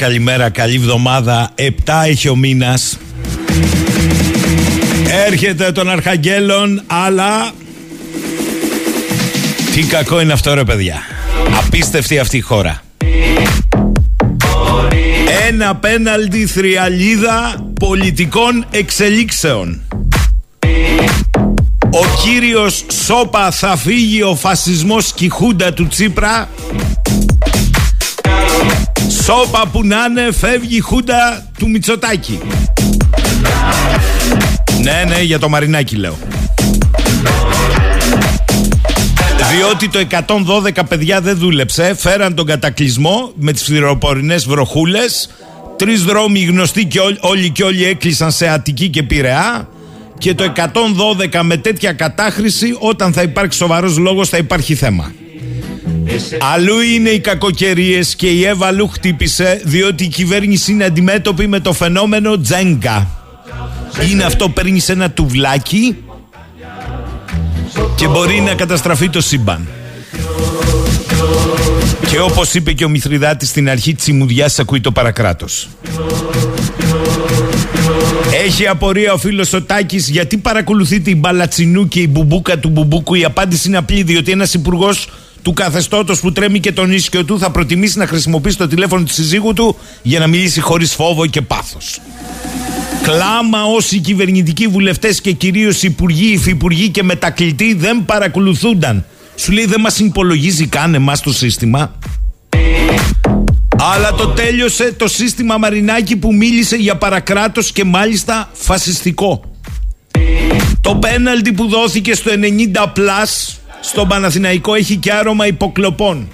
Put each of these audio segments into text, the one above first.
Καλημέρα, καλημέρα, καλή εβδομάδα. Επτά έχει ο μήνας. Έρχεται των Αρχαγγέλων, αλλά. Τι κακό είναι αυτό, ρε παιδιά. Απίστευτη αυτή η χώρα. Ένα πέναλτι θριαλίδα πολιτικών εξελίξεων. Ο κύριος Σόπα θα φύγει ο φασισμός και η χούντα του Τσίπρα Σόπα που να είναι φεύγει η χούντα του Μητσοτάκη Ναι ναι για το Μαρινάκι λέω Διότι το 112 παιδιά δεν δούλεψε Φέραν τον κατακλυσμό με τις φθυροπορεινές βροχούλες Τρεις δρόμοι γνωστοί και όλοι, όλοι και όλοι έκλεισαν σε Αττική και Πειραιά και το 112 με τέτοια κατάχρηση όταν θα υπάρξει σοβαρός λόγος θα υπάρχει θέμα. Αλλού είναι οι κακοκαιρίες και η Εύα αλλού χτύπησε διότι η κυβέρνηση είναι αντιμέτωπη με το φαινόμενο τζέγκα. Είναι αυτό παίρνεις ένα τουβλάκι και μπορεί να καταστραφεί το σύμπαν. Και όπως είπε και ο Μηθριδάτης στην αρχή της ημουδιάς ακούει το παρακράτος. Έχει απορία ο φίλος ο Τάκης γιατί παρακολουθείτε η μπαλατσινού και η μπουμπούκα του μπουμπούκου. Η απάντηση είναι απλή, διότι ένας υπουργός του καθεστώτος που τρέμει και τον ίσιο του θα προτιμήσει να χρησιμοποιήσει το τηλέφωνο τη συζύγου του για να μιλήσει χωρίς φόβο και πάθος. Κλάμα όσοι κυβερνητικοί βουλευτές και κυρίως υπουργοί, υφυπουργοί και μετακλητοί δεν παρακολουθούνταν. Σου λέει δεν μας υπολογίζει καν εμάς το σύστημα. Αλλά το τέλειωσε το σύστημα Μαρινάκη που μίλησε για παρακράτος και μάλιστα φασιστικό. Το πέναλτι που δόθηκε στο 90 πλάς στον Παναθηναϊκό έχει και άρωμα υποκλοπών.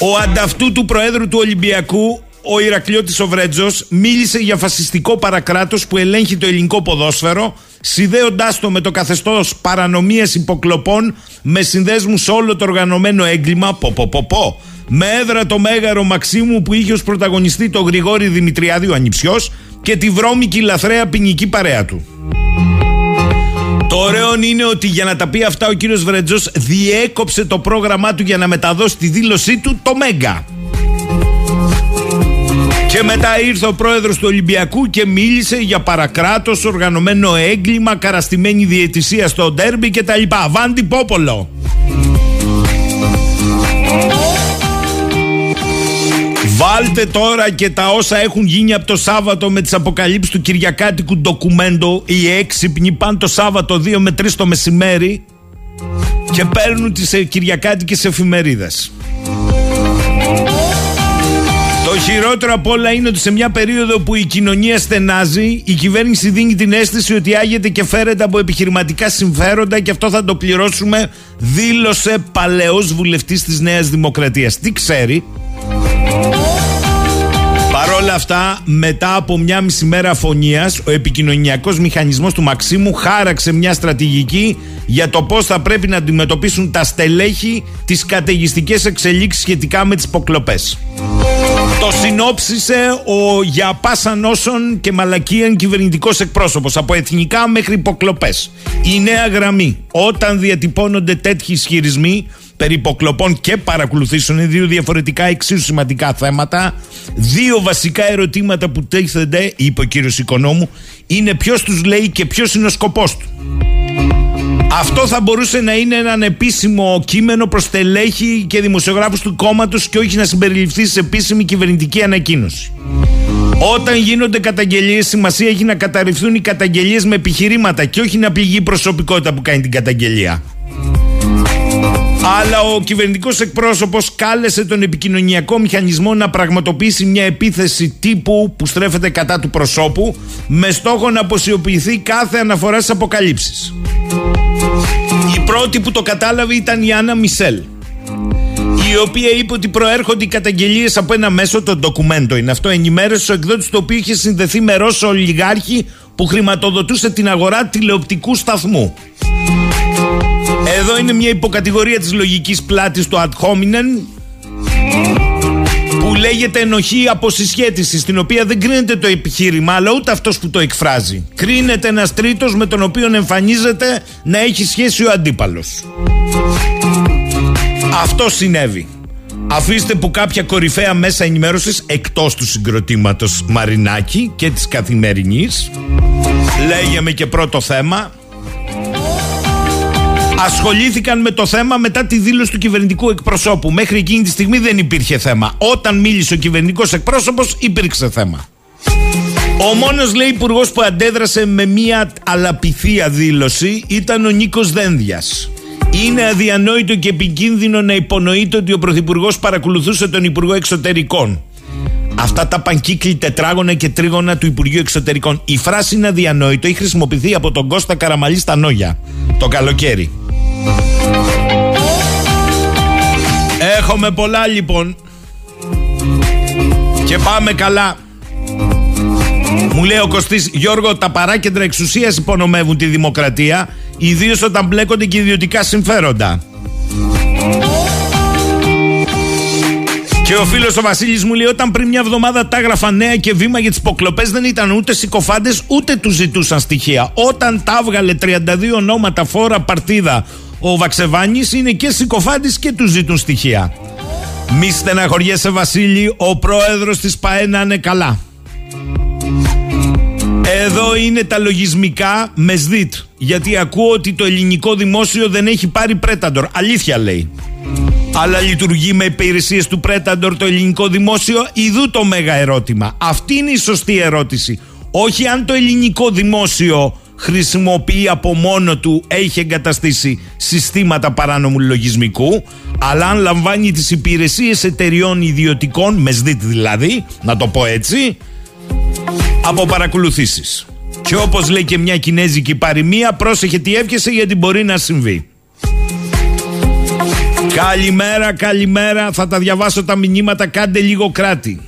Ο ανταυτού του Προέδρου του Ολυμπιακού, ο Ηρακλειώτης ο Βρέτζος, μίλησε για φασιστικό παρακράτος που ελέγχει το ελληνικό ποδόσφαιρο, συνδέοντάς το με το καθεστώς παρανομίας υποκλοπών με συνδέσμους σε όλο το οργανωμένο έγκλημα, πο, πο, πο, πο, με έδρα το μέγαρο Μαξίμου που είχε ως πρωταγωνιστή το Γρηγόρη Δημητριάδη ο Ανιψιός και τη βρώμικη λαθρέα ποινική παρέα του. Το ωραίο είναι ότι για να τα πει αυτά ο κύριος Βρετζός διέκοψε το πρόγραμμά του για να μεταδώσει τη δήλωσή του το Μέγκα. Και μετά ήρθε ο πρόεδρος του Ολυμπιακού και μίλησε για παρακράτος, οργανωμένο έγκλημα, καραστημένη διαιτησία στο ντέρμπι κτλ. Βάντι Πόπολο. Βάλτε τώρα και τα όσα έχουν γίνει από το Σάββατο με τις αποκαλύψεις του Κυριακάτικου ντοκουμέντο οι έξυπνοι πάνε το Σάββατο 2 με 3 το μεσημέρι και παίρνουν τις ε, Κυριακάτικες εφημερίδες. Το χειρότερο απ' όλα είναι ότι σε μια περίοδο που η κοινωνία στενάζει, η κυβέρνηση δίνει την αίσθηση ότι άγεται και φέρεται από επιχειρηματικά συμφέροντα και αυτό θα το πληρώσουμε, δήλωσε παλαιός βουλευτής της Νέας Δημοκρατίας. Τι ξέρει, Όλα αυτά μετά από μια μισή μέρα αφωνίας ο επικοινωνιακός μηχανισμός του Μαξίμου χάραξε μια στρατηγική για το πώς θα πρέπει να αντιμετωπίσουν τα στελέχη τις καταιγιστικές εξελίξεις σχετικά με τις υποκλοπές. Το συνόψισε ο για πάσα νόσων και μαλακίαν κυβερνητικός εκπρόσωπος από εθνικά μέχρι υποκλοπές. Η νέα γραμμή. Όταν διατυπώνονται τέτοιοι ισχυρισμοί περί υποκλοπών και παρακολουθήσεων είναι δύο διαφορετικά εξίσου σημαντικά θέματα. Δύο βασικά ερωτήματα που τίθενται, είπε ο κύριος Οικονόμου, είναι ποιος τους λέει και ποιος είναι ο σκοπός του. Αυτό θα μπορούσε να είναι ένα επίσημο κείμενο προς τελέχη και δημοσιογράφους του κόμματος και όχι να συμπεριληφθεί σε επίσημη κυβερνητική ανακοίνωση. Όταν γίνονται καταγγελίες, σημασία έχει να καταρριφθούν οι καταγγελίες με επιχειρήματα και όχι να πληγεί η προσωπικότητα που κάνει την καταγγελία. Αλλά ο κυβερνητικός εκπρόσωπος κάλεσε τον επικοινωνιακό μηχανισμό να πραγματοποιήσει μια επίθεση τύπου που στρέφεται κατά του προσώπου με στόχο να αποσιοποιηθεί κάθε αναφοράς στι αποκαλύψεις. Η πρώτη που το κατάλαβε ήταν η Άννα Μισελ η οποία είπε ότι προέρχονται οι καταγγελίες από ένα μέσο, το ντοκουμέντο είναι αυτό, ενημέρωσε ο εκδότης το οποίο είχε συνδεθεί με Ρώσο ολιγάρχη που χρηματοδοτούσε την αγορά τηλεοπτικού σταθμού. Εδώ είναι μια υποκατηγορία της λογικής πλάτης του ad hominem που λέγεται ενοχή αποσυσχέτιση, στην οποία δεν κρίνεται το επιχείρημα, αλλά ούτε αυτός που το εκφράζει. Κρίνεται ένας τρίτος με τον οποίο εμφανίζεται να έχει σχέση ο αντίπαλος. Αυτό συνέβη. Αφήστε που κάποια κορυφαία μέσα ενημέρωσης εκτός του συγκροτήματος Μαρινάκη και της καθημερινής λέγαμε και πρώτο θέμα ασχολήθηκαν με το θέμα μετά τη δήλωση του κυβερνητικού εκπροσώπου. Μέχρι εκείνη τη στιγμή δεν υπήρχε θέμα. Όταν μίλησε ο κυβερνητικός εκπρόσωπος, υπήρξε θέμα. Ο μόνος λέει υπουργός που αντέδρασε με μια αλαπηθία δήλωση ήταν ο Νίκος Δένδιας. Είναι αδιανόητο και επικίνδυνο να υπονοείται ότι ο Πρωθυπουργός παρακολουθούσε τον Υπουργό Εξωτερικών. Αυτά τα πανκύκλοι τετράγωνα και τρίγωνα του Υπουργείου Εξωτερικών. Η φράση είναι αδιανόητο. Έχει χρησιμοποιηθεί από τον Κώστα Καραμαλής στα Νόγια το καλοκαίρι. Έχουμε πολλά λοιπόν. Και πάμε καλά. Μου λέει ο Κωστής Γιώργο τα παράκεντρα εξουσίας υπονομεύουν τη δημοκρατία Ιδίως όταν μπλέκονται και ιδιωτικά συμφέροντα και ο φίλος ο Βασίλης μου λέει: Όταν πριν μια εβδομάδα τα έγραφα νέα και βήμα για τις υποκλοπές, δεν ήταν ούτε συκοφάντες ούτε τους ζητούσαν στοιχεία. Όταν τα έβγαλε 32 ονόματα φόρα παρτίδα ο Βαξεβάνης, είναι και συκοφάντης και του ζητούν στοιχεία. Μη στεναχωριέσαι, Βασίλη, ο πρόεδρος της ΠαΕ να είναι καλά. Εδώ είναι τα λογισμικά με ΣΔΙΤ. Γιατί ακούω ότι το ελληνικό δημόσιο δεν έχει πάρει πρέταντορ. Αλήθεια λέει. Αλλά λειτουργεί με υπηρεσίες του Πρέταντορ το ελληνικό δημόσιο. Ιδού το μέγα ερώτημα. Αυτή είναι η σωστή ερώτηση. Όχι αν το ελληνικό δημόσιο χρησιμοποιεί από μόνο του, έχει εγκαταστήσει συστήματα παράνομου λογισμικού, αλλά αν λαμβάνει τις υπηρεσίες εταιριών ιδιωτικών, με ΣΔΙΤ δηλαδή, να το πω έτσι, από παρακολουθήσεις. Και όπως λέει και μια κινέζικη παροιμία, πρόσεχε τι εύχεσαι γιατί μπορεί να συμβεί. Καλημέρα, καλημέρα. Θα τα διαβάσω τα μηνύματα. Κάντε λίγο κράτη.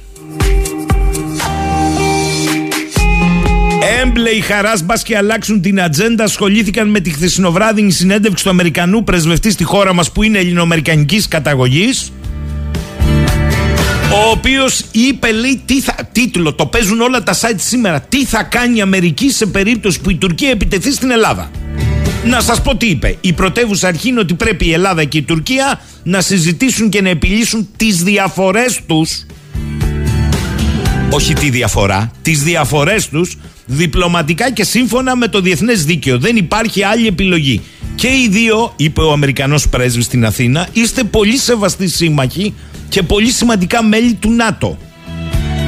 Έμπλε χαράς μπας και αλλάξουν την ατζέντα. Ασχολήθηκαν με τη χθεσινοβράδινη συνέντευξη του Αμερικανού πρεσβευτή στη χώρα μας που είναι ελληνοαμερικανικής καταγωγής. Ο οποίος είπε, λέει, τι θα, τίτλο, το παίζουν όλα τα site σήμερα. Τι θα κάνει η Αμερική σε περίπτωση που η Τουρκία επιτεθεί στην Ελλάδα. Να σας πω τι είπε. Η πρωτεύουσα αρχή είναι ότι πρέπει η Ελλάδα και η Τουρκία να συζητήσουν και να επιλύσουν τις διαφορές τους όχι τη διαφορά, τις διαφορές τους διπλωματικά και σύμφωνα με το διεθνές δίκαιο. Δεν υπάρχει άλλη επιλογή. Και οι δύο, είπε ο Αμερικανός πρέσβης στην Αθήνα, είστε πολύ σεβαστοί σύμμαχοι και πολύ σημαντικά μέλη του ΝΑΤΟ.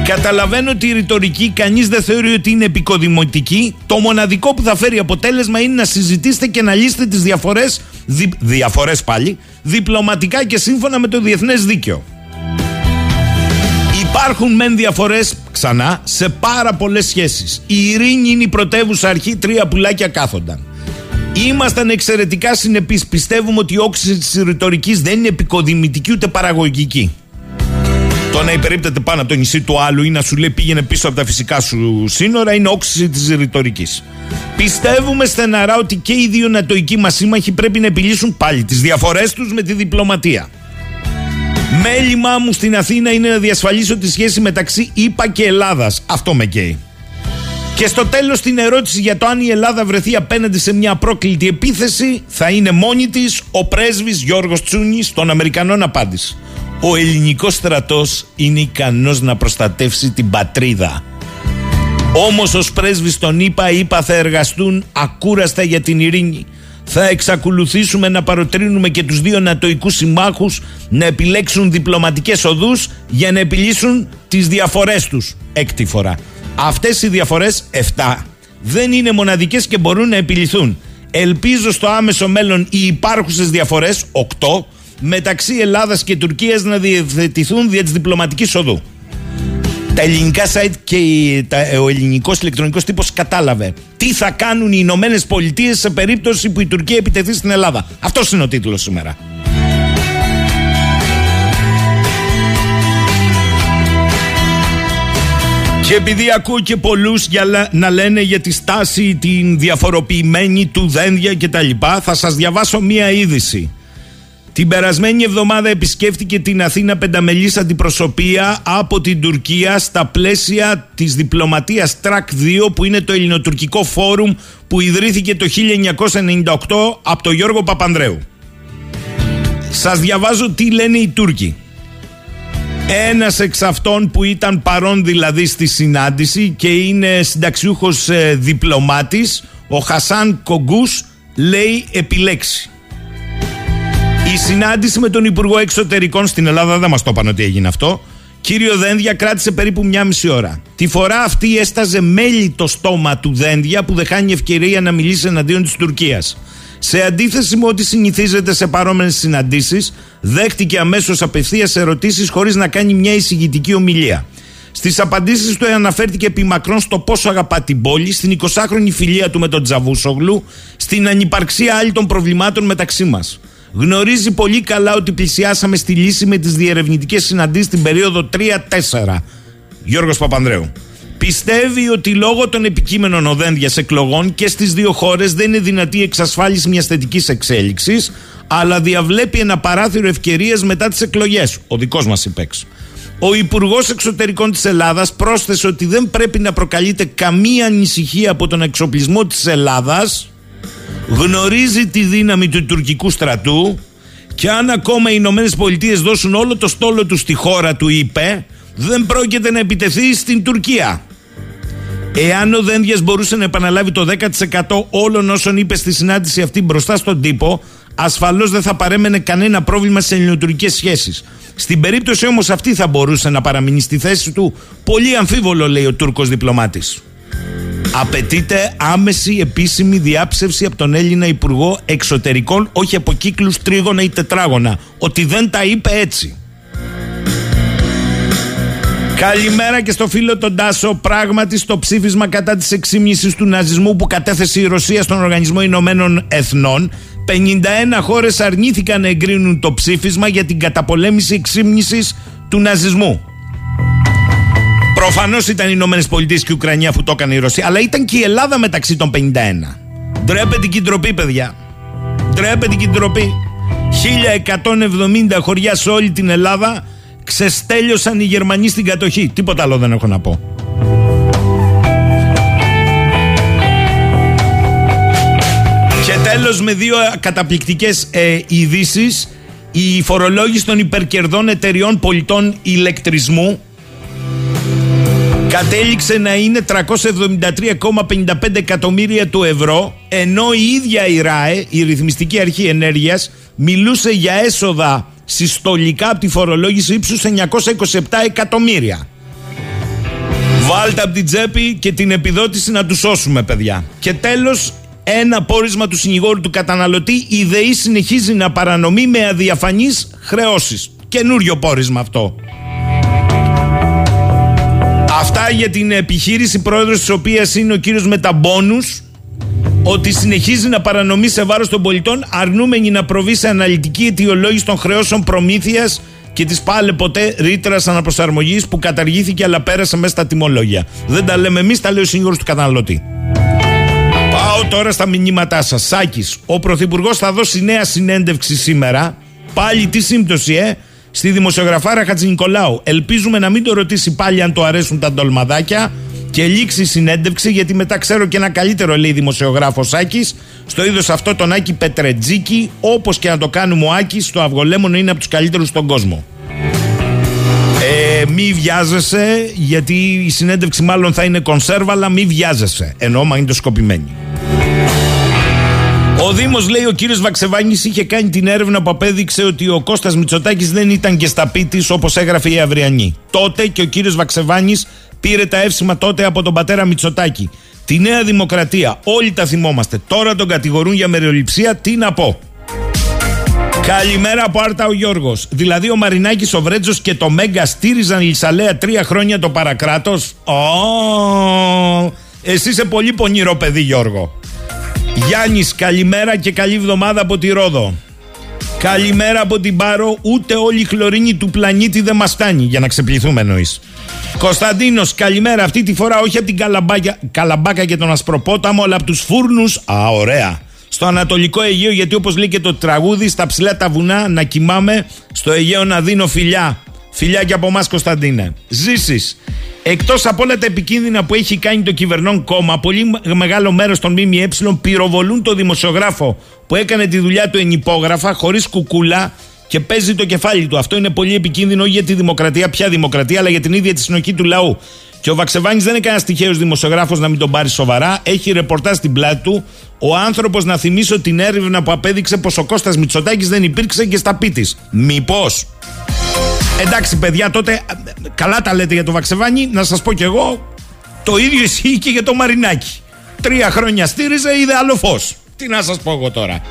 Καταλαβαίνω ότι η ρητορική κανείς δεν θεωρεί ότι είναι επικοδημοτική. Το μοναδικό που θα φέρει αποτέλεσμα είναι να συζητήσετε και να λύσετε τις διαφορές, δι, διαφορές πάλι, διπλωματικά και σύμφωνα με το διεθνές δίκαιο. Υπάρχουν μεν διαφορές ξανά σε πάρα πολλές σχέσεις. Η ειρήνη είναι η πρωτεύουσα αρχή, τρία πουλάκια κάθονταν. Ήμασταν εξαιρετικά συνεπείς. Πιστεύουμε ότι η όξυση της ρητορικής δεν είναι επικοδημητική ούτε παραγωγική. Το να υπερίπτεται πάνω από το νησί του άλλου ή να σου λέει πήγαινε πίσω από τα φυσικά σου σύνορα είναι όξυση της ρητορικής. Πιστεύουμε στεναρά ότι και οι δύο νατοικοί μας σύμμαχοι πρέπει να επιλύσουν πάλι τις διαφορές τους με τη διπλωματία. Μέλημά μου στην Αθήνα είναι να διασφαλίσω τη σχέση μεταξύ ΗΠΑ και Ελλάδας. Αυτό με καίει. Και στο τέλος την ερώτηση για το αν η Ελλάδα βρεθεί απέναντι σε μια πρόκλητη επίθεση θα είναι μόνη της ο πρέσβης Γιώργος Τσούνης των Αμερικανών απάντηση. Ο ελληνικός στρατός είναι ικανός να προστατεύσει την πατρίδα. Όμως ως πρέσβης των ΗΠΑ, ΗΠΑ θα εργαστούν ακούραστα για την ειρήνη. Θα εξακολουθήσουμε να παροτρύνουμε και τους δύο νατοικούς συμμάχους να επιλέξουν διπλωματικές οδούς για να επιλύσουν τις διαφορές τους έκτη φορά. Αυτές οι διαφορές 7 δεν είναι μοναδικές και μπορούν να επιληθούν. Ελπίζω στο άμεσο μέλλον οι υπάρχουσες διαφορές 8 μεταξύ Ελλάδας και Τουρκίας να διευθετηθούν δια της διπλωματικής οδού. Τα ελληνικά site και ο ελληνικός ηλεκτρονικός τύπος κατάλαβε τι θα κάνουν οι Ηνωμένες Πολιτείες σε περίπτωση που η Τουρκία επιτεθεί στην Ελλάδα. Αυτός είναι ο τίτλος σήμερα. Και επειδή ακούω και πολλούς για να λένε για τη στάση την διαφοροποιημένη του δένδια και τα λοιπά, θα σας διαβάσω μία είδηση. Την περασμένη εβδομάδα επισκέφτηκε την Αθήνα πενταμελής αντιπροσωπεία από την Τουρκία στα πλαίσια της διπλωματίας ΤΡΑΚ 2 που είναι το ελληνοτουρκικό φόρουμ που ιδρύθηκε το 1998 από τον Γιώργο Παπανδρέου. Σας διαβάζω τι λένε οι Τούρκοι. Ένας εξ αυτών που ήταν παρόν δηλαδή στη συνάντηση και είναι συνταξιούχος ε, διπλωμάτης, ο Χασάν Κογκούς, λέει επιλέξει. Η συνάντηση με τον Υπουργό Εξωτερικών στην Ελλάδα δεν μας το είπαν ότι έγινε αυτό. Κύριο Δένδια κράτησε περίπου μια μισή ώρα. Τη φορά αυτή έσταζε μέλη το στόμα του Δένδια που δεν χάνει ευκαιρία να μιλήσει εναντίον της Τουρκίας. Σε αντίθεση με ό,τι συνηθίζεται σε παρόμοιες συναντήσεις, δέχτηκε αμέσως απευθείας ερωτήσεις χωρίς να κάνει μια εισηγητική ομιλία. Στις απαντήσεις του αναφέρθηκε επί μακρόν στο πόσο αγαπά την πόλη, στην 20χρονη φιλία του με τον Τζαβούσογλου, στην ανυπαρξία άλλη των προβλημάτων μεταξύ μας. Γνωρίζει πολύ καλά ότι πλησιάσαμε στη λύση με τις διερευνητικές συναντήσεις την περίοδο 3-4. Γιώργος Παπανδρέου. Πιστεύει ότι λόγω των επικείμενων οδένδιας εκλογών και στις δύο χώρες δεν είναι δυνατή η εξασφάλιση μιας θετικής εξέλιξης, αλλά διαβλέπει ένα παράθυρο ευκαιρίας μετά τις εκλογές. Ο δικός μας υπέξ. Ο Υπουργός Εξωτερικών της Ελλάδας πρόσθεσε ότι δεν πρέπει να προκαλείται καμία ανησυχία από τον εξοπλισμό της Ελλάδας γνωρίζει τη δύναμη του τουρκικού στρατού και αν ακόμα οι Ηνωμένες Πολιτείες δώσουν όλο το στόλο τους στη χώρα του, είπε, δεν πρόκειται να επιτεθεί στην Τουρκία. Εάν ο Δένδιας μπορούσε να επαναλάβει το 10% όλων όσων είπε στη συνάντηση αυτή μπροστά στον τύπο, ασφαλώς δεν θα παρέμενε κανένα πρόβλημα σε ελληνοτουρκικές σχέσεις. Στην περίπτωση όμως αυτή θα μπορούσε να παραμείνει στη θέση του. Πολύ αμφίβολο, λέει ο Τούρκος διπλωμάτης. Απαιτείται άμεση επίσημη διάψευση από τον Έλληνα Υπουργό Εξωτερικών, όχι από κύκλους τρίγωνα ή τετράγωνα. Ότι δεν τα είπε έτσι. Καλημέρα και στο φίλο τον Τάσο. Πράγματι, στο ψήφισμα κατά της εξήμνησης του ναζισμού που κατέθεσε η Ρωσία στον Οργανισμό Ηνωμένων Εθνών, 51 χώρες αρνήθηκαν να εγκρίνουν το ψήφισμα για την καταπολέμηση εξήμνησης του ναζισμού. Προφανώς ήταν οι Ηνωμένες Πολιτείες και η Ουκρανία που το έκανε η Ρωσία, αλλά ήταν και η Ελλάδα μεταξύ των 51. Ντρέπεται την τροπή, παιδιά. Ντρέπεται την τροπή. 1170 χωριά σε όλη την Ελλάδα ξεστέλειωσαν οι Γερμανοί στην κατοχή. Τίποτα άλλο δεν έχω να πω. Και τέλος με δύο καταπληκτικές ε, ειδήσεις. Η φορολόγηση των υπερκερδών εταιριών πολιτών ηλεκτρισμού κατέληξε να είναι 373,55 εκατομμύρια του ευρώ ενώ η ίδια η ΡΑΕ, η Ρυθμιστική Αρχή Ενέργειας μιλούσε για έσοδα συστολικά από τη φορολόγηση ύψους 927 εκατομμύρια. Βάλτε από την τσέπη και την επιδότηση να τους σώσουμε παιδιά. Και τέλος ένα πόρισμα του συνηγόρου του καταναλωτή η ΔΕΗ συνεχίζει να παρανομεί με αδιαφανείς χρεώσεις. Καινούριο πόρισμα αυτό. Αυτά για την επιχείρηση πρόεδρος της οποίας είναι ο κύριος Μεταμπόνους ότι συνεχίζει να παρανομεί σε βάρος των πολιτών αρνούμενη να προβεί σε αναλυτική αιτιολόγηση των χρεώσεων προμήθειας και της πάλε ποτέ ρήτρας αναπροσαρμογής που καταργήθηκε αλλά πέρασε μέσα στα τιμολόγια. Δεν τα λέμε εμείς, τα λέει ο σύγχρονο του καταναλωτή. Πάω τώρα στα μηνύματά σας. Σάκης, ο Πρωθυπουργός θα δώσει νέα συνέντευξη σήμερα. Πάλι τι σύμπτωση, ε, στη δημοσιογραφάρα Χατζη Νικολάου. Ελπίζουμε να μην το ρωτήσει πάλι αν το αρέσουν τα ντολμαδάκια και λήξει η συνέντευξη, γιατί μετά ξέρω και ένα καλύτερο λέει δημοσιογράφος Άκης, στο είδος αυτό τον Άκη Πετρετζίκη, όπως και να το κάνουμε ο Άκης, το αυγολέμονο είναι από τους καλύτερους στον κόσμο. Ε, μη βιάζεσαι, γιατί η συνέντευξη μάλλον θα είναι κονσέρβα, αλλά μη βιάζεσαι. Ενώ μα είναι το σκοπημένη. Ο Δήμος λέει ο κύριος Βαξεβάνης είχε κάνει την έρευνα που απέδειξε ότι ο Κώστας Μητσοτάκης δεν ήταν και στα πίτη όπως έγραφε η Αυριανή. Τότε και ο κύριος Βαξεβάνης πήρε τα εύσημα τότε από τον πατέρα Μητσοτάκη. Τη Νέα Δημοκρατία, όλοι τα θυμόμαστε. Τώρα τον κατηγορούν για μεροληψία, τι να πω. Καλημέρα από Άρτα ο Γιώργος. Δηλαδή ο Μαρινάκης, ο Βρέτζος και το Μέγκα στήριζαν Λισαλέα τρία χρόνια το παρακράτος; Oh, εσύ είσαι πολύ πονηρό παιδί, Γιώργο. Γιάννης, καλημέρα και καλή εβδομάδα από τη Ρόδο. Καλημέρα από την Πάρο. Ούτε όλη η χλωρίνη του πλανήτη δεν μας φτάνει. Για να ξεπληθούμε εννοείς. Κωνσταντίνος, καλημέρα. Αυτή τη φορά όχι από την Καλαμπάκα και τον Ασπροπόταμο, αλλά από τους φούρνους. Α, ωραία. Στο Ανατολικό Αιγαίο, γιατί όπως λέει και το τραγούδι, στα ψηλά τα βουνά να κοιμάμαι, στο Αιγαίο να δίνω φιλιά. Φιλιά και από εμάς, Κωνσταντίνε. Ζήσεις. Εκτός από όλα τα επικίνδυνα που έχει κάνει το κυβερνών κόμμα, πολύ μεγάλο μέρος των ΜΜΕ πυροβολούν το δημοσιογράφο που έκανε τη δουλειά του ενυπόγραφα, χωρίς κουκούλα και παίζει το κεφάλι του. Αυτό είναι πολύ επικίνδυνο για τη δημοκρατία, πια δημοκρατία, αλλά για την ίδια τη συνοχή του λαού. Και ο Βαξεβάνης δεν είναι κανένας τυχαίος δημοσιογράφος να μην τον πάρει σοβαρά. Έχει ρεπορτάζ στην πλάτη του. Ο άνθρωπος, να θυμίσω την έρευνα που απέδειξε πως ο Κώστας Μητσοτάκης δεν υπήρξε και στα πίτης. Μήπως. Εντάξει, παιδιά, τότε καλά τα λέτε για το Βαξεβάνη. Να σας πω κι εγώ, το ίδιο ισχύει και για το Μαρινάκι. Τρία χρόνια στήριζε, είδε άλλο φως. Τι να σας πω εγώ τώρα.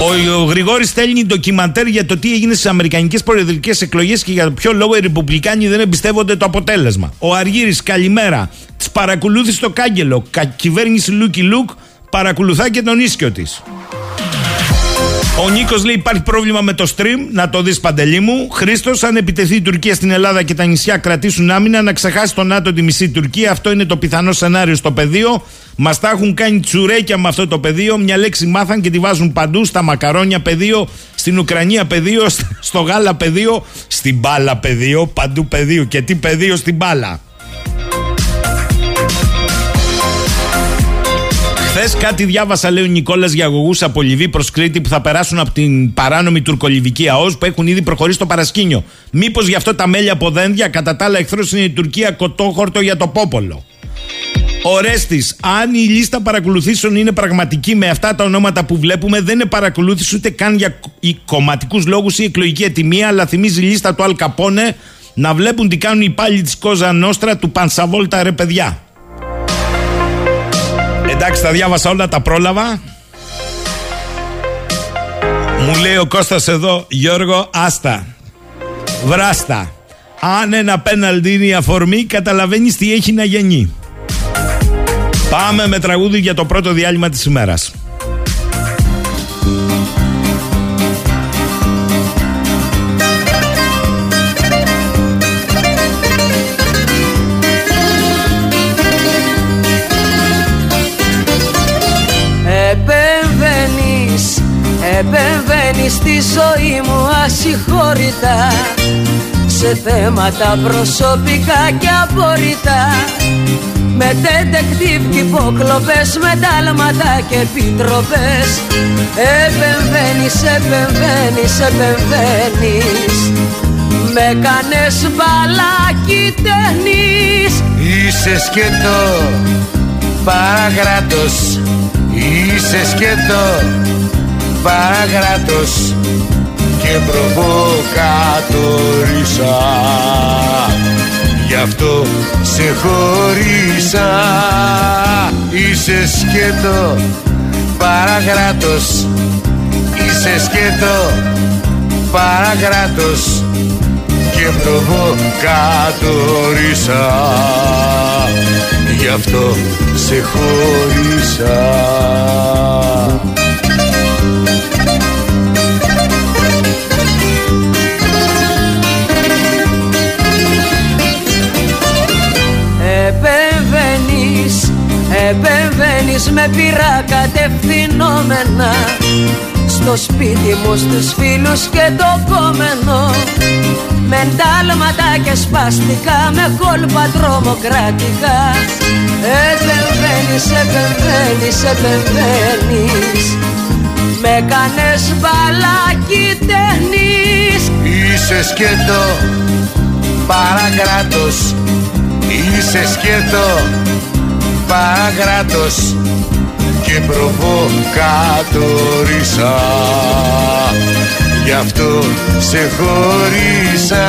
Ο, ο Γρηγόρης στέλνει ντοκιμαντέρ για το τι έγινε στις Αμερικανικές προεδρικές εκλογές και για ποιο λόγο οι Ρεπουμπλικάνοι δεν εμπιστεύονται το αποτέλεσμα. Ο Αργύρης, καλημέρα. Τη παρακολούθησε το κάγκελο. Κα, κυβέρνηση Λούκι Λουκ παρακολουθά και τον ίσκιο της. Ο Νίκος λέει: Υπάρχει πρόβλημα με το stream. Να το δεις, παντελή μου. Χρήστος, αν επιτεθεί η Τουρκία στην Ελλάδα και τα νησιά κρατήσουν άμυνα, να ξεχάσει το ΝΑΤΟ τη μισή Τουρκία. Αυτό είναι το πιθανό σενάριο στο πεδίο. Μας τα έχουν κάνει τσουρέκια με αυτό το πεδίο. Μια λέξη μάθαν και τη βάζουν παντού. Στα μακαρόνια πεδίο, στην Ουκρανία πεδίο, στο Γάλα πεδίο, στην μπάλα πεδίο, παντού πεδίο. Και τι πεδίο στην μπάλα. Χθες κάτι διάβασα, λέει ο Νικόλας για αγωγού από Λιβύη προς Κρήτη που θα περάσουν από την παράνομη τουρκολιβική ΑΟΣ που έχουν ήδη προχωρήσει στο παρασκήνιο. Μήπως γι' αυτό τα μέλια από δένδια, κατά τα άλλα, εχθρός είναι η Τουρκία κοτόχορτο για το πόπολο. Ορέστη, αν η λίστα παρακολουθήσεων είναι πραγματική με αυτά τα ονόματα που βλέπουμε, δεν είναι παρακολούθηση ούτε καν για κομματικούς λόγους ή εκλογική ετοιμία, αλλά θυμίζει η λίστα του Αλκαπόνε να βλέπουν τι κάνουν οι υπάλληλοι της Κόζα Νόστρα του Πανσαβόλτα, ρε παιδιά. Εντάξει, τα διάβασα όλα, τα πρόλαβα. Μου λέει ο Κώστας εδώ, Γιώργο, άστα. Βράστα. Αν ένα πέναλτι είναι η αφορμή, καταλαβαίνεις τι έχει να γεννεί. Πάμε με τραγούδι για το πρώτο διάλειμμα της ημέρας. Ασυγχώρητα Σε θέματα προσωπικά και απορριτά Με τεντεκτίβ και υποκλοπές, με τάλματα και επιτροπές. Επεμβαίνεις, επεμβαίνεις, επεμβαίνεις. Με κάνες μπαλάκι ταινείς Είσαι σκέτο, παραγράτος Είσαι σκέτο παραγράτος και προβοκατορίσα Γι' αυτό σε χωρίσα. Είσαι σκέτο παραγράτος. Είσαι σκέτο παραγράτος. Και προβοκατορίσα Γι' αυτό σε χωρίσα με πειρά κατευθυνόμενα στο σπίτι μου στους φίλους και το κόμενο. Με εντάλματα και σπαστικά με κόλπα τρομοκρατικά Επεμβαίνεις, επεμβαίνεις, επεμβαίνεις. Με κάνες μπαλάκι ταινείς Είσαι σκέτο παρακράτος. Είσαι σκέτο παρακράτος και προβοκατορίσα Γι' αυτό σε χωρίσα.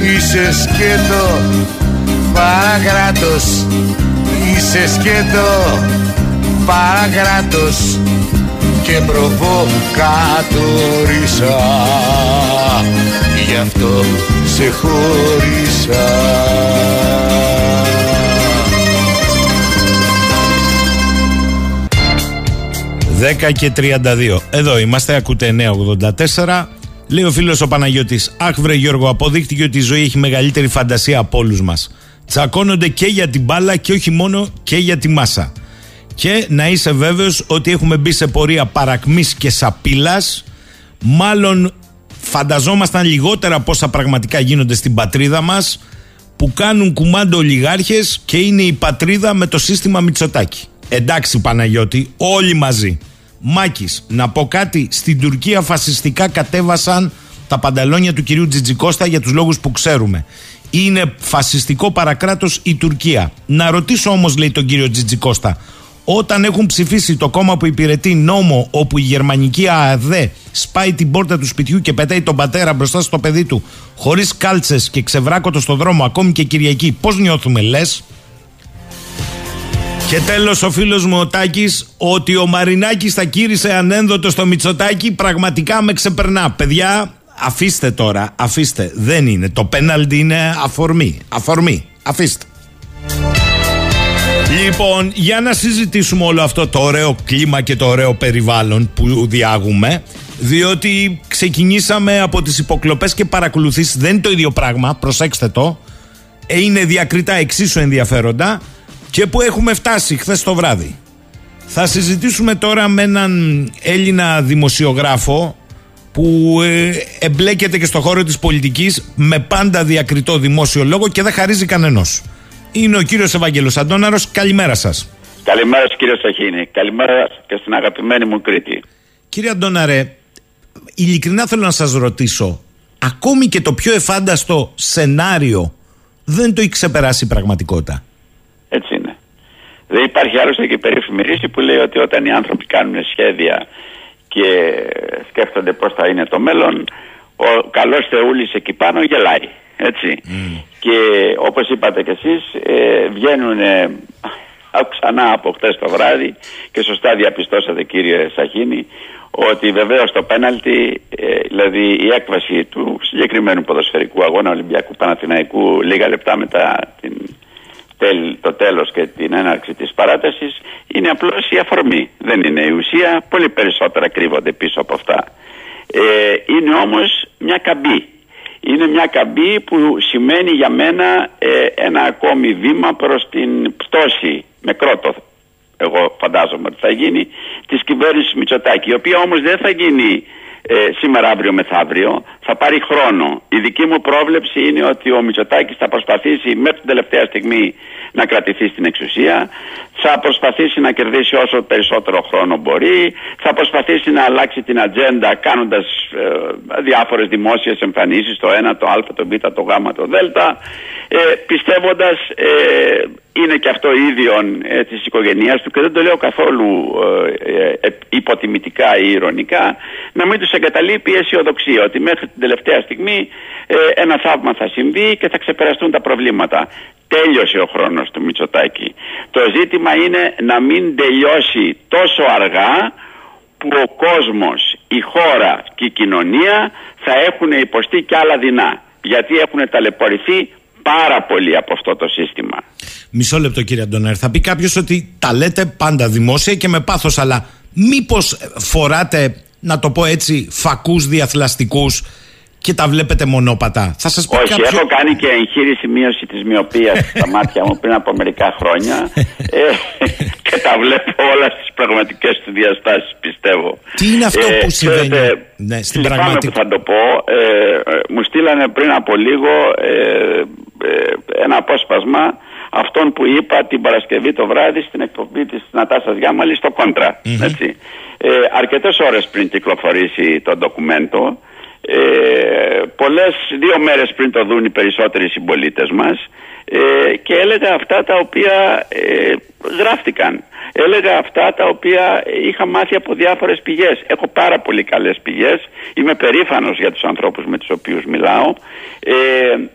Είσαι σκέτο παρακράτος Είσαι σκέτο παρακράτος και προβοκατορίσα Γι' αυτό σε χωρίσα 10 και 32. Εδώ είμαστε, ακούτε 984. Λέει ο φίλος ο Παναγιώτης, Αχ, βρε Γιώργο, αποδείχτηκε ότι η ζωή έχει μεγαλύτερη φαντασία από όλους μας. Τσακώνονται και για την μπάλα και όχι μόνο και για τη μάσα. Και να είσαι βέβαιος ότι έχουμε μπει σε πορεία παρακμής και σαπίλας. Μάλλον φανταζόμασταν λιγότερα πόσα πραγματικά γίνονται στην πατρίδα μας που κάνουν κουμάντο ολιγάρχες και είναι η πατρίδα με το σύστημα Μητσοτάκη. Εντάξει Παναγιώτη, όλοι μαζί. Μάκης, να πω κάτι, στην Τουρκία φασιστικά κατέβασαν τα πανταλόνια του κυρίου Τζιτζικώστα για τους λόγους που ξέρουμε. Είναι φασιστικό παρακράτος η Τουρκία. Να ρωτήσω όμως λέει τον κύριο Τζιτζικώστα, όταν έχουν ψηφίσει το κόμμα που υπηρετεί νόμο όπου η γερμανική ΑΑΔ σπάει την πόρτα του σπιτιού και πετάει τον πατέρα μπροστά στο παιδί του χωρίς κάλτσες και ξεβράκωτο στο δρόμο ακόμη και Κυριακή, πώς νιώθουμε λες; Και τέλος ο φίλος μου ο Τάκης ότι ο Μαρινάκης θα κύρισε ανένδοτο στο Μητσοτάκι πραγματικά με ξεπερνά. Παιδιά, αφήστε τώρα, αφήστε. Δεν είναι. Το πέναλτι είναι αφορμή. Αφορμή. Αφήστε. Λοιπόν, για να συζητήσουμε όλο αυτό το ωραίο κλίμα και το ωραίο περιβάλλον που διάγουμε, διότι ξεκινήσαμε από τις υποκλοπές και παρακολουθήσεις, δεν είναι το ίδιο πράγμα, προσέξτε το, ε, είναι διακριτά εξίσου ενδιαφέροντα, και που έχουμε φτάσει χθες το βράδυ. Θα συζητήσουμε τώρα με έναν Έλληνα δημοσιογράφο που ε, εμπλέκεται και στο χώρο της πολιτικής με πάντα διακριτό δημόσιο λόγο και δεν χαρίζει κανενός. Είναι ο κύριος Ευαγγέλος Αντώναρος. Καλημέρα σας. Καλημέρα κύριε Σαχίνη. Καλημέρα και στην αγαπημένη μου Κρήτη. Κύριε Αντώναρε, ειλικρινά θέλω να σας ρωτήσω, ακόμη και το πιο εφάνταστο σενάριο δεν το έχει ξεπεράσει η πραγματικότητα. Έτσι είναι. Δεν υπάρχει άλλωστε και περίφημη ρίση που λέει ότι όταν οι άνθρωποι κάνουν σχέδια και σκέφτονται πώς θα είναι το μέλλον, ο καλός Θεούλης εκεί πάνω γελάει. Έτσι. Και όπως είπατε κι εσείς ε, βγαίνουν ε, ξανά από χτες το βράδυ και σωστά διαπιστώσατε κύριε Σαχίνη ότι βεβαίως το πέναλτι, ε, δηλαδή η έκβαση του συγκεκριμένου ποδοσφαιρικού αγώνα Ολυμπιακού Παναθηναϊκού λίγα λεπτά μετά την το τέλος και την έναρξη της παράτασης είναι απλώς η αφορμή. Δεν είναι η ουσία, πολύ περισσότερα κρύβονται πίσω από αυτά. Ε, είναι όμως μια καμπή. Είναι μια καμπή που σημαίνει για μένα ε, ένα ακόμη βήμα προς την πτώση με κρότο εγώ φαντάζομαι ότι θα γίνει της κυβέρνησης Μητσοτάκη η οποία όμως δεν θα γίνει ε, σήμερα, αύριο, μεθαύριο. Θα πάρει χρόνο. Η δική μου πρόβλεψη είναι ότι ο Μητσοτάκης θα προσπαθήσει μέχρι την τελευταία στιγμή να κρατηθεί στην εξουσία. Θα προσπαθήσει να κερδίσει όσο περισσότερο χρόνο μπορεί. Θα προσπαθήσει να αλλάξει την ατζέντα κάνοντας ε, διάφορες δημόσιες εμφανίσεις, το ένα, το α, το β, το γ, το δ. Ε, Πιστεύοντας ε, είναι και αυτό ίδιο ε, της οικογένειάς του και δεν το λέω καθόλου ε, ε, υποτιμητικά ή ηρωνικά να μην τους εγκαταλείπει η αισιοδοξία ότι μέχρι την τελευταία στιγμή ε, ένα θαύμα θα συμβεί και θα ξεπεραστούν τα προβλήματα. Τέλειωσε ο χρόνος του Μητσοτάκη. Το ζήτημα είναι να μην τελειώσει τόσο αργά που ο κόσμος, η χώρα και η κοινωνία θα έχουν υποστεί κι άλλα δεινά. Γιατί έχουν ταλαιπωρηθεί πάρα πολύ από αυτό το σύστημα. Μισό λεπτό κύριε Αντωνέρ. Θα πει κάποιος ότι τα λέτε πάντα δημόσια και με πάθος αλλά μήπως φοράτε, να το πω έτσι, φακούς διαθλαστικούς και τα βλέπετε μονόπατα. Θα σας πει Όχι, κάποιο... έχω κάνει και εγχείρηση μείωση της μοιοπίας στα μάτια μου πριν από μερικά χρόνια ε, και τα βλέπω όλα στις πραγματικές του διαστάσεις, πιστεύω. Τι είναι αυτό που συμβαίνει; Ξέρετε, ναι, στην λυπάμαι πραγματικ- που θα το πω. Ε, ε, μου στείλανε πριν από λίγο ε, ε, ένα απόσπασμα αυτόν που είπα την Παρασκευή το βράδυ στην εκπομπή της Νατάσας Γιάμαλης στο κοντρα Έτσι. Ε, αρκετές ώρες πριν κυκλοφορήσει το ντοκουμέντο ε, πολλές δύο μέρες πριν το δουν οι περισσότεροι συμπολίτες μας ε, και έλεγα αυτά τα οποία ε, γράφτηκαν. Έλεγα αυτά τα οποία είχα μάθει από διάφορες πηγές. Έχω πάρα πολύ καλές πηγές. Είμαι περήφανος για τους ανθρώπους με τους οποίους μιλάω. Ε,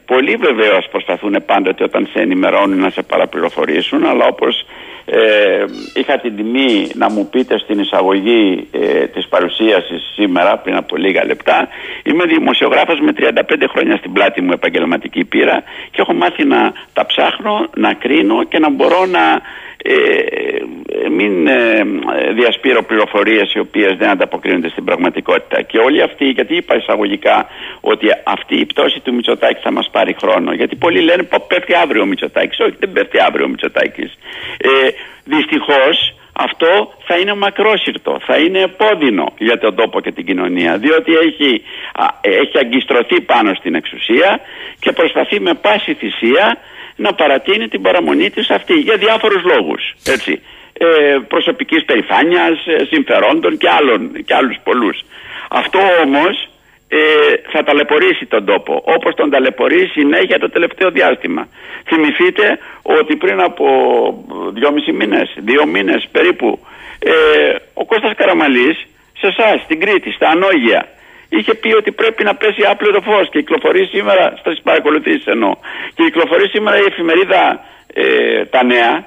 πολλοί βεβαίως προσπαθούν πάντοτε όταν σε ενημερώνουν να σε παραπληροφορήσουν αλλά όπως ε, είχα την τιμή να μου πείτε στην εισαγωγή ε, της παρουσίασης σήμερα πριν από λίγα λεπτά. Είμαι δημοσιογράφος με 35 χρόνια στην πλάτη μου επαγγελματική πείρα και έχω μάθει να τα ψάχνω, να κρίνω και να μπορώ να ε, ε, μην ε, διασπείρω πληροφορίες οι οποίες δεν ανταποκρίνονται στην πραγματικότητα. Και όλοι αυτοί, γιατί είπα εισαγωγικά ότι αυτή η πτώση του Μητσοτάκη θα μας πάρει χρόνο. Γιατί πολλοί λένε πω πέφτει αύριο ο Μητσοτάκης όχι δεν πέφτει αύριο ο Μητσοτάκης. Ε, δυστυχώς αυτό θα είναι μακρόσυρτο, θα είναι επώδυνο για τον τόπο και την κοινωνία διότι έχει, α, έχει αγκιστρωθεί πάνω στην εξουσία και προσπαθεί με πάση θυσία να παρατείνει την παραμονή της αυτή για διάφορους λόγους έτσι, ε, προσωπικής περηφάνειας, ε, συμφερόντων και, άλλων, και άλλους πολλούς. Αυτό όμως ε, θα ταλαιπωρήσει τον τόπο όπως τον ταλαιπωρεί συνέχεια το τελευταίο διάστημα. Θυμηθείτε ότι πριν από δυόμισι μήνες δύο μήνες περίπου ε, ο Κώστας Καραμαλής σε εσάς, στην Κρήτη, στα Ανόγια είχε πει ότι πρέπει να πέσει άπλετο φως και κυκλοφορεί σήμερα στις παρακολουθήσεις εννοώ και κυκλοφορεί σήμερα η εφημερίδα ε, τα νέα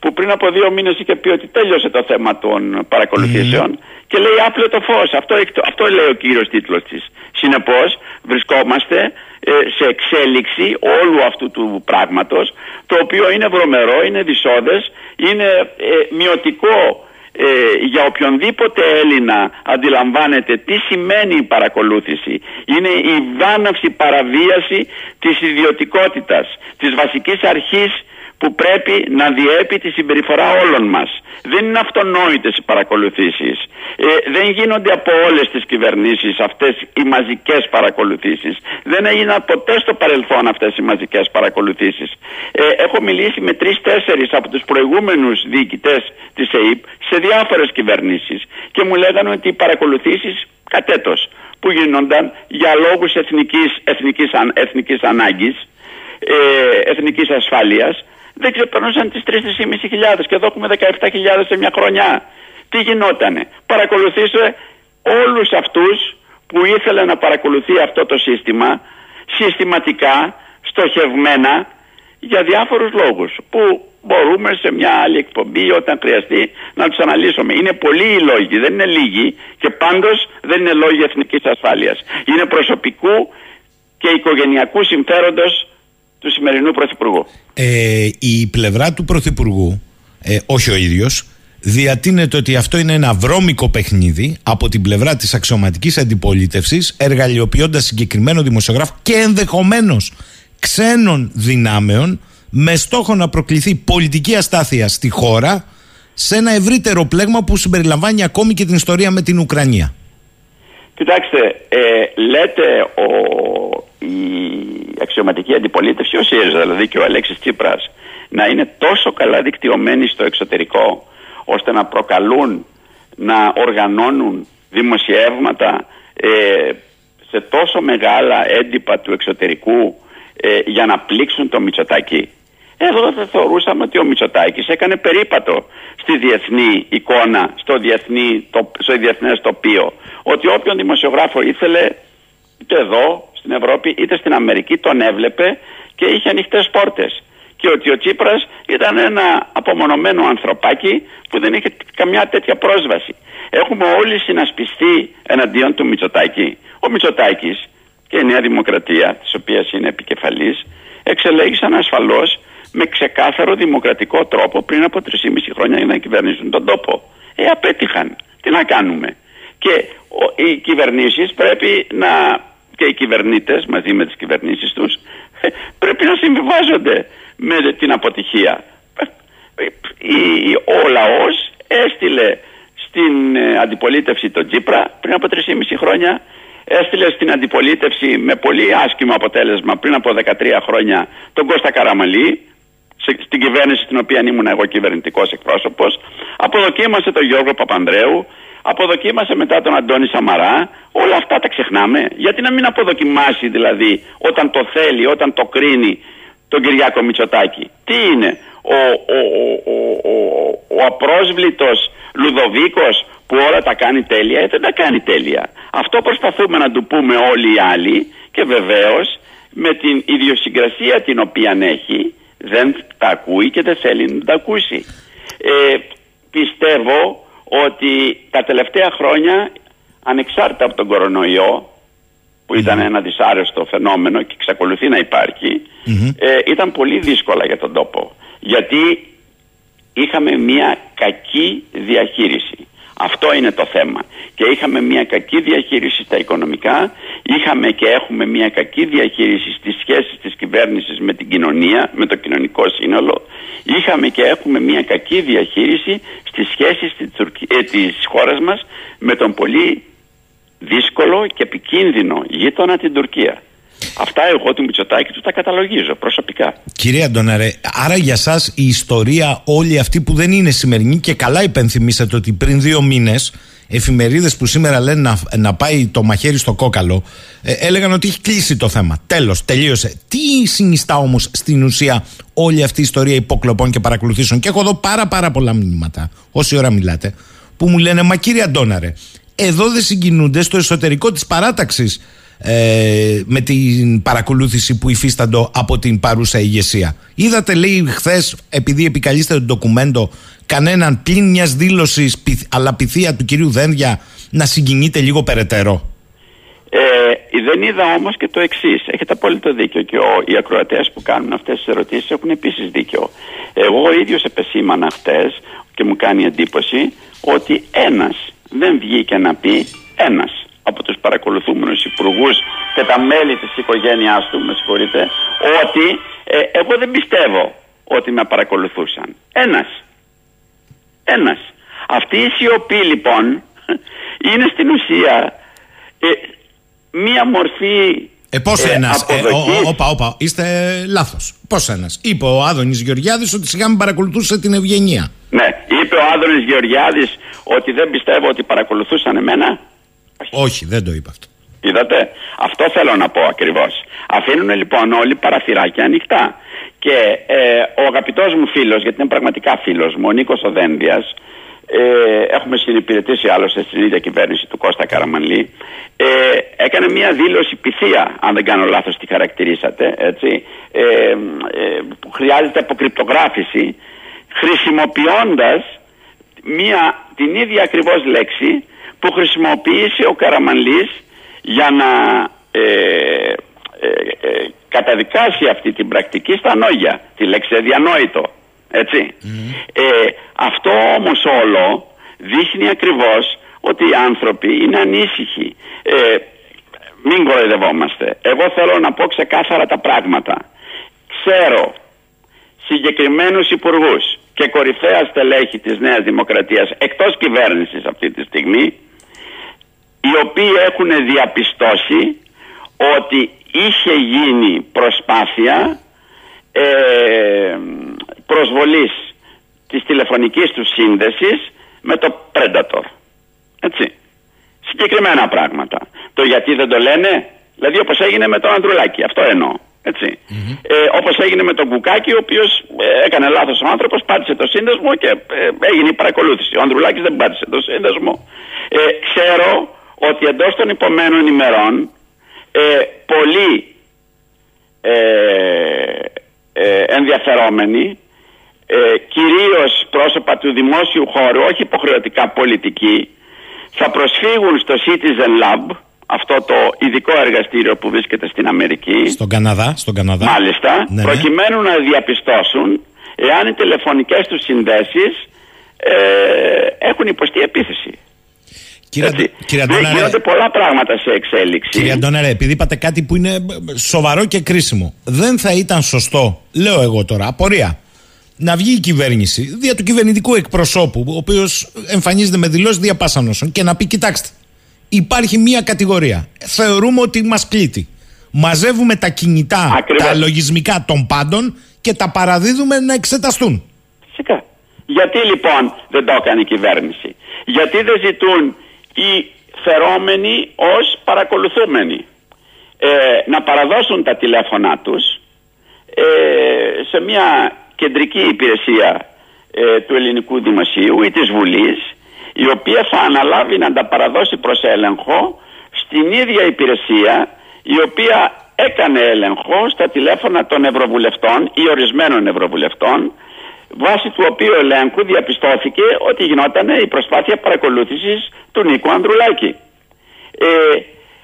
που πριν από δύο μήνες είχε πει ότι τέλειωσε το θέμα των παρακολουθήσεων και λέει άπλετο φως. Αυτό, έχει- αυτό λέει ο κύριος τίτλος της. Συνεπώς βρισκόμαστε ε, σε εξέλιξη όλου αυτού του πράγματος το οποίο είναι βρωμερό, είναι δυσόδες, είναι ε, μειωτικό ε, για οποιονδήποτε Έλληνα αντιλαμβάνεται τι σημαίνει η παρακολούθηση. Είναι η βάναυση παραβίαση της ιδιωτικότητας της βασικής αρχής που πρέπει να διέπει τη συμπεριφορά όλων μας. Δεν είναι αυτονόητες οι παρακολουθήσεις. Ε, δεν γίνονται από όλες τις κυβερνήσεις αυτές οι μαζικές παρακολουθήσεις. Δεν έγιναν ποτέ στο παρελθόν αυτές οι μαζικές παρακολουθήσεις. Ε, έχω μιλήσει με τρεις-τέσσερις από τους προηγούμενους διοικητές της ΕΕΠ σε διάφορες κυβερνήσεις και μου λέγανε ότι οι παρακολουθήσεις κατέτος που γίνονταν για λόγους εθνικής, εθνικής, αν- εθνικής ανάγκης ε, εθνικής ασφάλειας δεν ξεπερνούσαν τις 3.500 και εδώ έχουμε 17.000 σε μια χρονιά. Τι γινότανε; Παρακολουθήσε όλους αυτούς που ήθελε να παρακολουθεί αυτό το σύστημα συστηματικά, στοχευμένα για διάφορους λόγους που μπορούμε σε μια άλλη εκπομπή όταν χρειαστεί να τους αναλύσουμε. Είναι πολλοί οι λόγοι, δεν είναι λίγοι και πάντως δεν είναι λόγοι εθνικής ασφάλειας. Είναι προσωπικού και οικογενειακού συμφέροντος του σημερινού Πρωθυπουργού. Ε, η πλευρά του Πρωθυπουργού, ε, όχι ο ίδιος, διατείνεται ότι αυτό είναι ένα βρώμικο παιχνίδι από την πλευρά της αξιωματικής αντιπολίτευσης, εργαλειοποιώντας συγκεκριμένο δημοσιογράφο και ενδεχομένως ξένων δυνάμεων με στόχο να προκληθεί πολιτική αστάθεια στη χώρα σε ένα ευρύτερο πλέγμα που συμπεριλαμβάνει ακόμη και την ιστορία με την Ουκρανία. Κοιτάξτε, ε, λέτε ο, η αξιωματική αντιπολίτευση, ο ΣΥΡΙΖΑ δηλαδή και ο Αλέξης Τσίπρας, να είναι τόσο καλά δικτυωμένοι στο εξωτερικό, ώστε να προκαλούν, να οργανώνουν δημοσιεύματα ε, σε τόσο μεγάλα έντυπα του εξωτερικού ε, για να πλήξουν το Μητσοτάκη. Εδώ θα θεωρούσαμε ότι ο Μητσοτάκης έκανε περίπατο στη διεθνή εικόνα, στο, διεθνή, το, στο διεθνές τοπίο. Ότι όποιον δημοσιογράφο ήθελε είτε εδώ στην Ευρώπη είτε στην Αμερική τον έβλεπε και είχε ανοιχτές πόρτες. Και ότι ο Τσίπρας ήταν ένα απομονωμένο ανθρωπάκι που δεν είχε καμιά τέτοια πρόσβαση. Έχουμε όλοι συνασπιστεί εναντίον του Μητσοτάκη. Ο Μητσοτάκης και η Νέα Δημοκρατία, της οποίας είναι επικεφαλής, εξελέγησαν ασφαλώς με ξεκάθαρο δημοκρατικό τρόπο πριν από 3,5 χρόνια για να κυβερνήσουν τον τόπο. Ε, απέτυχαν. Τι να κάνουμε. Και ο, οι κυβερνήσεις πρέπει να και οι κυβερνήτες μαζί με τις κυβερνήσεις τους ε, πρέπει να συμβιβάζονται με την αποτυχία. Ε, η- ο λαός έστειλε στην ε, αντιπολίτευση τον Τσίπρα πριν από 3,5 χρόνια έστειλε στην αντιπολίτευση με πολύ άσχημο αποτέλεσμα πριν από 13 χρόνια τον Κώστα Καραμαλή σε- στην κυβέρνηση στην οποία ήμουν εγώ κυβερνητικός εκπρόσωπος. Αποδοκίμασε τον Γιώργο Παπανδρέου, αποδοκίμασε μετά τον Αντώνη Σαμαρά. Όλα αυτά τα ξεχνάμε. Γιατί να μην αποδοκιμάσει δηλαδή όταν το θέλει, όταν το κρίνει τον Κυριάκο Μητσοτάκη. Τι είναι, ο, ο, ο, ο, ο, ο απρόσβλητος Λουδοβίκος που όλα τα κάνει τέλεια, ε, δεν τα κάνει τέλεια. Αυτό προσπαθούμε να του πούμε όλοι οι άλλοι και βεβαίως με την ιδιοσυγκρασία την οποία έχει δεν τα ακούει και δεν θέλει να τα ακούσει. Ε, πιστεύω ότι τα τελευταία χρόνια ανεξάρτητα από τον κορονοϊό που ήταν ένα δυσάρεστο φαινόμενο και εξακολουθεί να υπαρχει ε, ήταν πολύ δύσκολα για τον τόπο. Γιατί είχαμε μια κακή διαχείριση. Αυτό είναι το θέμα. Και είχαμε μια κακή διαχείριση στα οικονομικά, είχαμε και έχουμε μια κακή διαχείριση στις σχέσεις της κυβέρνησης με την κοινωνία, με το κοινωνικό σύνολο, είχαμε και έχουμε μια κακή διαχείριση στις σχέσεις της, Τουρκ- ε, της χώρας μας με τον πολύ δύσκολο και επικίνδυνο γείτονα την Τουρκία. Αυτά εγώ του Μητσοτάκη του τα καταλογίζω προσωπικά. Κυρία Ντοναρέ, άρα για σας η ιστορία όλη αυτή που δεν είναι σημερινή και καλά υπενθυμίσατε ότι πριν δύο μήνες εφημερίδες που σήμερα λένε να, να πάει το μαχαίρι στο κόκαλο ε, έλεγαν ότι έχει κλείσει το θέμα. Τέλος, τελείωσε. Τι συνιστά όμως στην ουσία όλη αυτή η ιστορία υποκλοπών και παρακολουθήσεων; Και έχω εδώ πάρα πάρα πολλά μηνύματα όση ώρα μιλάτε που μου λένε μα κύριε Αντώναρε εδώ δεν συγκινούνται στο εσωτερικό της παράταξης ε, με την παρακολούθηση που υφίσταντο από την παρούσα ηγεσία. Είδατε, λέει χθες, επειδή επικαλείστε το ντοκουμέντο, κανέναν πλην μιας δήλωσης αλλά πυθία του κυρίου Δένδια να συγκινείται λίγο περαιτέρω; Ε, δεν είδα όμως και το εξής. Έχετε απόλυτο δίκιο και ο, οι ακροατές που κάνουν αυτές τις ερωτήσεις έχουν επίσης δίκιο. Εγώ ο ίδιος επεσήμανα χτε και μου κάνει εντύπωση ότι ένας δεν βγήκε να πει ένας από τους παρακολουθούμενους υπουργούς και τα μέλη της οικογένειάς του, με συγχωρείτε, ότι ε, εγώ δεν πιστεύω ότι με παρακολουθούσαν. Ένας. Ένας. Αυτή η σιωπή λοιπόν είναι στην ουσία ε, μία μορφή Ε, πώς ε, ένας; Ε, αποδοχής. όπα, όπα, είστε λάθος. Πώς ένας; Είπε ο Άδωνης Γεωργιάδης ότι σιγά μην παρακολουθούσε την Ευγενία. Ναι, είπε ο Άδωνης Γεωργιάδης ότι δεν πιστεύω ότι παρακολουθούσαν εμένα. Όχι, δεν το είπε αυτό. Είδατε, αυτό θέλω να πω ακριβώς. Αφήνουν λοιπόν όλοι παραθυράκια ανοιχτά. Και ε, ο αγαπητός μου φίλος, γιατί είναι πραγματικά φίλος μου, ο Νίκος Οδένδιας, ε, έχουμε συνυπηρετήσει άλλωστε στην ίδια κυβέρνηση του Κώστα Καραμανλή, ε, έκανε μια δήλωση πυθία, αν δεν κάνω λάθος τη χαρακτηρίσατε, έτσι, ε, ε, που χρειάζεται αποκρυπτογράφηση, χρησιμοποιώντας μια, την ίδια ακριβώς λέξη που χρησιμοποίησε ο Καραμανλής για να ε, ε, ε, καταδικάσει αυτή την πρακτική στα νόγια, τη λέξη διανόητο. Έτσι. Ε, αυτό όμως όλο δείχνει ακριβώς ότι οι άνθρωποι είναι ανήσυχοι. Ε, μην κοροϊδευόμαστε. Εγώ θέλω να πω ξεκάθαρα τα πράγματα. Ξέρω συγκεκριμένους υπουργούς και κορυφαία στελέχη της Νέας Δημοκρατίας εκτός κυβέρνησης αυτή τη στιγμή οι οποίοι έχουν διαπιστώσει ότι είχε γίνει προσπάθεια ε, προσβολής της τηλεφωνικής τους σύνδεσης με το Predator. Έτσι. Συγκεκριμένα πράγματα. Το γιατί δεν το λένε, δηλαδή όπως έγινε με τον Ανδρουλάκη, αυτό εννοώ. Έτσι. Ε, όπως έγινε με τον Κουκάκη, ο οποίος ε, έκανε λάθος ο άνθρωπος, πάτησε το σύνδεσμο και ε, έγινε η παρακολούθηση. Ο Ανδρουλάκης δεν πάτησε το σύνδεσμο. Ε, ξέρω ότι εντός των υπομένων ημερών ε, πολλοί ε, ε, ενδιαφερόμενοι ε, κυρίως πρόσωπα του δημόσιου χώρου, όχι υποχρεωτικά πολιτικοί, θα προσφύγουν στο Citizen Lab, αυτό το ειδικό εργαστήριο που βρίσκεται στην Αμερική, Στον Καναδά, στον Καναδά. μάλιστα, Ναι, ναι. προκειμένου να διαπιστώσουν εάν οι τηλεφωνικές τους συνδέσεις ε, έχουν υποστεί επίθεση. Κύριε Έτσι. Αντω- κύριε Δεν Αντωνάρε. γίνονται πολλά πράγματα σε εξέλιξη. Κύριε Αντώνερε, επειδή είπατε κάτι που είναι ε, σοβαρό και κρίσιμο, δεν θα ήταν σωστό, λέω εγώ τώρα, απορία, να βγει η κυβέρνηση δια του κυβερνητικού εκπροσώπου, ο οποίος εμφανίζεται με δηλώσεις διαπάσανωσων και να πει: Κοιτάξτε, υπάρχει μία κατηγορία. Θεωρούμε ότι μας κλείτει. Μαζεύουμε τα κινητά, Ακριβώς. τα λογισμικά των πάντων και τα παραδίδουμε να εξεταστούν. Φυσικά. Γιατί λοιπόν δεν το έκανε η κυβέρνηση; Γιατί δεν ζητούν οι φερόμενοι ως παρακολουθούμενοι. Ε, να παραδώσουν τα τηλέφωνά τους ε, σε μια κεντρική υπηρεσία ε, του ελληνικού δημοσίου ή της Βουλής η οποία θα αναλάβει να τα παραδώσει προς έλεγχο στην ίδια υπηρεσία η οποία έκανε έλεγχο στα τηλέφωνα των ευρωβουλευτών ή ορισμένων ευρωβουλευτών βάσει του οποίου ελέγχου διαπιστώθηκε ότι γινόταν η προσπάθεια παρακολούθησης του Νίκου Ανδρουλάκη. Ε,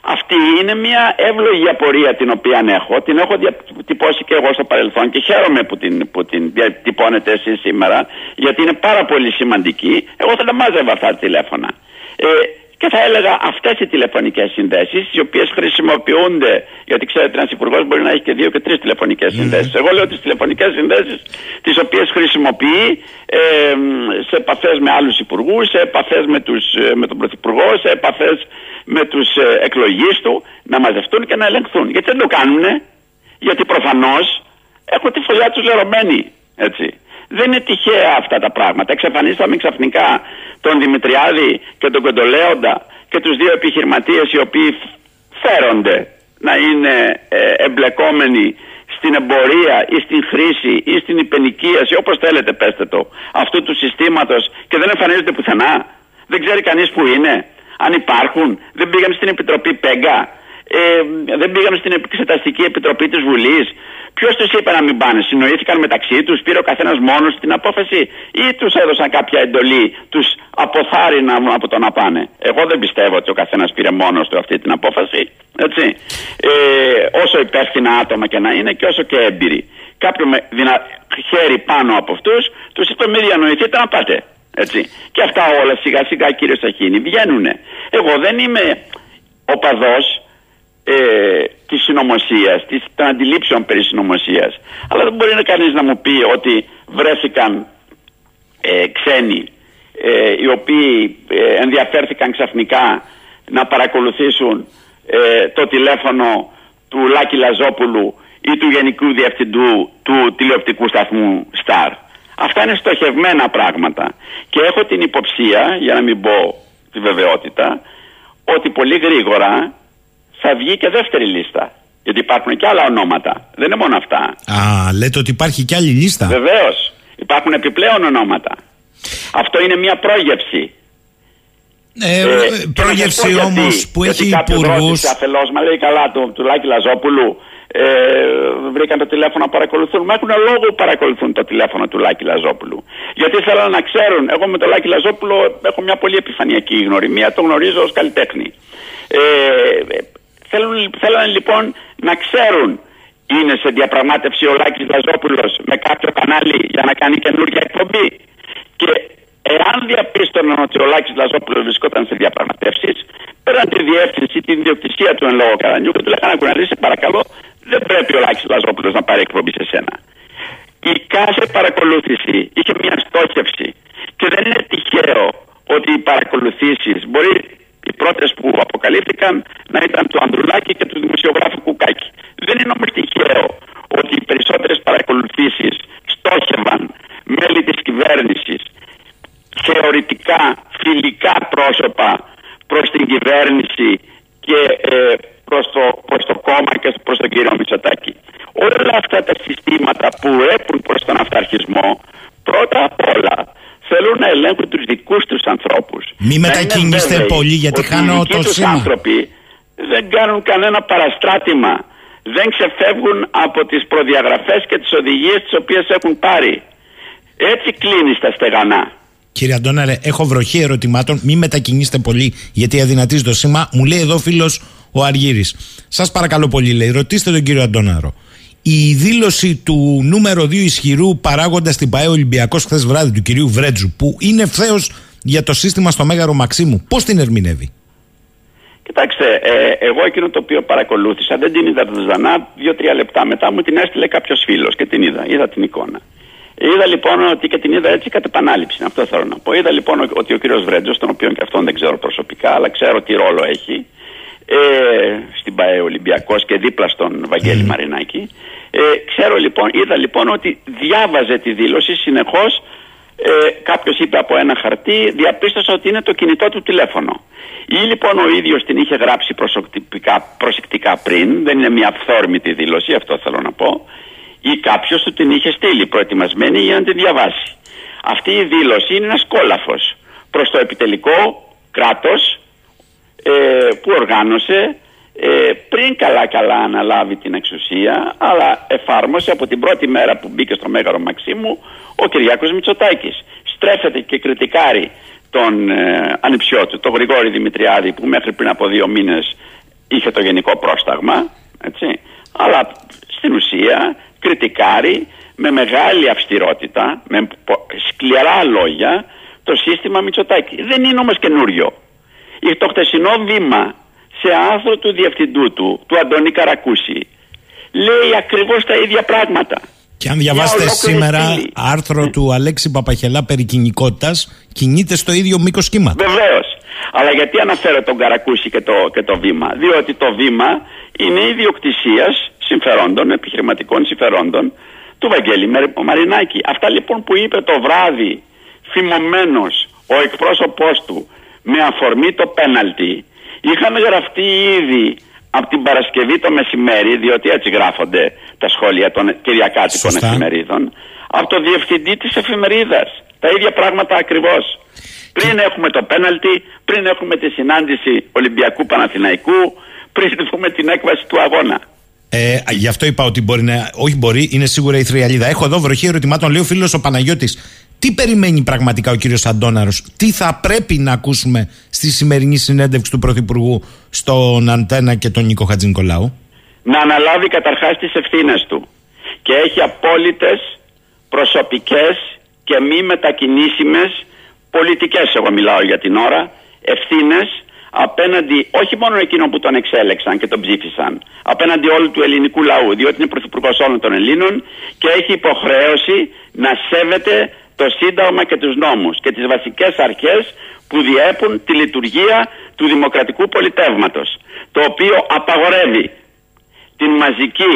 αυτή είναι μια εύλογη απορία την οποία έχω. Την έχω διατυπώσει και εγώ στο παρελθόν και χαίρομαι που την, που την διατυπώνετε εσείς σήμερα γιατί είναι πάρα πολύ σημαντική. Εγώ θα τα μάζευα αυτά τα τηλέφωνα. Ε, και θα έλεγα αυτές οι τηλεφωνικές συνδέσεις οι οποίες χρησιμοποιούνται γιατί ξέρετε ένας υπουργός μπορεί να έχει και δύο και τρεις τηλεφωνικές συνδέσεις. Εγώ λέω τις τηλεφωνικές συνδέσεις τις οποίες χρησιμοποιεί ε, σε επαφές με άλλους υπουργούς, σε επαφές με, τους, ε, με τον Πρωθυπουργό, σε επαφές με τους ε, εκλογείς του να μαζευτούν και να ελεγχθούν. Γιατί δεν το κάνουνε. Γιατί προφανώς έχουν τη φωλιά τους λερωμένη. Έτσι. Δεν είναι τυχαία αυτά τα πράγματα. Εξαφανίσαμε ξαφνικά τον Δημητριάδη και τον Κοντολέοντα και τους δύο επιχειρηματίες οι οποίοι φέρονται να είναι ε, εμπλεκόμενοι στην εμπορία ή στην χρήση ή στην υπενικίαση, όπως θέλετε πέστε το, αυτού του συστήματος και δεν εμφανίζονται πουθενά. Δεν ξέρει κανείς που είναι. Αν υπάρχουν, δεν πήγαν στην Επιτροπή Πέγκα, ε, δεν πήγαν στην Εξεταστική Επιτροπή της Βουλής. Ποιος τους είπε να μην πάνε, συνοήθηκαν μεταξύ τους, πήρε ο καθένας μόνος την απόφαση ή τους έδωσαν κάποια εντολή, τους αποθάρρυναν από το να πάνε; Εγώ δεν πιστεύω ότι ο καθένας πήρε μόνος του αυτή την απόφαση. Έτσι. Ε, όσο υπεύθυνα άτομα και να είναι και όσο και έμπειροι. Κάποιο με δυνα... χέρι πάνω από αυτούς, τους είπε μη διανοηθείτε να πάτε. Έτσι. Και αυτά όλα σιγά σιγά κύριε Σαχίνη βγαίνουν. Εγώ δεν είμαι οπαδός ε, της συνωμοσίας, των αντιλήψεων περί συνωμοσίας. Αλλά δεν μπορεί κανείς να μου πει ότι βρέθηκαν ε, ξένοι ε, οι οποίοι ε, ενδιαφέρθηκαν ξαφνικά να παρακολουθήσουν ε, το τηλέφωνο του Λάκη Λαζόπουλου ή του Γενικού Διευθυντού του τηλεοπτικού σταθμού Star. Αυτά είναι στοχευμένα πράγματα. Και έχω την υποψία, για να μην πω τη βεβαιότητα, ότι πολύ γρήγορα θα βγει και δεύτερη λίστα. Γιατί υπάρχουν και άλλα ονόματα. Δεν είναι μόνο αυτά. Α, λέτε ότι υπάρχει και άλλη λίστα. Βεβαίως. Υπάρχουν επιπλέον ονόματα. Αυτό είναι μια πρόγευση. Ε, Ε, και πρόγευση να σας πω όμως γιατί. που Γιατί έχει κάποιος υπουργούς. ρώτησε αφελώς, μα λέει καλά του, του Λάκη Λαζόπουλου. Ε, βρήκαν το τηλέφωνο να παρακολουθούν. Μα έχουν λόγο που παρακολουθούν το τηλέφωνο του Λάκη Λαζόπουλου. Γιατί θέλουν να ξέρουν. Εγώ με τον Λάκη Λαζόπουλο έχω μια πολύ επιφανειακή γνωριμία. Το γνωρίζω ως καλλιτέχνη. Ε, θέλουν, θέλουν λοιπόν να ξέρουν είναι σε διαπραγμάτευση ο Λάκης Λαζόπουλος με κάποιο κανάλι για να κάνει καινούργια εκπομπή; Και εάν διαπίστωναν ότι ο Λάκης Λαζόπουλος βρισκόταν σε διαπραγματεύσεις, πέραν τη διεύθυνση, την ιδιοκτησία του εν λόγω Καρανιού και του λέγανε να σε παρακαλώ, δεν πρέπει ο Λάκης Λαζόπουλος να πάρει εκπομπή σε σένα. Η κάθε παρακολούθηση είχε μια στόχευση και δεν είναι τυχαίο ότι οι παρακολουθήσεις μπορεί οι πρώτες που αποκαλύφθηκαν να ήταν του Ανδρουλάκη και του δημοσιογράφου Κουκάκη. Δεν είναι όμως τυχαίο ότι οι περισσότερες παρακολουθήσεις στόχευαν μέλη της κυβέρνησης, θεωρητικά φιλικά πρόσωπα προς την κυβέρνηση και ε, προς, το, προς το κόμμα και προς τον κύριο Μητσοτάκη. Όλα αυτά τα συστήματα που ρέπουν προς τον αυταρχισμό πρώτα απ' όλα θέλουν να ελέγχουν τους δικούς τους ανθρώπους. Μη Να είναι μετακινήστε βέβαιοι πολύ, γιατί ότι χάνω οι δικοί το τους σήμα. άνθρωποι δεν κάνουν κανένα παραστράτημα. Δεν ξεφεύγουν από τις προδιαγραφές και τις οδηγίες τις οποίες έχουν πάρει. Έτσι κλείνεις στα στεγανά. Κύριε Αντώναρε, έχω βροχή ερωτημάτων. Μην μετακινήσετε πολύ, γιατί αδυνατίζει το σήμα. Μου λέει εδώ φίλος ο Αργύρης. Σας παρακαλώ πολύ, λέει, ρωτήστε τον κύριο Αντώναρο. Η δήλωση του νούμερο 2 ισχυρού παράγοντας στην ΠαΕ Ολυμπιακός χθες βράδυ του κυρίου Βρέτζου, που είναι ευθέως για το σύστημα στο Μέγαρο Μαξίμου. Πώς την ερμηνεύει; Κοιτάξτε, ε, εγώ εκείνο το οποίο παρακολούθησα δεν την είδα ζωντανά. Δύο-τρία λεπτά μετά μου την έστειλε κάποιος φίλος και την είδα. Είδα την εικόνα. Είδα λοιπόν ότι και την είδα έτσι κατ' επανάληψη. Αυτό θέλω να πω. Είδα λοιπόν ότι ο κύριος Βρέτζος, τον οποίο και αυτόν δεν ξέρω προσωπικά, αλλά ξέρω τι ρόλο έχει ε, στην ΠαΕ Ολυμπιακός και δίπλα στον Βαγγέλη Μαρινάκη. Ε, ξέρω λοιπόν, είδα λοιπόν ότι διάβαζε τη δήλωση συνεχώς. Ε, Κάποιος είπε από ένα χαρτί, διαπίστωσα ότι είναι το κινητό του τηλέφωνο. Ή λοιπόν ο ίδιος την είχε γράψει προσεκτικά, προσεκτικά πριν, δεν είναι μια αυθόρμητη δήλωση, αυτό θέλω να πω, ή κάποιος του την είχε στείλει προετοιμασμένη για να τη διαβάσει. Αυτή η δήλωση είναι ένας κόλαφος προς το επιτελικό κράτος ε, που οργάνωσε ε, πριν καλά καλά αναλάβει την εξουσία αλλά εφάρμοσε από την πρώτη μέρα που μπήκε στο Μέγαρο Μαξίμου ο Κυριάκος Μητσοτάκης στρέφεται και κριτικάρει τον ε, ανιψιό του, τον Γρηγόρη Δημητριάδη που μέχρι πριν από δύο μήνες είχε το γενικό πρόσταγμα έτσι, αλλά στην ουσία κριτικάρει με μεγάλη αυστηρότητα, με σκληρά λόγια το σύστημα Μητσοτάκη. Δεν είναι όμως καινούριο. Το χτεσινό βήμα σε άρθρο του διευθυντού του, του Αντωνή Καρακούση, λέει ακριβώς τα ίδια πράγματα. Και αν διαβάσετε σήμερα στήλη. άρθρο του Αλέξη Παπαχελά περί κοινικότητας, κινείται στο ίδιο μήκος κύματος. Βεβαίως. Αλλά γιατί αναφέρω τον Καρακούση και το, και το βήμα; Διότι το βήμα είναι ιδιοκτησίας συμφερόντων, επιχειρηματικών συμφερόντων του Βαγγέλη Μαρινάκη. Αυτά λοιπόν που είπε το βράδυ φημωμένος ο εκπρόσωπός του με αφορμή το πέναλτι είχαν γραφτεί ήδη από την Παρασκευή το μεσημέρι, διότι έτσι γράφονται τα σχόλια των κυριακάτικων εφημερίδων, από το διευθυντή της εφημερίδας. Τα ίδια πράγματα ακριβώς. Πριν έχουμε το πέναλτι, πριν έχουμε τη συνάντηση Ολυμπιακού Παναθηναϊκού, πριν δούμε την έκβαση του αγώνα. Ε, γι' αυτό είπα ότι μπορεί να. Όχι, μπορεί, είναι σίγουρα η Θριαλίδα. Έχω εδώ βροχή ερωτημάτων. Λέει ο φίλος ο Παναγιώτης. Τι περιμένει πραγματικά ο κύριος Αντώναρος, τι θα πρέπει να ακούσουμε στη σημερινή συνέντευξη του Πρωθυπουργού στον Αντένα και τον Νίκο Χατζηνικολάου; Να αναλάβει καταρχάς τις ευθύνες του. Και έχει απόλυτες προσωπικές και μη μετακινήσιμες πολιτικές, εγώ μιλάω για την ώρα, ευθύνες απέναντι όχι μόνο εκείνων που τον εξέλεξαν και τον ψήφισαν, απέναντι όλου του ελληνικού λαού, διότι είναι πρωθυπουργός όλων των Ελλήνων και έχει υποχρέωση να σέβεται το Σύνταγμα και τους νόμους και τις βασικές αρχές που διέπουν τη λειτουργία του δημοκρατικού πολιτεύματος, το οποίο απαγορεύει την μαζική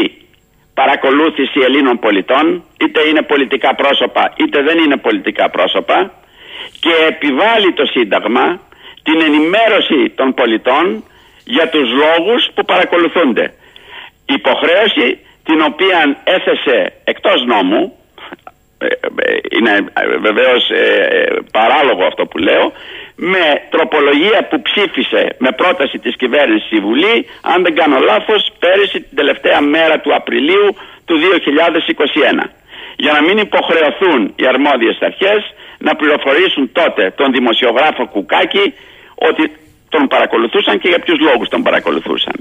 παρακολούθηση Ελλήνων πολιτών, είτε είναι πολιτικά πρόσωπα είτε δεν είναι πολιτικά πρόσωπα, και επιβάλλει το Σύνταγμα την ενημέρωση των πολιτών για τους λόγους που παρακολουθούνται. Υποχρέωση την οποία έθεσε εκτός νόμου, ε, ε, είναι ε, βεβαίως παράλογο αυτό που λέω, με τροπολογία που ψήφισε με πρόταση της κυβέρνησης η Βουλή, αν δεν κάνω λάθος, πέρυσι την τελευταία μέρα του Απριλίου του 2021. Για να μην υποχρεωθούν οι αρμόδιες αρχές να πληροφορήσουν τότε τον δημοσιογράφο Κουκάκη ότι τον παρακολουθούσαν και για ποιους λόγους τον παρακολουθούσαν.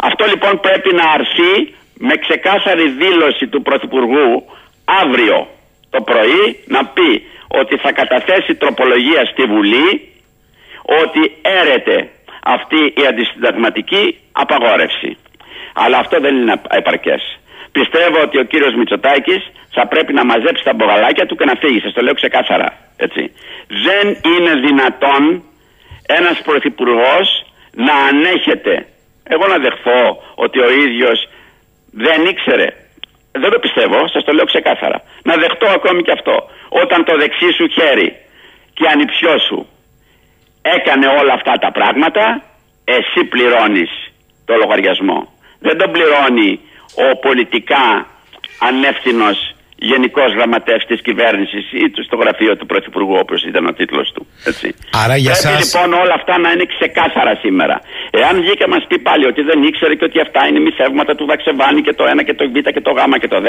Αυτό λοιπόν πρέπει να αρθεί με ξεκάθαρη δήλωση του Πρωθυπουργού αύριο το πρωί να πει ότι θα καταθέσει τροπολογία στη Βουλή ότι έρεται αυτή η αντισυνταγματική απαγόρευση. Αλλά αυτό δεν είναι επαρκές. Πιστεύω ότι ο κύριος Μητσοτάκης θα πρέπει να μαζέψει τα μπογαλάκια του και να φύγει. Σας το λέω ξεκάθαρα. Έτσι. Δεν είναι δυνατόν ένας πρωθυπουργός να ανέχεται. Εγώ να δεχθώ ότι ο ίδιος δεν ήξερε. Δεν το πιστεύω, σας το λέω ξεκάθαρα. Να δεχτώ ακόμη και αυτό. Όταν το δεξί σου χέρι και ανιψιό σου έκανε όλα αυτά τα πράγματα, εσύ πληρώνεις το λογαριασμό. Δεν τον πληρώνει ο πολιτικά ανεύθυνος Γενικός Γραμματέας της Κυβέρνησης ή στο γραφείο του Πρωθυπουργού, όπω ήταν ο τίτλος του. Έτσι. Άρα για Πρέπει σας... λοιπόν όλα αυτά να είναι ξεκάθαρα σήμερα. Εάν βγει και μας πει πάλι ότι δεν ήξερε και ότι αυτά είναι μυθεύματα του Βαξεβάνη και το ένα και το Β και το Γ και το Δ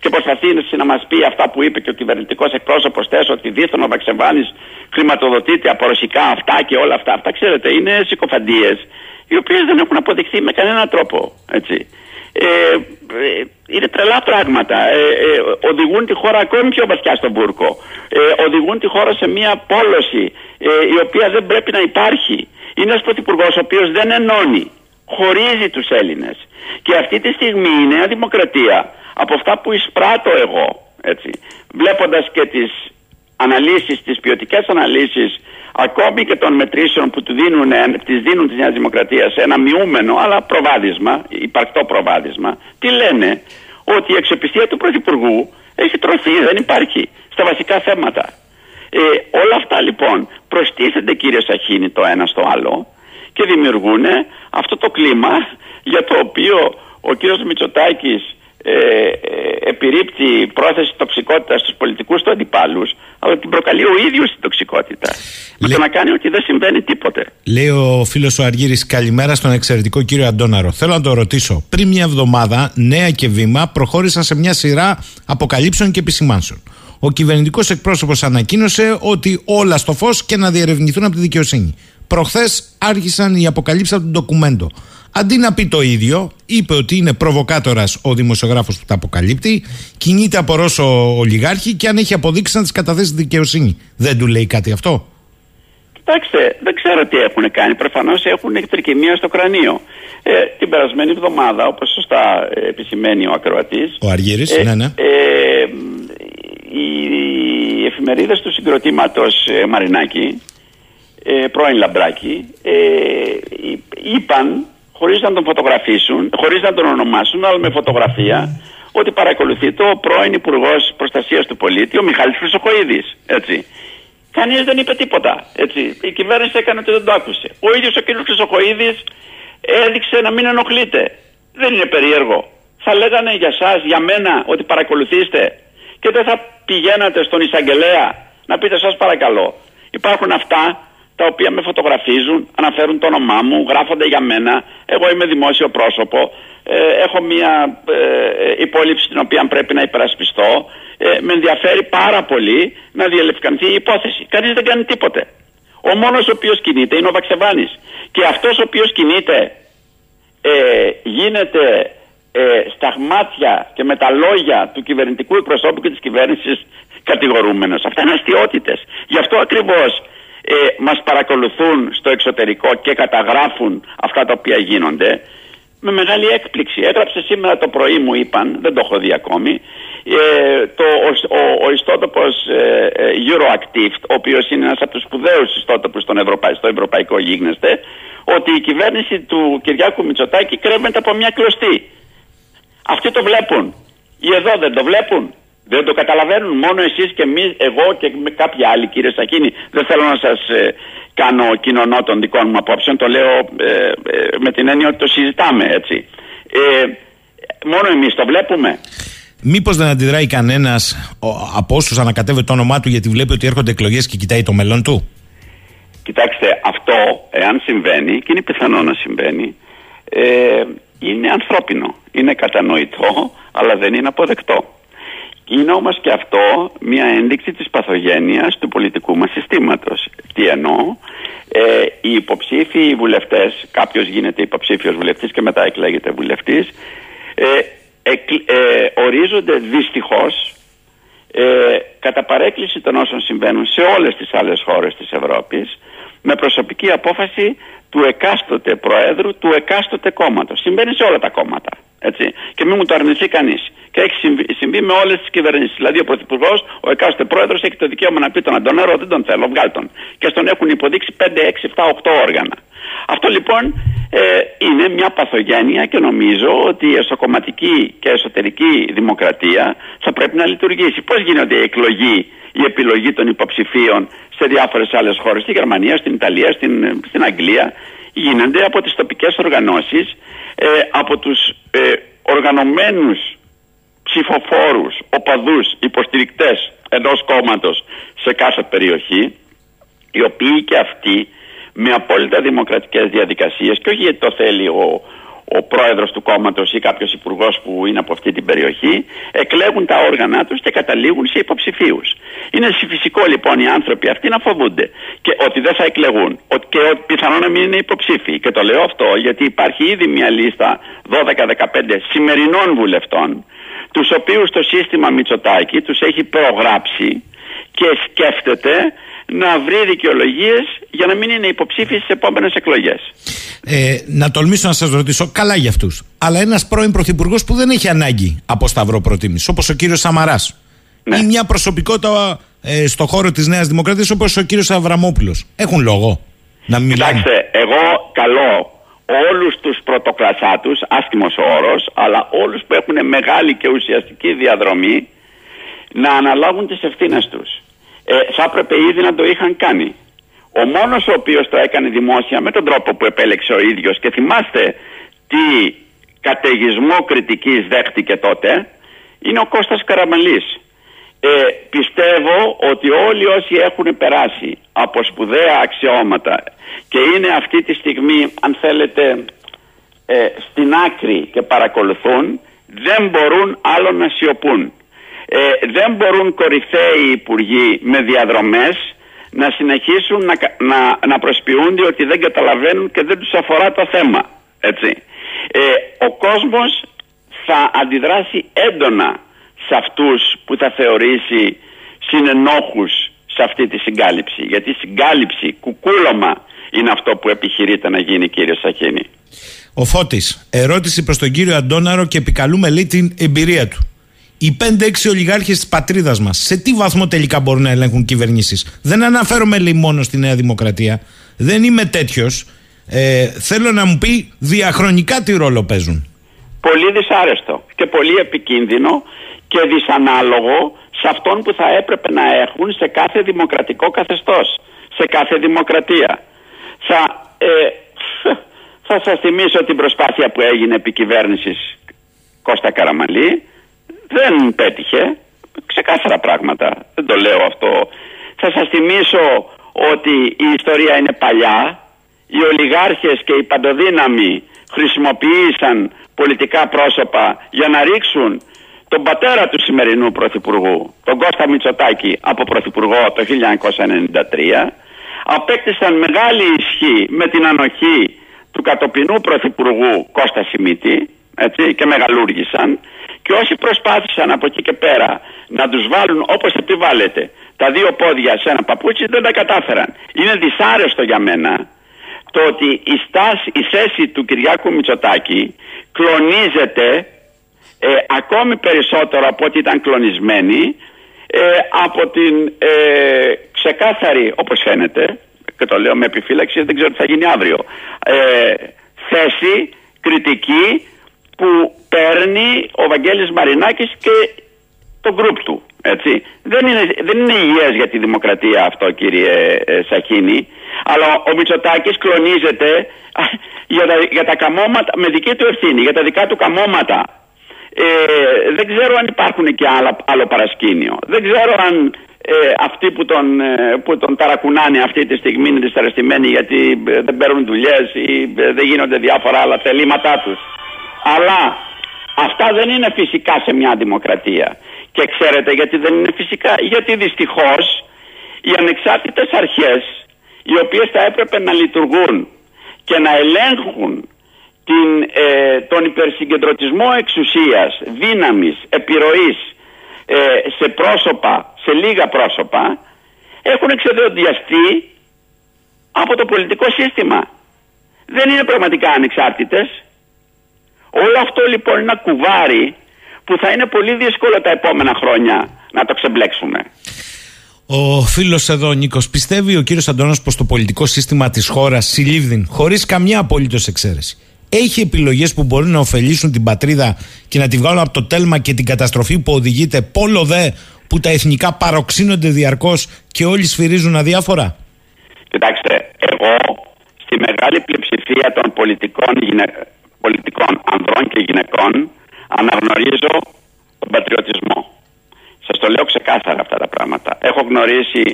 και προσπαθεί να μας πει αυτά που είπε και ο κυβερνητικός εκπρόσωπος θες ότι δίθεν ο Βαξεβάνη χρηματοδοτείται από ρωσικά αυτά και όλα αυτά. Αυτά ξέρετε είναι συκοφαντίες οι οποίες δεν έχουν αποδειχθεί με κανέναν τρόπο. Έτσι. Ε, ε, είναι τρελά πράγματα. Ε, ε, οδηγούν τη χώρα ακόμη πιο βαθιά στον Μπούρκο. Ε, οδηγούν τη χώρα σε μια πόλωση ε, η οποία δεν πρέπει να υπάρχει. Είναι ένας πρωθυπουργός ο οποίος δεν ενώνει. Χωρίζει τους Έλληνες. Και αυτή τη στιγμή η Νέα Δημοκρατία, από αυτά που εισπράττω εγώ, έτσι, βλέποντας και τις αναλύσεις, τις ποιοτικές αναλύσεις ακόμη και των μετρήσεων που του δίνουν, τις δίνουν της Νέας Δημοκρατίας σε ένα μειούμενο αλλά προβάδισμα, υπαρκτό προβάδισμα, τι λένε, ότι η εξοπιστία του Πρωθυπουργού έχει τρωθεί, δεν υπάρχει στα βασικά θέματα. Ε, όλα αυτά λοιπόν προστίθενται κύριε Σαχίνη το ένα στο άλλο και δημιουργούν αυτό το κλίμα για το οποίο ο κύριος Μητσοτάκης ε, ε, επιρρύπτει πρόθεση τοξικότητας στους πολιτικούς του αντιπάλους αλλά την προκαλεί ο ίδιος την τοξικότητα. Με το να κάνει ότι δεν συμβαίνει τίποτε. Λέει ο φίλος ο Αργύρης καλημέρα στον εξαιρετικό κύριο Αντώναρο. Θέλω να το ρωτήσω. Πριν μια εβδομάδα νέα και βήμα προχώρησαν σε μια σειρά αποκαλύψεων και επισημάνσεων. Ο κυβερνητικός εκπρόσωπος ανακοίνωσε ότι όλα στο φως και να διερευνηθούν από τη δικαιοσύνη. Προχθές άρχισαν οι αποκαλύψεις από το ντοκουμέντο. Αντί να πει το ίδιο, είπε ότι είναι προβοκάτορας ο δημοσιογράφος που τα αποκαλύπτει, κινείται από Ρώσο ολιγάρχη και αν έχει αποδείξει να τι καταθέσει στη δικαιοσύνη. Δεν του λέει κάτι αυτό; Κοιτάξτε, δεν ξέρω τι έχουν κάνει. Προφανώς έχουν τρικυμία στο κρανίο. Ε, την περασμένη εβδομάδα, όπως σωστά ε, επισημαίνει ο ακροατής. Ο Αργύρης, ε, ναι, ναι. Ε, οι εφημερίδες του συγκροτήματος ε, Μαρινάκη, ε, πρώην Λαμπράκη, ε, είπαν χωρίς να τον φωτογραφίσουν, χωρίς να τον ονομάσουν, αλλά με φωτογραφία, ότι παρακολουθεί το πρώην Υπουργός Προστασίας του Πολίτη, ο Μιχάλης Χρυσοχοίδης, έτσι. Κανείς δεν είπε τίποτα, έτσι. Η κυβέρνηση έκανε ότι δεν το άκουσε. Ο ίδιος ο κ. Χρυσοχοίδης έδειξε να μην ενοχλείται. Δεν είναι περίεργο. Θα λέγανε για σας, για μένα, ότι παρακολουθήστε και δεν θα πηγαίνατε στον εισαγγελέα να πείτε σας παρακαλώ. Υπάρχουν αυτά τα οποία με φωτογραφίζουν, αναφέρουν το όνομά μου, γράφονται για μένα. Εγώ είμαι δημόσιο πρόσωπο. Ε, έχω μια ε, υπόλοιψη την οποία πρέπει να υπερασπιστώ. Ε, με ενδιαφέρει πάρα πολύ να διελευκανθεί η υπόθεση. Κανείς δεν κάνει τίποτε. Ο μόνος ο οποίος κινείται είναι ο Βαξεβάνης. Και αυτός ο οποίος κινείται ε, γίνεται ε, στα μάτια και με τα λόγια του κυβερνητικού εκπροσώπου και της κυβέρνησης κατηγορούμενος. Αυτά είναι αστείωτητες. Γι' αυτό ακριβώς ε, μας παρακολουθούν στο εξωτερικό και καταγράφουν αυτά τα οποία γίνονται με μεγάλη έκπληξη. Έγραψε σήμερα το πρωί μου είπαν, δεν το έχω δει ακόμη, ε, το, ο, ο, ο ιστότοπος ε, ε, Euroactive, ο οποίος είναι ένας από τους σπουδαίους ιστότοπους στον Ευρωπα, στο ευρωπαϊκό γίγνεσθε, ότι η κυβέρνηση του Κυριάκου Μητσοτάκη κρέμεται από μια κλωστή. Αυτοί το βλέπουν. Οι εδώ δεν το βλέπουν. Δεν το καταλαβαίνουν μόνο εσείς και εμείς, εγώ και με κάποιοι άλλοι, κύριε Σακίνη. Δεν θέλω να σας ε, κάνω κοινωνό των δικών μου απόψεων. Το λέω ε, ε, με την έννοια ότι το συζητάμε έτσι. Ε, μόνο εμείς το βλέπουμε. Μήπως δεν αντιδράει κανένας από όσους ανακατεύει το όνομά του γιατί βλέπει ότι έρχονται εκλογές και κοιτάει το μέλλον του; Κοιτάξτε, αυτό εάν συμβαίνει, και είναι πιθανό να συμβαίνει, ε, είναι ανθρώπινο. Είναι κατανοητό, αλλά δεν είναι αποδεκτό. Είναι όμως και αυτό μια ένδειξη της παθογένειας του πολιτικού μας συστήματος. Τι εννοώ, ε, οι υποψήφιοι βουλευτές, κάποιος γίνεται υποψήφιος βουλευτής και μετά εκλέγεται βουλευτής, ε, ε, ορίζονται δυστυχώς ε, κατά παρέκκληση των όσων συμβαίνουν σε όλες τις άλλες χώρες της Ευρώπης με προσωπική απόφαση του εκάστοτε προέδρου του εκάστοτε κόμματος. Συμβαίνει σε όλα τα κόμματα. Έτσι. Και μην μου το αρνηθεί κανείς. Και έχει συμβεί, συμβεί με όλες τις κυβερνήσεις. Δηλαδή, ο Πρωθυπουργός, ο εκάστοτε πρόεδρος έχει το δικαίωμα να πει τον Αντωνέρο, δεν τον θέλω, βγάλ τον. Και στον έχουν υποδείξει 5, 6, 7, 8 όργανα. Αυτό λοιπόν ε, είναι μια παθογένεια και νομίζω ότι η εσωκομματική και εσωτερική δημοκρατία θα πρέπει να λειτουργήσει. Πώς γίνονται η εκλογή, η επιλογή των υποψηφίων σε διάφορες άλλες χώρες, στη Γερμανία, στην Ιταλία, στην, στην Αγγλία, γίνονται από τις τοπικές οργανώσεις, ε, από τους ε, οργανωμένους ψηφοφόρους, οπαδούς, υποστηρικτές ενός κόμματος σε κάθε περιοχή, οι οποίοι και αυτοί με απόλυτα δημοκρατικές διαδικασίες και όχι γιατί το θέλει ο, ο πρόεδρος του κόμματος ή κάποιος υπουργός που είναι από αυτή την περιοχή εκλέγουν τα όργανα τους και καταλήγουν σε υποψηφίους. Είναι φυσικό λοιπόν οι άνθρωποι αυτοί να φοβούνται και ότι δεν θα εκλεγούν ότι και ότι πιθανόν να μην είναι υποψήφοι. Και το λέω αυτό γιατί υπάρχει ήδη μια λίστα 12-15 σημερινών βουλευτών τους οποίους το σύστημα Μητσοτάκη τους έχει προγράψει και σκέφτεται να βρει δικαιολογίες για να μην είναι υποψήφιοι στις επόμενες εκλογές. Ε, να τολμήσω να σας ρωτήσω, καλά για αυτούς. Αλλά ένας πρώην πρωθυπουργός που δεν έχει ανάγκη από σταυρό προτίμηση, όπως ο κύριος Σαμαράς. Ναι. Ή μια προσωπικότητα ε, στο χώρο της Νέας Δημοκρατίας, όπως ο κύριος Αβραμόπουλος. Έχουν λόγο να μιλάνε. Κοιτάξτε, εγώ καλώ όλους τους πρωτοκλασσάτους, άσχημος ο όρος, αλλά όλους που έχουν μεγάλη και ουσιαστική διαδρομή να αναλάβουν τις ευθύνες τους ε, θα έπρεπε ήδη να το είχαν κάνει. Ο μόνος ο οποίος το έκανε δημόσια με τον τρόπο που επέλεξε ο ίδιος και θυμάστε τι καταιγισμό κριτικής δέχτηκε τότε είναι ο Κώστας Καραμαλής. Ε, πιστεύω ότι όλοι όσοι έχουν περάσει από σπουδαία αξιώματα και είναι αυτή τη στιγμή αν θέλετε ε, στην άκρη και παρακολουθούν δεν μπορούν άλλο να σιωπούν. Ε, δεν μπορούν κορυφαίοι υπουργοί με διαδρομές να συνεχίσουν να, να, να προσποιούνται ότι δεν καταλαβαίνουν και δεν τους αφορά το θέμα. Έτσι. Ε, ο κόσμος θα αντιδράσει έντονα σε αυτούς που θα θεωρήσει συνενόχους σε αυτή τη συγκάλυψη. Γιατί συγκάλυψη, κουκούλωμα είναι αυτό που επιχειρείται να γίνει κύριε Σαχίνη. Ο Φώτης, ερώτηση προς τον κύριο Αντώναρο και επικαλούμε λέει την εμπειρία του οι 5-6 ολιγάρχες της πατρίδας μας σε τι βαθμό τελικά μπορούν να ελέγχουν κυβερνήσεις. Δεν αναφέρομαι λέει μόνο στη Νέα Δημοκρατία. Δεν είμαι τέτοιος. Ε, θέλω να μου πει διαχρονικά τι ρόλο παίζουν. Πολύ δυσάρεστο και πολύ επικίνδυνο και δυσανάλογο σε αυτόν που θα έπρεπε να έχουν σε κάθε δημοκρατικό καθεστώς, σε κάθε δημοκρατία. Θα, ε, θα σας θυμίσω την προσπάθεια που έγινε επί κυβέρνησης Κώστα Καραμαλή δεν πέτυχε. Ξεκάθαρα πράγματα. Δεν το λέω αυτό. Θα σας θυμίσω ότι η ιστορία είναι παλιά. Οι ολιγάρχες και οι παντοδύναμοι χρησιμοποίησαν πολιτικά πρόσωπα για να ρίξουν τον πατέρα του σημερινού πρωθυπουργού, τον Κώστα Μητσοτάκη, από πρωθυπουργό το 1993. Απέκτησαν μεγάλη ισχύ με την ανοχή του κατοπινού πρωθυπουργού Κώστα Σιμίτη έτσι, και μεγαλούργησαν και όσοι προσπάθησαν από εκεί και πέρα να τους βάλουν όπως επιβάλλεται τα δύο πόδια σε ένα παπούτσι δεν τα κατάφεραν. Είναι δυσάρεστο για μένα το ότι η, στάση, η θέση του Κυριάκου Μητσοτάκη κλονίζεται ε, ακόμη περισσότερο από ό,τι ήταν κλονισμένη ε, από την ε, ξεκάθαρη, όπως φαίνεται, και το λέω με επιφύλαξη, δεν ξέρω τι θα γίνει αύριο, ε, θέση κριτική που παίρνει ο Βαγγέλης Μαρινάκης και το γκρουπ του. Έτσι. Δεν, είναι, δεν είναι υγιές για τη δημοκρατία αυτό κύριε ε, Σαχίνη αλλά ο Μητσοτάκης κλονίζεται για τα, για τα καμώματα με δική του ευθύνη, για τα δικά του καμώματα. Ε, δεν ξέρω αν υπάρχουν και άλλα, άλλο παρασκήνιο. Δεν ξέρω αν ε, αυτοί που τον, ε, που τον ταρακουνάνε αυτή τη στιγμή είναι δυσαρεστημένοι γιατί δεν παίρνουν δουλειές ή δεν γίνονται διάφορα άλλα θελήματά τους. Αλλά αυτά δεν είναι φυσικά σε μια δημοκρατία. Και ξέρετε γιατί δεν είναι φυσικά; Γιατί δυστυχώς οι ανεξάρτητες αρχές οι οποίες θα έπρεπε να λειτουργούν και να ελέγχουν την, ε, τον υπερσυγκεντρωτισμό εξουσίας, δύναμης, επιρροής ε, σε πρόσωπα, σε λίγα πρόσωπα έχουν εξεδοντιαστεί από το πολιτικό σύστημα. Δεν είναι πραγματικά ανεξάρτητες Όλο αυτό λοιπόν είναι ένα κουβάρι που θα είναι πολύ δύσκολο τα επόμενα χρόνια να το ξεμπλέξουμε. Ο φίλος εδώ, Νίκος, πιστεύει ο κύριος Αντώνο πως το πολιτικό σύστημα της χώρας συλλήβδην, χωρίς καμιά απολύτως εξαίρεση, έχει επιλογές που μπορούν να ωφελήσουν την πατρίδα και να τη βγάλουν από το τέλμα και την καταστροφή που οδηγείται, πόλο δε που τα εθνικά παροξύνονται διαρκώς και όλοι σφυρίζουν αδιάφορα; Κοιτάξτε, εγώ στη μεγάλη πλειοψηφία των πολιτικών πολιτικών ανδρών και γυναικών αναγνωρίζω τον πατριωτισμό. Σας το λέω ξεκάθαρα αυτά τα πράγματα. Έχω γνωρίσει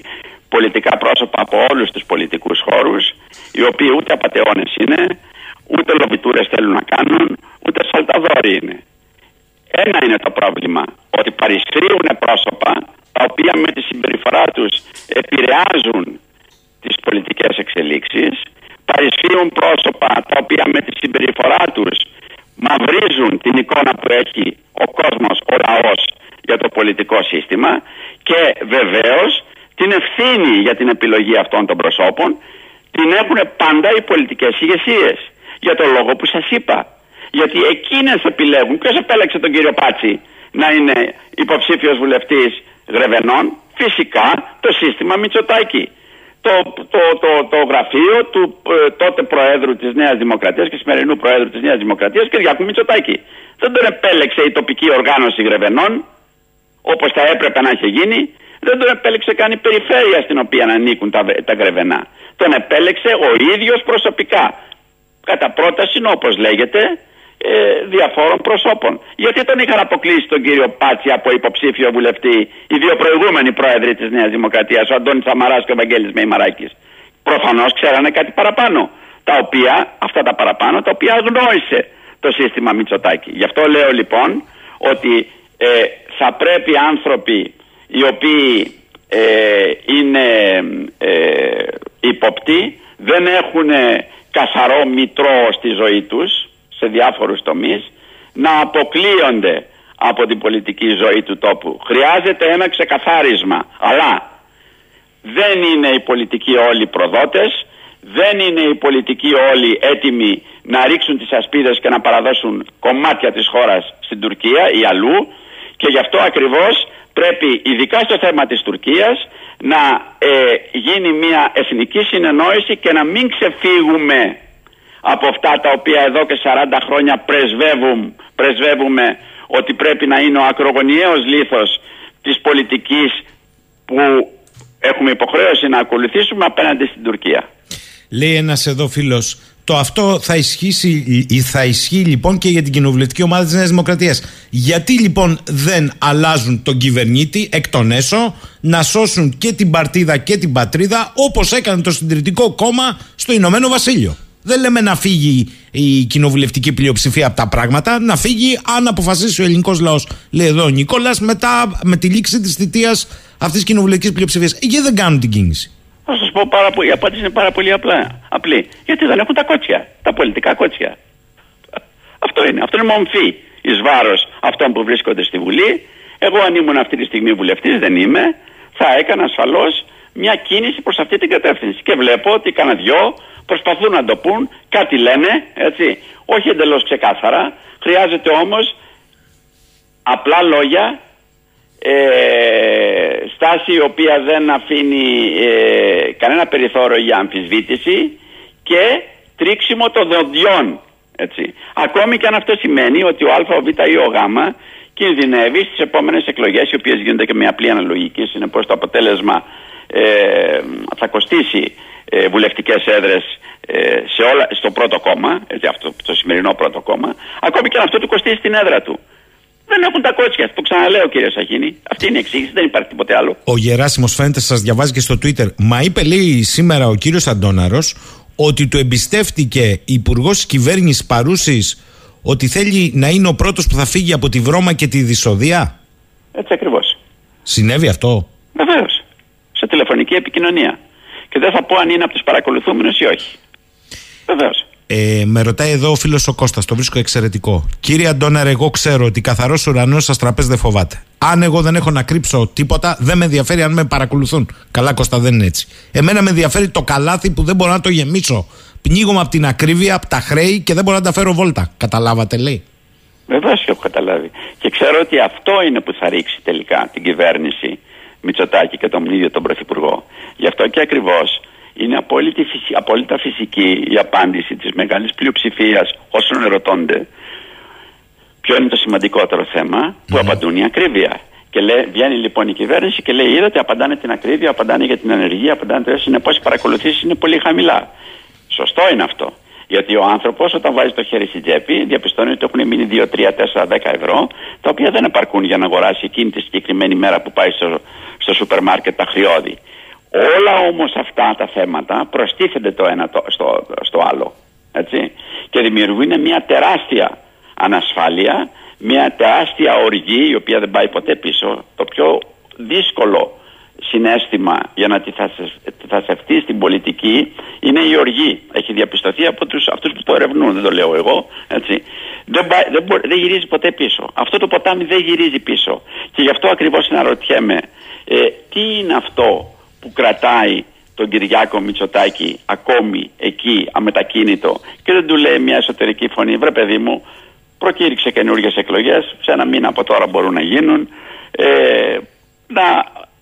πολιτικά πρόσωπα από όλους τους πολιτικούς χώρους, οι οποίοι ούτε απαταιώνες είναι, ούτε λοβιτούρες θέλουν να κάνουν, ούτε σαλταδόροι είναι. Ένα είναι το πρόβλημα, ότι παρισφρίουν πρόσωπα τα οποία με τη συμπεριφορά τους επηρεάζουν τις πολιτικές εξελίξεις, παρισφρίουν πρόσωπα τα οποία με τη συμπεριφορά τους μαυρίζουν την εικόνα που έχει ο κόσμος, ο λαός για το πολιτικό σύστημα και βεβαίως την ευθύνη για την επιλογή αυτών των προσώπων την έχουν πάντα οι πολιτικές ηγεσίες. Για το λόγο που σας είπα. Γιατί εκείνες επιλέγουν. Ποιος επέλεξε τον κύριο Πάτσι να είναι υποψήφιος βουλευτής Γρεβενών; Φυσικά το σύστημα Μητσοτάκη. Το, το, το, το γραφείο του ε, τότε Προέδρου της Νέας Δημοκρατίας και σημερινού Προέδρου της Νέας Δημοκρατίας Κυριάκου Μητσοτάκη. Δεν τον επέλεξε η τοπική οργάνωση Γρεβενών όπως θα έπρεπε να έχει γίνει. Δεν τον επέλεξε καν η περιφέρεια στην οποία ανήκουν τα, τα Γρεβενά. Τον επέλεξε ο ίδιος προσωπικά. Κατά πρόταση όπως λέγεται ε, διαφόρων προσώπων. Γιατί τον είχαν αποκλείσει τον κύριο Πάτσι από υποψήφιο βουλευτή οι δύο προηγούμενοι πρόεδροι της Νέας Δημοκρατίας, ο Αντώνης Σαμαράς και ο Βαγγέλης Μεϊμαράκης. Προφανώς ξέρανε κάτι παραπάνω. Τα οποία, αυτά τα παραπάνω, τα οποία αγνόησε το σύστημα Μητσοτάκη. Γι' αυτό λέω λοιπόν ότι ε, θα πρέπει άνθρωποι οι οποίοι ε, είναι ε, υποπτοί, δεν έχουν καθαρό μητρό στη ζωή τους σε διάφορους τομείς να αποκλείονται από την πολιτική ζωή του τόπου. Χρειάζεται ένα ξεκαθάρισμα, αλλά δεν είναι οι πολιτικοί όλοι προδότες, δεν είναι οι πολιτικοί όλοι έτοιμοι να ρίξουν τις ασπίδες και να παραδώσουν κομμάτια της χώρας στην Τουρκία ή αλλού και γι' αυτό ακριβώς πρέπει ειδικά στο θέμα της Τουρκίας να ε, γίνει μια εθνική συνεννόηση και να μην ξεφύγουμε από αυτά τα οποία εδώ και 40 χρόνια πρεσβεύουν, πρεσβεύουμε ότι πρέπει να είναι ο ακρογωνιαίος λίθος της πολιτικής που έχουμε υποχρέωση να ακολουθήσουμε απέναντι στην Τουρκία. Λέει ένας εδώ φίλος το αυτό θα, ισχύσει, θα ισχύει λοιπόν και για την κοινοβουλευτική ομάδα της Νέας Δημοκρατίας. Γιατί λοιπόν δεν αλλάζουν τον κυβερνήτη εκ των έσω να σώσουν και την παρτίδα και την πατρίδα όπως έκανε το συντηρητικό κόμμα στο Ηνωμένο Βασίλειο; Δεν λέμε να φύγει η κοινοβουλευτική πλειοψηφία από τα πράγματα, να φύγει αν αποφασίσει ο ελληνικός λαός. Λέει εδώ ο Νικόλας, μετά με τη λήξη της θητείας αυτής της κοινοβουλευτικής πλειοψηφίας. Γιατί δεν κάνουν την κίνηση. Θα σας πω πάρα πολύ. Η απάντηση είναι πάρα πολύ απλά. Απλή. Γιατί δεν έχουν τα κότσια. Τα πολιτικά κότσια. Αυτό είναι. Αυτό είναι μομφή εις βάρος αυτών που βρίσκονται στη Βουλή. Εγώ, αν ήμουν αυτή τη στιγμή βουλευτής, δεν είμαι, θα έκανα ασφαλώς μια κίνηση προς αυτή την κατεύθυνση. Και βλέπω ότι κανένα δυο προσπαθούν να το πούν, κάτι λένε, έτσι. Όχι εντελώς ξεκάθαρα. Χρειάζεται όμως απλά λόγια ε, στάση η οποία δεν αφήνει ε, κανένα περιθώριο για αμφισβήτηση και τρίξιμο των δοντιών. Έτσι. Ακόμη και αν αυτό σημαίνει ότι ο Α, ο Β ή ο Γ κινδυνεύει στις επόμενες εκλογές οι οποίες γίνονται και με απλή αναλογική συνεπώς το αποτέλεσμα ε, θα κοστίσει ε, βουλευτικές έδρες ε, σε όλα, στο πρώτο κόμμα, έτσι, αυτό, το σημερινό πρώτο κόμμα, ακόμη και αν αυτό του κοστίσει την έδρα του. Δεν έχουν τα κότσια. Το ξαναλέω, κύριε Σαχίνη. Αυτή είναι η εξήγηση. Δεν υπάρχει τίποτε άλλο. Ο Γεράσιμος φαίνεται, σας διαβάζει και στο Twitter. Μα είπε, λέει σήμερα ο κύριος Αντώναρος, ότι του εμπιστεύτηκε υπουργός της κυβέρνησης Παρούσης ότι θέλει να είναι ο πρώτος που θα φύγει από τη βρώμα και τη δυσοδεία. Έτσι ακριβώς. Συνέβη αυτό; Βεβαίως. Σε τηλεφωνική επικοινωνία. Και δεν θα πω αν είναι από τους παρακολουθούμενους ή όχι. Βεβαίως. Ε, με ρωτάει εδώ ο φίλος ο Κώστας, το βρίσκω εξαιρετικό. Κύριε Αντώναρ, εγώ ξέρω ότι καθαρός ουρανός σας τραπέζι δεν φοβάται. Αν εγώ δεν έχω να κρύψω τίποτα, δεν με ενδιαφέρει αν με παρακολουθούν. Καλά, Κώστα, δεν είναι έτσι. Εμένα με ενδιαφέρει το καλάθι που δεν μπορώ να το γεμίσω. Πνίγομαι από την ακρίβεια, από τα χρέη και δεν μπορώ να τα φέρω βόλτα. Καταλάβατε, λέει. Βεβαίως και έχω καταλάβει. Και ξέρω ότι αυτό είναι που θα ρίξει τελικά την κυβέρνηση Μητσοτάκη και τον ίδιο τον Πρωθυπουργό. Γι' αυτό και ακριβώς είναι απόλυτα φυσική η απάντηση της μεγάλης πλειοψηφίας όσων ερωτώνται ποιο είναι το σημαντικότερο θέμα που απαντούν η ακρίβεια. Και λέει, βγαίνει λοιπόν η κυβέρνηση και λέει: Είδατε, απαντάνε την ακρίβεια, απαντάνε για την ανεργία, απαντάνε το Συνεπώς οι παρακολουθήσεις είναι πολύ χαμηλά. Σωστό είναι αυτό. Γιατί ο άνθρωπος όταν βάζει το χέρι στην τσέπη διαπιστώνει ότι έχουν μείνει 2, 3, 4, 10 ευρώ, τα οποία δεν επαρκούν για να αγοράσει εκείνη τη συγκεκριμένη μέρα που πάει στο, στο σούπερ μάρκετ τα χρειώδη. Όλα όμως αυτά τα θέματα προστίθενται το ένα στο, στο άλλο. Έτσι. Και δημιουργούν μια τεράστια ανασφάλεια, μια τεράστια οργή η οποία δεν πάει ποτέ πίσω. Το πιο δύσκολο συνέστημα για να τη θασευτεί στην πολιτική είναι η οργή. Έχει διαπιστωθεί από τους, αυτούς που το ερευνούν, δεν το λέω εγώ. Έτσι. Δεν, πάει- δεν, μπορεί- δεν γυρίζει ποτέ πίσω. Αυτό το ποτάμι δεν γυρίζει πίσω. Και γι' αυτό ακριβώς συναρωτιέμαι ε, τι είναι αυτό που κρατάει τον Κυριάκο Μητσοτάκη ακόμη εκεί αμετακίνητο και δεν του λέει μια εσωτερική φωνή βρε παιδί μου προκήρυξε καινούργιες εκλογές, σε ένα μήνα από τώρα μπορούν να γίνουν. Ε, να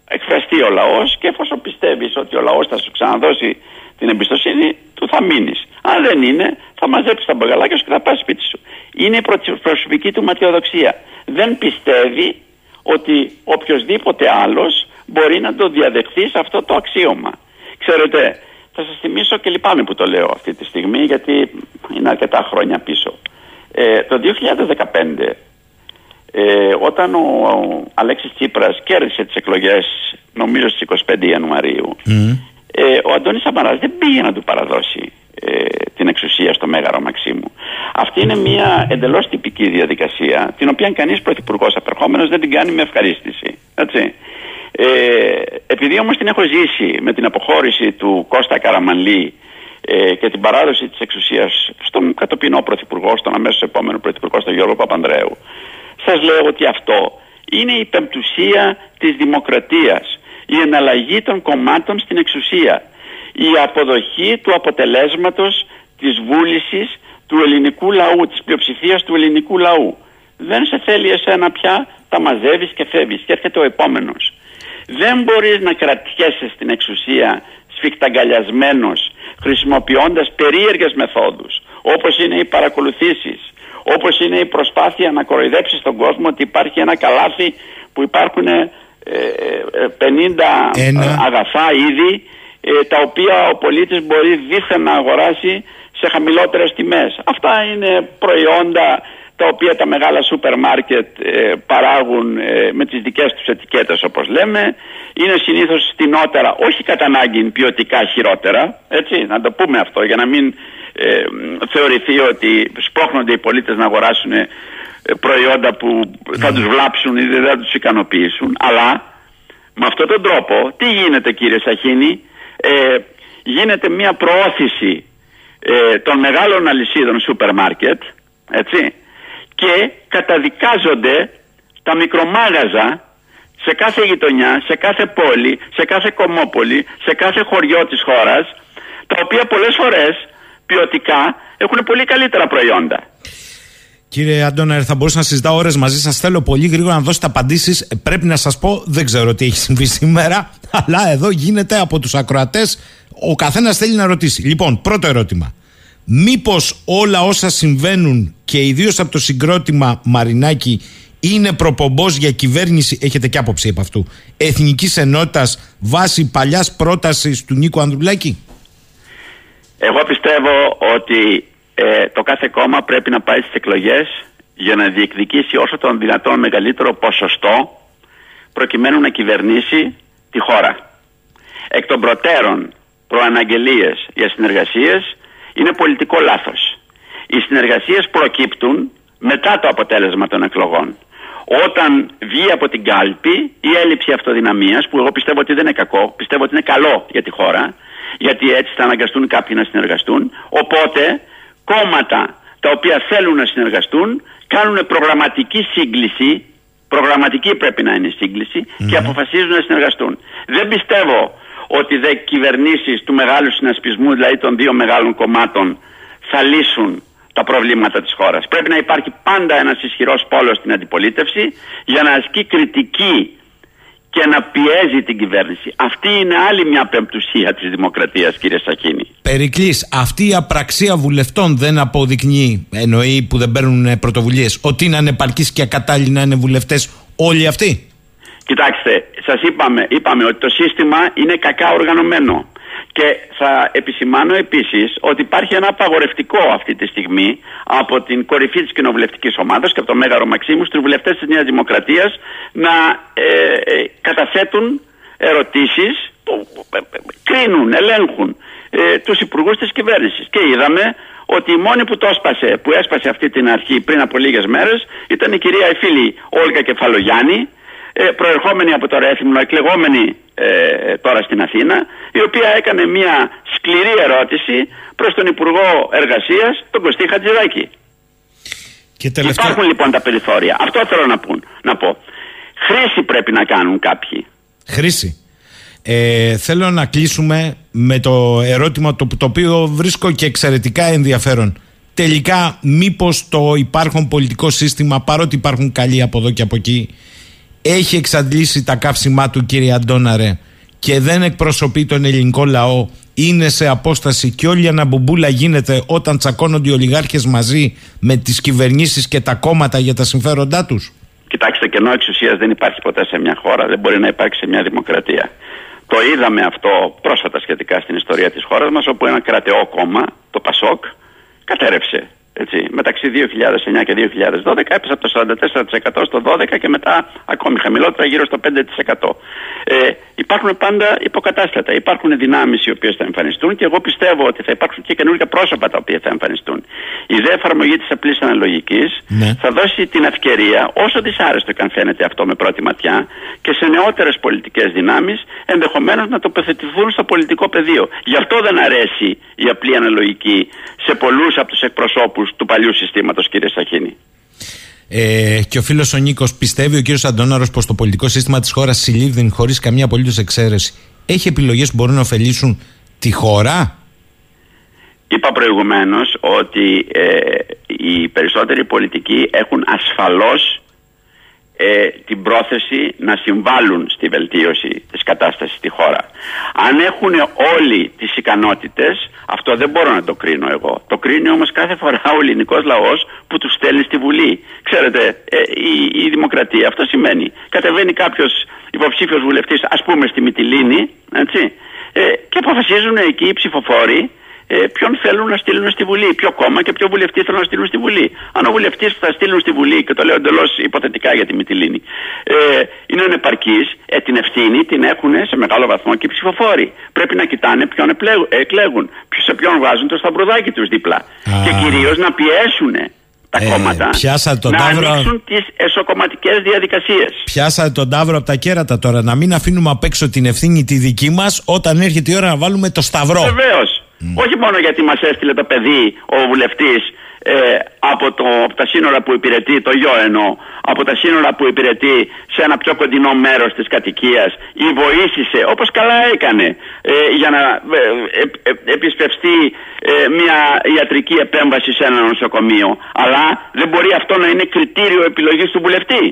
εκφραστεί ο λαός και εφόσον πιστεύεις ότι ο λαός θα σου ξαναδώσει την εμπιστοσύνη, του θα μείνεις. Αν δεν είναι, θα μαζέψεις τα μπογαλάκια σου και θα πας σπίτι σου. Είναι η προ- προσωπική του ματιοδοξία. Δεν πιστεύει ότι οποιοδήποτε άλλος μπορεί να το διαδεχθεί σε αυτό το αξίωμα. Ξέρετε, θα σας θυμίσω και λυπάμαι που το λέω αυτή τη στιγμή γιατί είναι αρκετά χρόνια πίσω. Ε, το 2015 ε, όταν ο, ο Αλέξης Τσίπρας κέρδισε τις εκλογές νομίζω στις 25 Ιανουαρίου ε, ο Αντώνης Σαμαράς δεν πήγε να του παραδώσει ε, την εξουσία στο Μέγαρο Μαξίμου. Αυτή είναι μια εντελώς τυπική διαδικασία την οποία κανείς πρωθυπουργός απερχόμενος δεν την κάνει με ευχαρίστηση. Έτσι. Ε, επειδή όμως την έχω ζήσει με την αποχώρηση του Κώστα Καραμανλή ε, και την παράδοση της εξουσίας στον κατοπινό πρωθυπουργό, στον αμέσως επόμενο πρωθυπουργό, στον Γιώργο Παπανδρέου, σας λέω ότι αυτό είναι η πεμπτουσία της δημοκρατίας, η εναλλαγή των κομμάτων στην εξουσία, η αποδοχή του αποτελέσματος της βούλησης του ελληνικού λαού, της πλειοψηφίας του ελληνικού λαού. Δεν σε θέλει εσένα πια, τα μαζεύεις και φεύγεις και έρχεται ο επόμενος. Δεν μπορείς να κρατιέσαι στην εξουσία σφιχταγκαλιασμένος χρησιμοποιώντας περίεργες μεθόδους όπως είναι οι παρακολουθήσεις όπως είναι η προσπάθεια να κοροϊδέψεις τον κόσμο ότι υπάρχει ένα καλάθι που υπάρχουν ε, ε, 50 Ένα. αγαθά είδη ε, τα οποία ο πολίτης μπορεί δίθεν να αγοράσει σε χαμηλότερες τιμές. Αυτά είναι προϊόντα τα οποία τα μεγάλα σούπερ μάρκετ ε, παράγουν ε, με τις δικές τους ετικέτες όπως λέμε. Είναι συνήθως φτηνότερα, όχι κατά ανάγκη ποιοτικά χειρότερα, έτσι, να το πούμε αυτό για να μην ε, θεωρηθεί ότι σπρώχνονται οι πολίτες να αγοράσουν ε, προϊόντα που θα τους βλάψουν ή δεν θα τους ικανοποιήσουν. Αλλά με αυτόν τον τρόπο τι γίνεται κύριε Σαχίνη, ε, γίνεται μια προώθηση ε, των μεγάλων αλυσίδων σούπερ μάρκετ, έτσι, και καταδικάζονται τα μικρομάγαζα σε κάθε γειτονιά, σε κάθε πόλη, σε κάθε κομμόπολη, σε κάθε χωριό της χώρας, τα οποία πολλές φορές ποιοτικά έχουν πολύ καλύτερα προϊόντα. Κύριε Αντώνερ, θα μπορούσα να συζητάω ώρες μαζί σας. Θέλω πολύ γρήγορα να δώσετε απαντήσεις. Πρέπει να σας πω, δεν ξέρω τι έχει συμβεί σήμερα, αλλά εδώ γίνεται από τους ακροατές. Ο καθένας θέλει να ρωτήσει. Λοιπόν, πρώτο ερώτημα. Μήπως όλα όσα συμβαίνουν και ιδίως από το συγκρότημα Μαρινάκη είναι προπομπός για κυβέρνηση, έχετε και άποψη από αυτού, εθνικής ενότητας βάσει παλιάς πρότασης του Νίκου Ανδρουλάκη; Εγώ πιστεύω ότι ε, το κάθε κόμμα πρέπει να πάει στις εκλογές για να διεκδικήσει όσο τον δυνατόν μεγαλύτερο ποσοστό προκειμένου να κυβερνήσει τη χώρα. Εκ των προτέρων προαναγγελίες για συνεργασίες είναι πολιτικό λάθος. Οι συνεργασίες προκύπτουν μετά το αποτέλεσμα των εκλογών. Όταν βγει από την κάλπη η έλλειψη αυτοδυναμίας που εγώ πιστεύω ότι δεν είναι κακό, πιστεύω ότι είναι καλό για τη χώρα γιατί έτσι θα αναγκαστούν κάποιοι να συνεργαστούν οπότε κόμματα τα οποία θέλουν να συνεργαστούν κάνουν προγραμματική σύγκληση προγραμματική πρέπει να είναι η σύγκληση και αποφασίζουν να συνεργαστούν. Δεν πιστεύω ότι δε κυβερνήσεις του μεγάλου συνασπισμού, δηλαδή των δύο μεγάλων κομμάτων, θα λύσουν τα προβλήματα της χώρας. Πρέπει να υπάρχει πάντα ένας ισχυρός πόλος στην αντιπολίτευση για να ασκεί κριτική και να πιέζει την κυβέρνηση. Αυτή είναι άλλη μια πεμπτουσία της δημοκρατίας κύριε Σακίνη. Περικλής, αυτή η απραξία βουλευτών δεν αποδεικνύει, εννοεί που δεν παίρνουν πρωτοβουλίες, ότι είναι ανεπαρκείς και ακατάλληλοι να είναι βουλευτές όλοι αυτοί; Κοιτάξτε, σας είπαμε, είπαμε ότι το σύστημα είναι κακά οργανωμένο. Και θα επισημάνω επίσης ότι υπάρχει ένα απαγορευτικό αυτή τη στιγμή από την κορυφή της κοινοβουλευτικής ομάδας και από το Μέγαρο Μαξίμους στους βουλευτές της Νέας Δημοκρατίας να ε, ε, καταθέτουν ερωτήσεις που ε, ε, κρίνουν, ελέγχουν ε, τους υπουργούς της κυβέρνησης. Και είδαμε ότι η μόνη που το έσπασε, που έσπασε αυτή την αρχή πριν από λίγες μέρες ήταν η κυρία η φίλη Όλγα Κεφαλογιάννη, ε, προερχόμενη από το Ρέθυμνο, εκλεγόμενη ε, τώρα στην Αθήνα, η οποία έκανε μια σκληρή ερώτηση προς τον Υπουργό Εργασίας, τον Κωστή Χατζηδάκη. Και τελευταίο... Υπάρχουν λοιπόν τα περιθώρια. Αυτό θέλω να, πούν, να πω. Χρήση πρέπει να κάνουν κάποιοι. Χρήση. Ε, θέλω να κλείσουμε με το ερώτημα το, το οποίο βρίσκω και εξαιρετικά ενδιαφέρον. Τελικά, μήπως το υπάρχον πολιτικό σύστημα, παρότι υπάρχουν καλοί από εδώ και από εκεί, έχει εξαντλήσει τα καύσιμά του κύριε Αντώναρε και δεν εκπροσωπεί τον ελληνικό λαό είναι σε απόσταση και όλη η αναμπομπούλα γίνεται όταν τσακώνονται οι ολιγάρχες μαζί με τις κυβερνήσεις και τα κόμματα για τα συμφέροντά τους. Κοιτάξτε, κενό εξουσίας δεν υπάρχει ποτέ σε μια χώρα, δεν μπορεί να υπάρξει σε μια δημοκρατία. Το είδαμε αυτό πρόσφατα σχετικά στην ιστορία της χώρας μας, όπου ένα κρατεό κόμμα, το ΠΑΣΟΚ, κατέρευσε έτσι, μεταξύ 2009 και 2012 έπεσε από το 44% στο 12% και μετά ακόμη χαμηλότερα γύρω στο 5%. Ε, υπάρχουν πάντα υποκατάστατα. Υπάρχουν δυνάμεις οι οποίες θα εμφανιστούν και εγώ πιστεύω ότι θα υπάρξουν και καινούργια πρόσωπα τα οποία θα εμφανιστούν. Η ιδέα εφαρμογή της απλής αναλογικής Ναι. θα δώσει την ευκαιρία, όσο δυσάρεστο και αν φαίνεται αυτό με πρώτη ματιά, και σε νεότερες πολιτικές δυνάμεις ενδεχομένως να τοποθετηθούν στο πολιτικό πεδίο. Γι' αυτό δεν αρέσει η απλή αναλογική σε πολλούς από τους εκπροσώπους του παλιού συστήματος, κύριε Σαχίνη. Ε, και ο φίλος ο Νίκος πιστεύει ο κύριος Αντώναρος πως το πολιτικό σύστημα της χώρας συλλήβδην χωρίς καμία απολύτως εξαίρεση έχει επιλογές που μπορούν να ωφελήσουν τη χώρα; Είπα προηγουμένως ότι ε, οι περισσότεροι πολιτικοί έχουν ασφαλώς ε, την πρόθεση να συμβάλλουν στη βελτίωση της κατάστασης στη χώρα. Αν έχουν όλοι τις ικανότητες, αυτό δεν μπορώ να το κρίνω εγώ. Το κρίνει όμως κάθε φορά ο ελληνικός λαός που τους στέλνει στη Βουλή. Ξέρετε, ε, η, η δημοκρατία αυτό σημαίνει. Κατεβαίνει κάποιος υποψήφιος βουλευτής, ας πούμε στη Μυτιλίνη, έτσι, ε, και αποφασίζουν εκεί οι ψηφοφόροι ε, ποιον θέλουν να στείλουν στη Βουλή, ποιο κόμμα και ποιο βουλευτή θέλουν να στείλουν στη Βουλή. Αν ο βουλευτής που θα στείλουν στη Βουλή, και το λέω εντελώς υποθετικά για τη Μυτιλίνη, ε, είναι ανεπαρκής, ε, την ευθύνη την έχουν σε μεγάλο βαθμό και οι ψηφοφόροι. Πρέπει να κοιτάνε ποιον επλέγουν, εκλέγουν, ποιος- σε ποιον βάζουν το σταυρουδάκι τους δίπλα. Α. Και κυρίως να πιέσουν τα Ε, κόμματα πιάσατε τον να Ταύρο. ανοίξουν τις εσωκομματικές διαδικασίες. Πιάσατε τον τάβρο από τα κέρατα τώρα. Να μην αφήνουμε απ' έξω την ευθύνη τη δική μας όταν έρχεται η ώρα να βάλουμε το σταυρό. Βεβαίως. Όχι μόνο γιατί μας έστειλε το παιδί ο βουλευτής ε, από, το, από τα σύνορα που υπηρετεί, το γιο εννοώ, από τα σύνορα που υπηρετεί σε ένα πιο κοντινό μέρος της κατοικίας ή βοήθησε, όπως καλά έκανε, ε, για να ε, ε, ε, επισπευστεί ε, μια ιατρική επέμβαση σε ένα νοσοκομείο. Αλλά δεν μπορεί αυτό να είναι κριτήριο επιλογής του βουλευτή.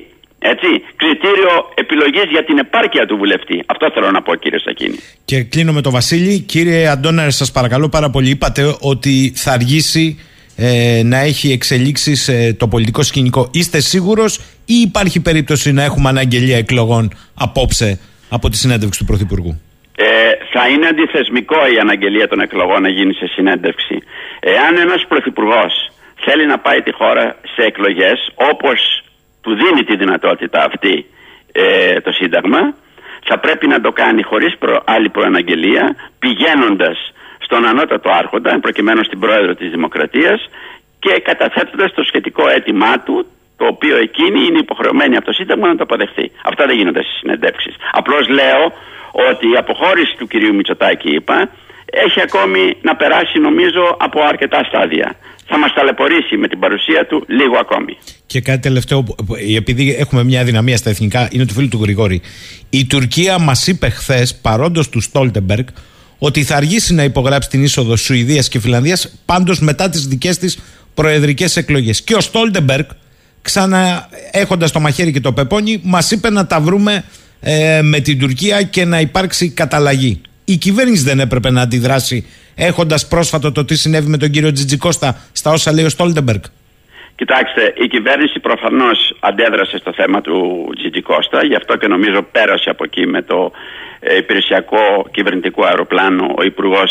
Έτσι, κριτήριο επιλογής για την επάρκεια του βουλευτή. Αυτό θέλω να πω κύριε Σακίνη. Και κλείνω με τον Βασίλη. Κύριε Αντώναρε, σας παρακαλώ πάρα πολύ. Είπατε ότι θα αργήσει ε, να έχει εξελίξεις ε, το πολιτικό σκηνικό. Είστε σίγουρος ή υπάρχει περίπτωση να έχουμε αναγγελία εκλογών απόψε από τη συνέντευξη του Πρωθυπουργού; Ε, θα είναι αντιθεσμικό η αναγγελία των εκλογών να γίνει σε συνέντευξη. Εάν ένας πρωθυπουργός θέλει να πάει τη χώρα σε εκλογές όπως του δίνει τη δυνατότητα αυτή ε, το Σύνταγμα θα πρέπει να το κάνει χωρίς προ, άλλη προαναγγελία πηγαίνοντας στον ανώτατο άρχοντα προκειμένου στην πρόεδρο της Δημοκρατίας και καταθέτοντας το σχετικό αίτημά του το οποίο εκείνη είναι υποχρεωμένη από το Σύνταγμα να το αποδεχθεί. Αυτά δεν γίνονται στις συνεντεύξεις. Απλώς λέω ότι η αποχώρηση του κυρίου Μητσοτάκη, είπα, έχει ακόμη να περάσει νομίζω από αρκετά στάδια. Θα μας ταλαιπωρήσει με την παρουσία του λίγο ακόμη. Και κάτι τελευταίο, που- που- επειδή έχουμε μια δυναμία στα εθνικά, είναι του φίλου του Γρηγόρη. Η Τουρκία μας είπε χθες, παρόντος του Στόλτεμπεργκ, ότι θα αργήσει να υπογράψει την είσοδο Σουηδίας και Φιλανδίας πάντως μετά τις δικές της προεδρικές εκλογές. Και ο Στόλτεμπεργκ, ξανά έχοντας το μαχαίρι και το πεπόνι, μας είπε να τα βρούμε ε, με την Τουρκία και να υπάρξει καταλλαγή. Η κυβέρνηση δεν έπρεπε να αντιδράσει έχοντας πρόσφατο το τι συνέβη με τον κύριο Τζιτζικώστα στα όσα λέει ο Στόλτεμπεργκ. Κοιτάξτε, η κυβέρνηση προφανώς αντέδρασε στο θέμα του Τζιτζι Κώστα, γι' αυτό και νομίζω πέρασε από εκεί με το ε, υπηρεσιακό κυβερνητικό αεροπλάνο ο Υπουργός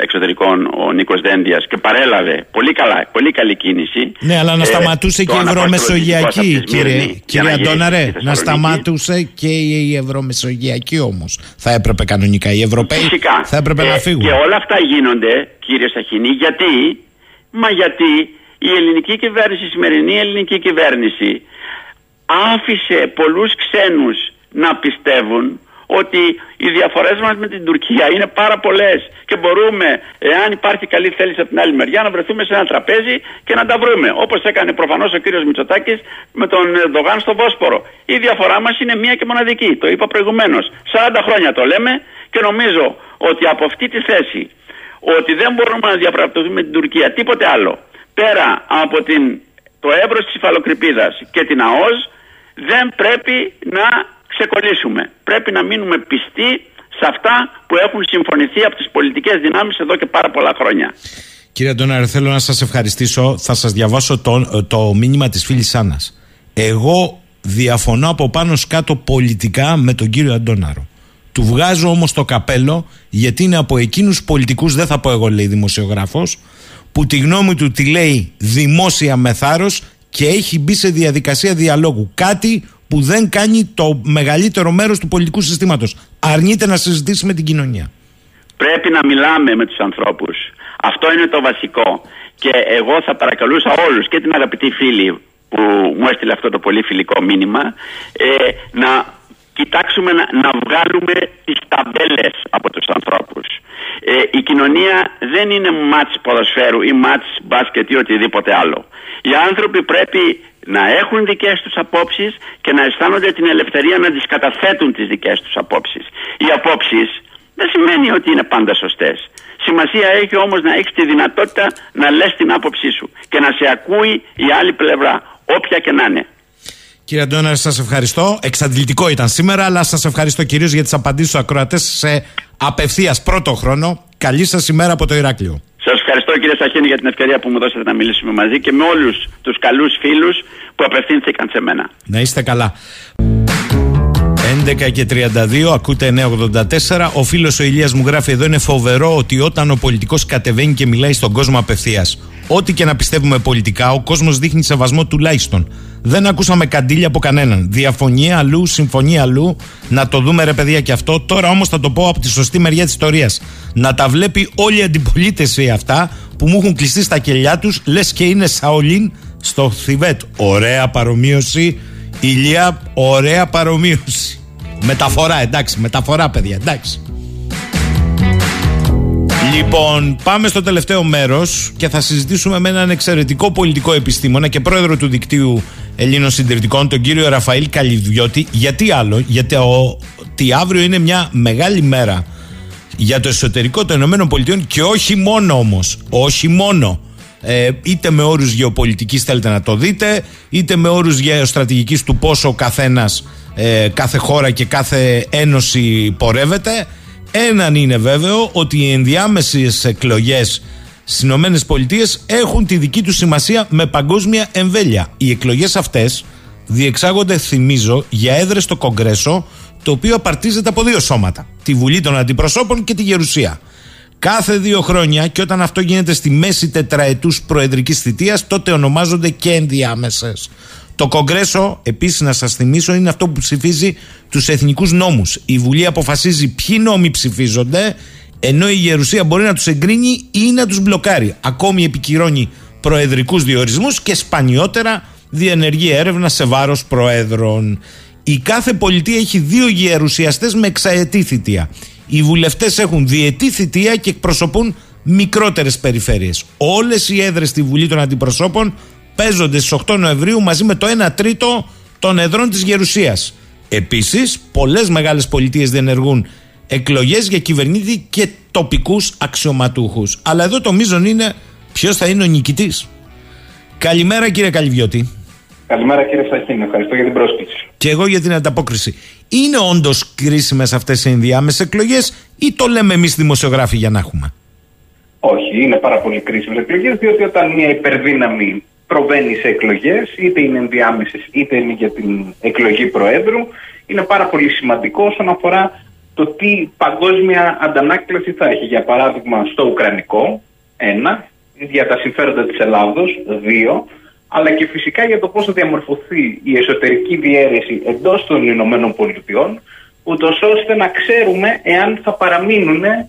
Εξωτερικών, ο Νίκος Δένδιας, και παρέλαβε πολύ καλά, πολύ καλή κίνηση. Ναι, αλλά να ε, σταματούσε το και η αναπόστολο Ευρωμεσογειακή, Τζιτζι Κώστα από τη κύριε, Σμύρνη, για κύριε να γίνει Αντώναρε. στη Να Θεσσαλονίκη. σταματούσε και η Ευρωμεσογειακή όμως. Θα έπρεπε κανονικά. Οι Ευρωπαίοι Φυσικά. θα έπρεπε Ε, να φύγουν. Και όλα αυτά γίνονται, κύριε Σαχίνη, γιατί; Μα γιατί η ελληνική κυβέρνηση, η σημερινή ελληνική κυβέρνηση άφησε πολλούς ξένους να πιστεύουν ότι οι διαφορές μας με την Τουρκία είναι πάρα πολλές και μπορούμε, εάν υπάρχει καλή θέληση από την άλλη μεριά, να βρεθούμε σε ένα τραπέζι και να τα βρούμε. Όπως έκανε προφανώς ο κύριος Μητσοτάκης με τον Ερντογάν στο Βόσπορο. Η διαφορά μας είναι μία και μοναδική. Το είπα προηγουμένως. 40 χρόνια το λέμε και νομίζω ότι από αυτή τη θέση ότι δεν μπορούμε να διαπραγματευτούμε με την Τουρκία τίποτε άλλο πέρα από την, το εύρος της υφαλοκρηπίδας και την ΑΟΣ δεν πρέπει να ξεκολλήσουμε. Πρέπει να μείνουμε πιστοί σε αυτά που έχουν συμφωνηθεί από τις πολιτικές δυνάμεις εδώ και πάρα πολλά χρόνια. Κύριε Αντώναρε, θέλω να σας ευχαριστήσω. Θα σας διαβάσω το, το μήνυμα της φίλης Άννας. Εγώ διαφωνώ από πάνω σκάτω πολιτικά με τον κύριο Αντώναρο. Του βγάζω όμως το καπέλο γιατί είναι από εκείνους πολιτικούς, δεν θα πω εγώ λέει δημοσιογράφος, που τη γνώμη του τη λέει δημόσια με θάρρος και έχει μπει σε διαδικασία διαλόγου. Κάτι που δεν κάνει το μεγαλύτερο μέρος του πολιτικού συστήματος. Αρνείται να συζητήσει με την κοινωνία. Πρέπει να μιλάμε με τους ανθρώπους. Αυτό είναι το βασικό. Και εγώ θα παρακαλούσα όλους και την αγαπητή φίλη που μου έστειλε αυτό το πολύ φιλικό μήνυμα ε, να κοιτάξουμε να, να βγάλουμε τις ταμπέλες από τους ανθρώπους. Ε, η κοινωνία δεν είναι μάτς ποδοσφαίρου ή μάτς μπάσκετ ή οτιδήποτε άλλο. Οι άνθρωποι πρέπει να έχουν δικές τους απόψεις και να αισθάνονται την ελευθερία να τις καταθέτουν τις δικές τους απόψεις. Οι απόψεις δεν σημαίνει ότι είναι πάντα σωστές. Σημασία έχει όμως να έχεις τη δυνατότητα να λες την άποψή σου και να σε ακούει η άλλη πλευρά, όποια και να είναι. Κύριε Αντώναρη, σας ευχαριστώ. Εξαντλητικό ήταν σήμερα, αλλά σας ευχαριστώ κυρίως για τις απαντήσεις στους ακροατές σε απευθείας πρώτο χρόνο. Καλή σας ημέρα από το Ηράκλειο. Σας ευχαριστώ κύριε Σαχίνη για την ευκαιρία που μου δώσατε να μιλήσουμε μαζί και με όλους τους καλούς φίλους που απευθύνθηκαν σε μένα. Να είστε καλά. 11 και 32, ακούτε 984. Ο φίλος ο Ηλίας μου γράφει εδώ: Είναι φοβερό ότι όταν ο πολιτικός κατεβαίνει και μιλάει στον κόσμο απευθείας, ό,τι και να πιστεύουμε πολιτικά, ο κόσμος δείχνει σεβασμό τουλάχιστον. Δεν ακούσαμε καντήλια από κανέναν. Διαφωνία αλλού, συμφωνία αλλού. Να το δούμε ρε παιδιά και αυτό. Τώρα όμως θα το πω από τη σωστή μεριά της ιστορίας. Να τα βλέπει όλη η αντιπολίτευση αυτά που μου έχουν κλειστεί στα κελιά τους, λες και είναι Σαολίν στο Θιβέτ. Ωραία παρομοίωση. Ηλία, ωραία παρομοίωση. Μεταφορά, εντάξει, μεταφορά, παιδιά, εντάξει. Λοιπόν, πάμε στο τελευταίο μέρος και θα συζητήσουμε με έναν εξαιρετικό πολιτικό επιστήμονα και πρόεδρο του δικτύου Ελλήνων Συντηρητικών, τον κύριο Ραφαήλ Καλυδιώτη. Γιατί άλλο, γιατί ότι αύριο είναι μια μεγάλη μέρα για το εσωτερικό των ΗΠΑ και όχι μόνο όμως, όχι μόνο. Ε, είτε με όρους γεωπολιτικής θέλετε να το δείτε, είτε με όρους γεωστρατηγικής του πόσο ο καθένας, ε, κάθε χώρα και κάθε ένωση πορεύεται. Έναν είναι βέβαιο ότι οι ενδιάμεσες εκλογές στις Ηνωμένες Πολιτείες έχουν τη δική τους σημασία με παγκόσμια εμβέλεια. Οι εκλογές αυτές διεξάγονται, θυμίζω, για έδρες στο Κογκρέσο, το οποίο απαρτίζεται από δύο σώματα. Τη Βουλή των Αντιπροσώπων και τη Γερουσία. Κάθε δύο χρόνια και όταν αυτό γίνεται στη μέση τετραετούς προεδρικής θητείας τότε ονομάζονται και ενδιάμεσες. Το Κογκρέσο, επίσης να σας θυμίσω, είναι αυτό που ψηφίζει τους εθνικούς νόμους. Η Βουλή αποφασίζει ποιοι νόμοι ψηφίζονται, ενώ η Γερουσία μπορεί να τους εγκρίνει ή να τους μπλοκάρει. Ακόμη επικυρώνει προεδρικούς διορισμούς και σπανιότερα διενεργεί έρευνα σε βάρος προέδρων. Η κάθε πολιτεία έχει δύο γερουσιαστές με εξαετή θητεία. Οι βουλευτές έχουν διετή θητεία και εκπροσωπούν μικρότερες περιφέρειες. Όλες οι έδρες στη Βουλή των Αντιπροσώπων παίζονται στις 8 Νοεμβρίου μαζί με το 1 τρίτο των εδρών της Γερουσίας. Επίσης, πολλές μεγάλες πολιτείες διενεργούν εκλογές για κυβερνήτη και τοπικούς αξιωματούχους. Αλλά εδώ το μείζον είναι ποιος θα είναι ο νικητής. Καλημέρα κύριε Καλυβιώτη. Καλημέρα κύριε Σαχίνη, ευχαριστώ για την πρόσκληση. Και εγώ για την ανταπόκριση. Είναι όντως κρίσιμες αυτές οι ενδιάμεσες εκλογές ή το λέμε εμείς δημοσιογράφοι για να έχουμε; Όχι, είναι πάρα πολύ κρίσιμες εκλογές, διότι όταν μια υπερδύναμη προβαίνει σε εκλογές, είτε είναι ενδιάμεσες είτε είναι για την εκλογή Προέδρου, είναι πάρα πολύ σημαντικό όσον αφορά το τι παγκόσμια αντανάκλαση θα έχει. Για παράδειγμα, στο Ουκρανικό, ένα, για τα συμφέροντα της Ελλάδος, δύο, αλλά και φυσικά για το πώς θα διαμορφωθεί η εσωτερική διαίρεση εντός των Ηνωμένων Πολιτειών, ούτως ώστε να ξέρουμε εάν θα παραμείνουν ε,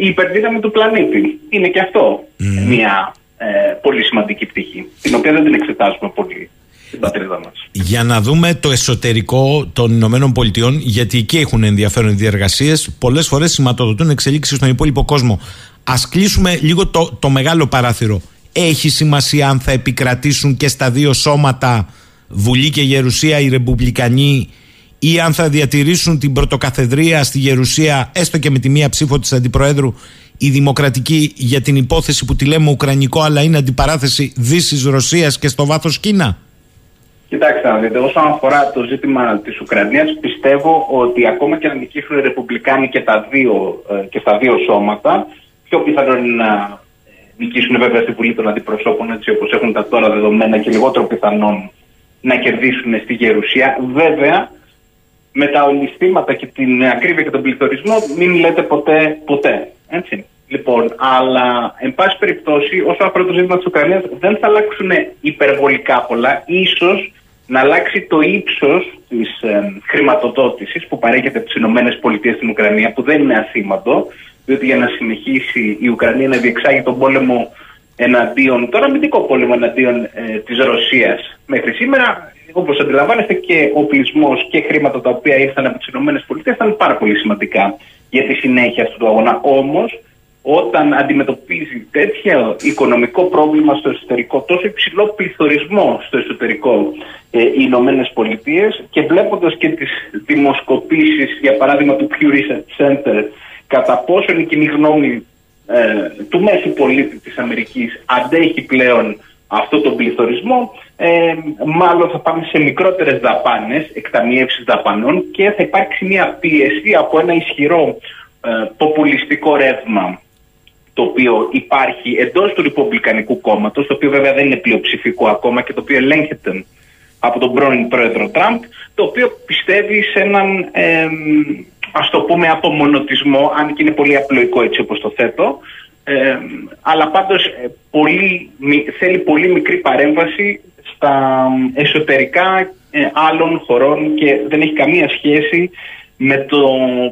οι υπερδύναμοι του πλανήτη. Είναι και αυτό μια ε, πολύ σημαντική πτυχή, την οποία δεν την εξετάζουμε πολύ στην πατρίδα μας. Για να δούμε το εσωτερικό των Ηνωμένων Πολιτειών, γιατί εκεί έχουν ενδιαφέρον οι διεργασίες, πολλές φορές σηματοδοτούν εξελίξεις στον υπόλοιπο κόσμο. Α κλείσουμε λίγο το, το μεγάλο παράθυρο. Έχει σημασία αν θα επικρατήσουν και στα δύο σώματα, Βουλή και Γερουσία, οι Ρεπουμπλικανοί, ή αν θα διατηρήσουν την πρωτοκαθεδρία στη Γερουσία, έστω και με τη μία ψήφο της Αντιπροέδρου, η Δημοκρατική για την υπόθεση που τη λέμε Ουκρανικό, αλλά είναι αντιπαράθεση Δύσης Ρωσίας και στο βάθος Κίνα. Κοιτάξτε να δείτε, όσον αφορά το ζήτημα της Ουκρανίας, πιστεύω ότι ακόμα και να νικήσουν οι Ρεπουμπλικάνοι και, τα δύο, ε, και στα δύο σώματα, πιο πιθανό είναι να ε, νικήσουν βέβαια στη Βουλή των Αντιπροσώπων, έτσι όπως έχουν τα τώρα δεδομένα και λιγότερο πιθανόν να κερδίσουν στη Γερουσία. Βέβαια, με τα ολιστήματα και την ακρίβεια και τον πληθωρισμό, μην λέτε ποτέ ποτέ. Έτσι. Λοιπόν, αλλά εν πάση περιπτώσει, όσο αφορά το ζήτημα της Ουκρανίας, δεν θα αλλάξουν υπερβολικά πολλά. Ίσως να αλλάξει το ύψος της ε, χρηματοδότησης που παρέχεται από τις ΗΠΑ στην Ουκρανία, που δεν είναι ασήμαντο, διότι για να συνεχίσει η Ουκρανία να διεξάγει τον πόλεμο εναντίον, τώρα αμυντικό πόλεμο εναντίον ε, της Ρωσίας μέχρι σήμερα, όπως αντιλαμβάνεστε, και ο πλεισμό και χρήματα τα οποία ήρθαν από τις ΗΠΑ ήταν πάρα πολύ σημαντικά για τη συνέχεια αυτού του αγώνα. Όμως, όταν αντιμετωπίζει τέτοιο οικονομικό πρόβλημα στο εσωτερικό, τόσο υψηλό πληθωρισμό στο εσωτερικό ε, οι Ηνωμένες Πολιτείες και βλέποντας και τις δημοσκοπήσεις, για παράδειγμα του Pew Research Center, κατά πόσο η κοινή γνώμη ε, του μέσου πολίτη της Αμερικής αντέχει πλέον αυτό τον πληθωρισμό, ε, μάλλον θα πάμε σε μικρότερες δαπάνες, εκταμιεύσεις δαπανών και θα υπάρξει μια πίεση από ένα ισχυρό ε, ποπουλιστικό ρεύμα το οποίο υπάρχει εντός του Ριπομπλικανικού κόμματος, το οποίο βέβαια δεν είναι πλειοψηφικό ακόμα και το οποίο ελέγχεται από τον πρώην πρόεδρο Τραμπ, το οποίο πιστεύει σε έναν, ε, ας το πούμε, απομονωτισμό, αν και είναι πολύ απλοϊκό έτσι όπως το θέτω, ε, αλλά πάντως ε, πολύ, θέλει πολύ μικρή παρέμβαση στα εσωτερικά ε, άλλων χωρών και δεν έχει καμία σχέση με το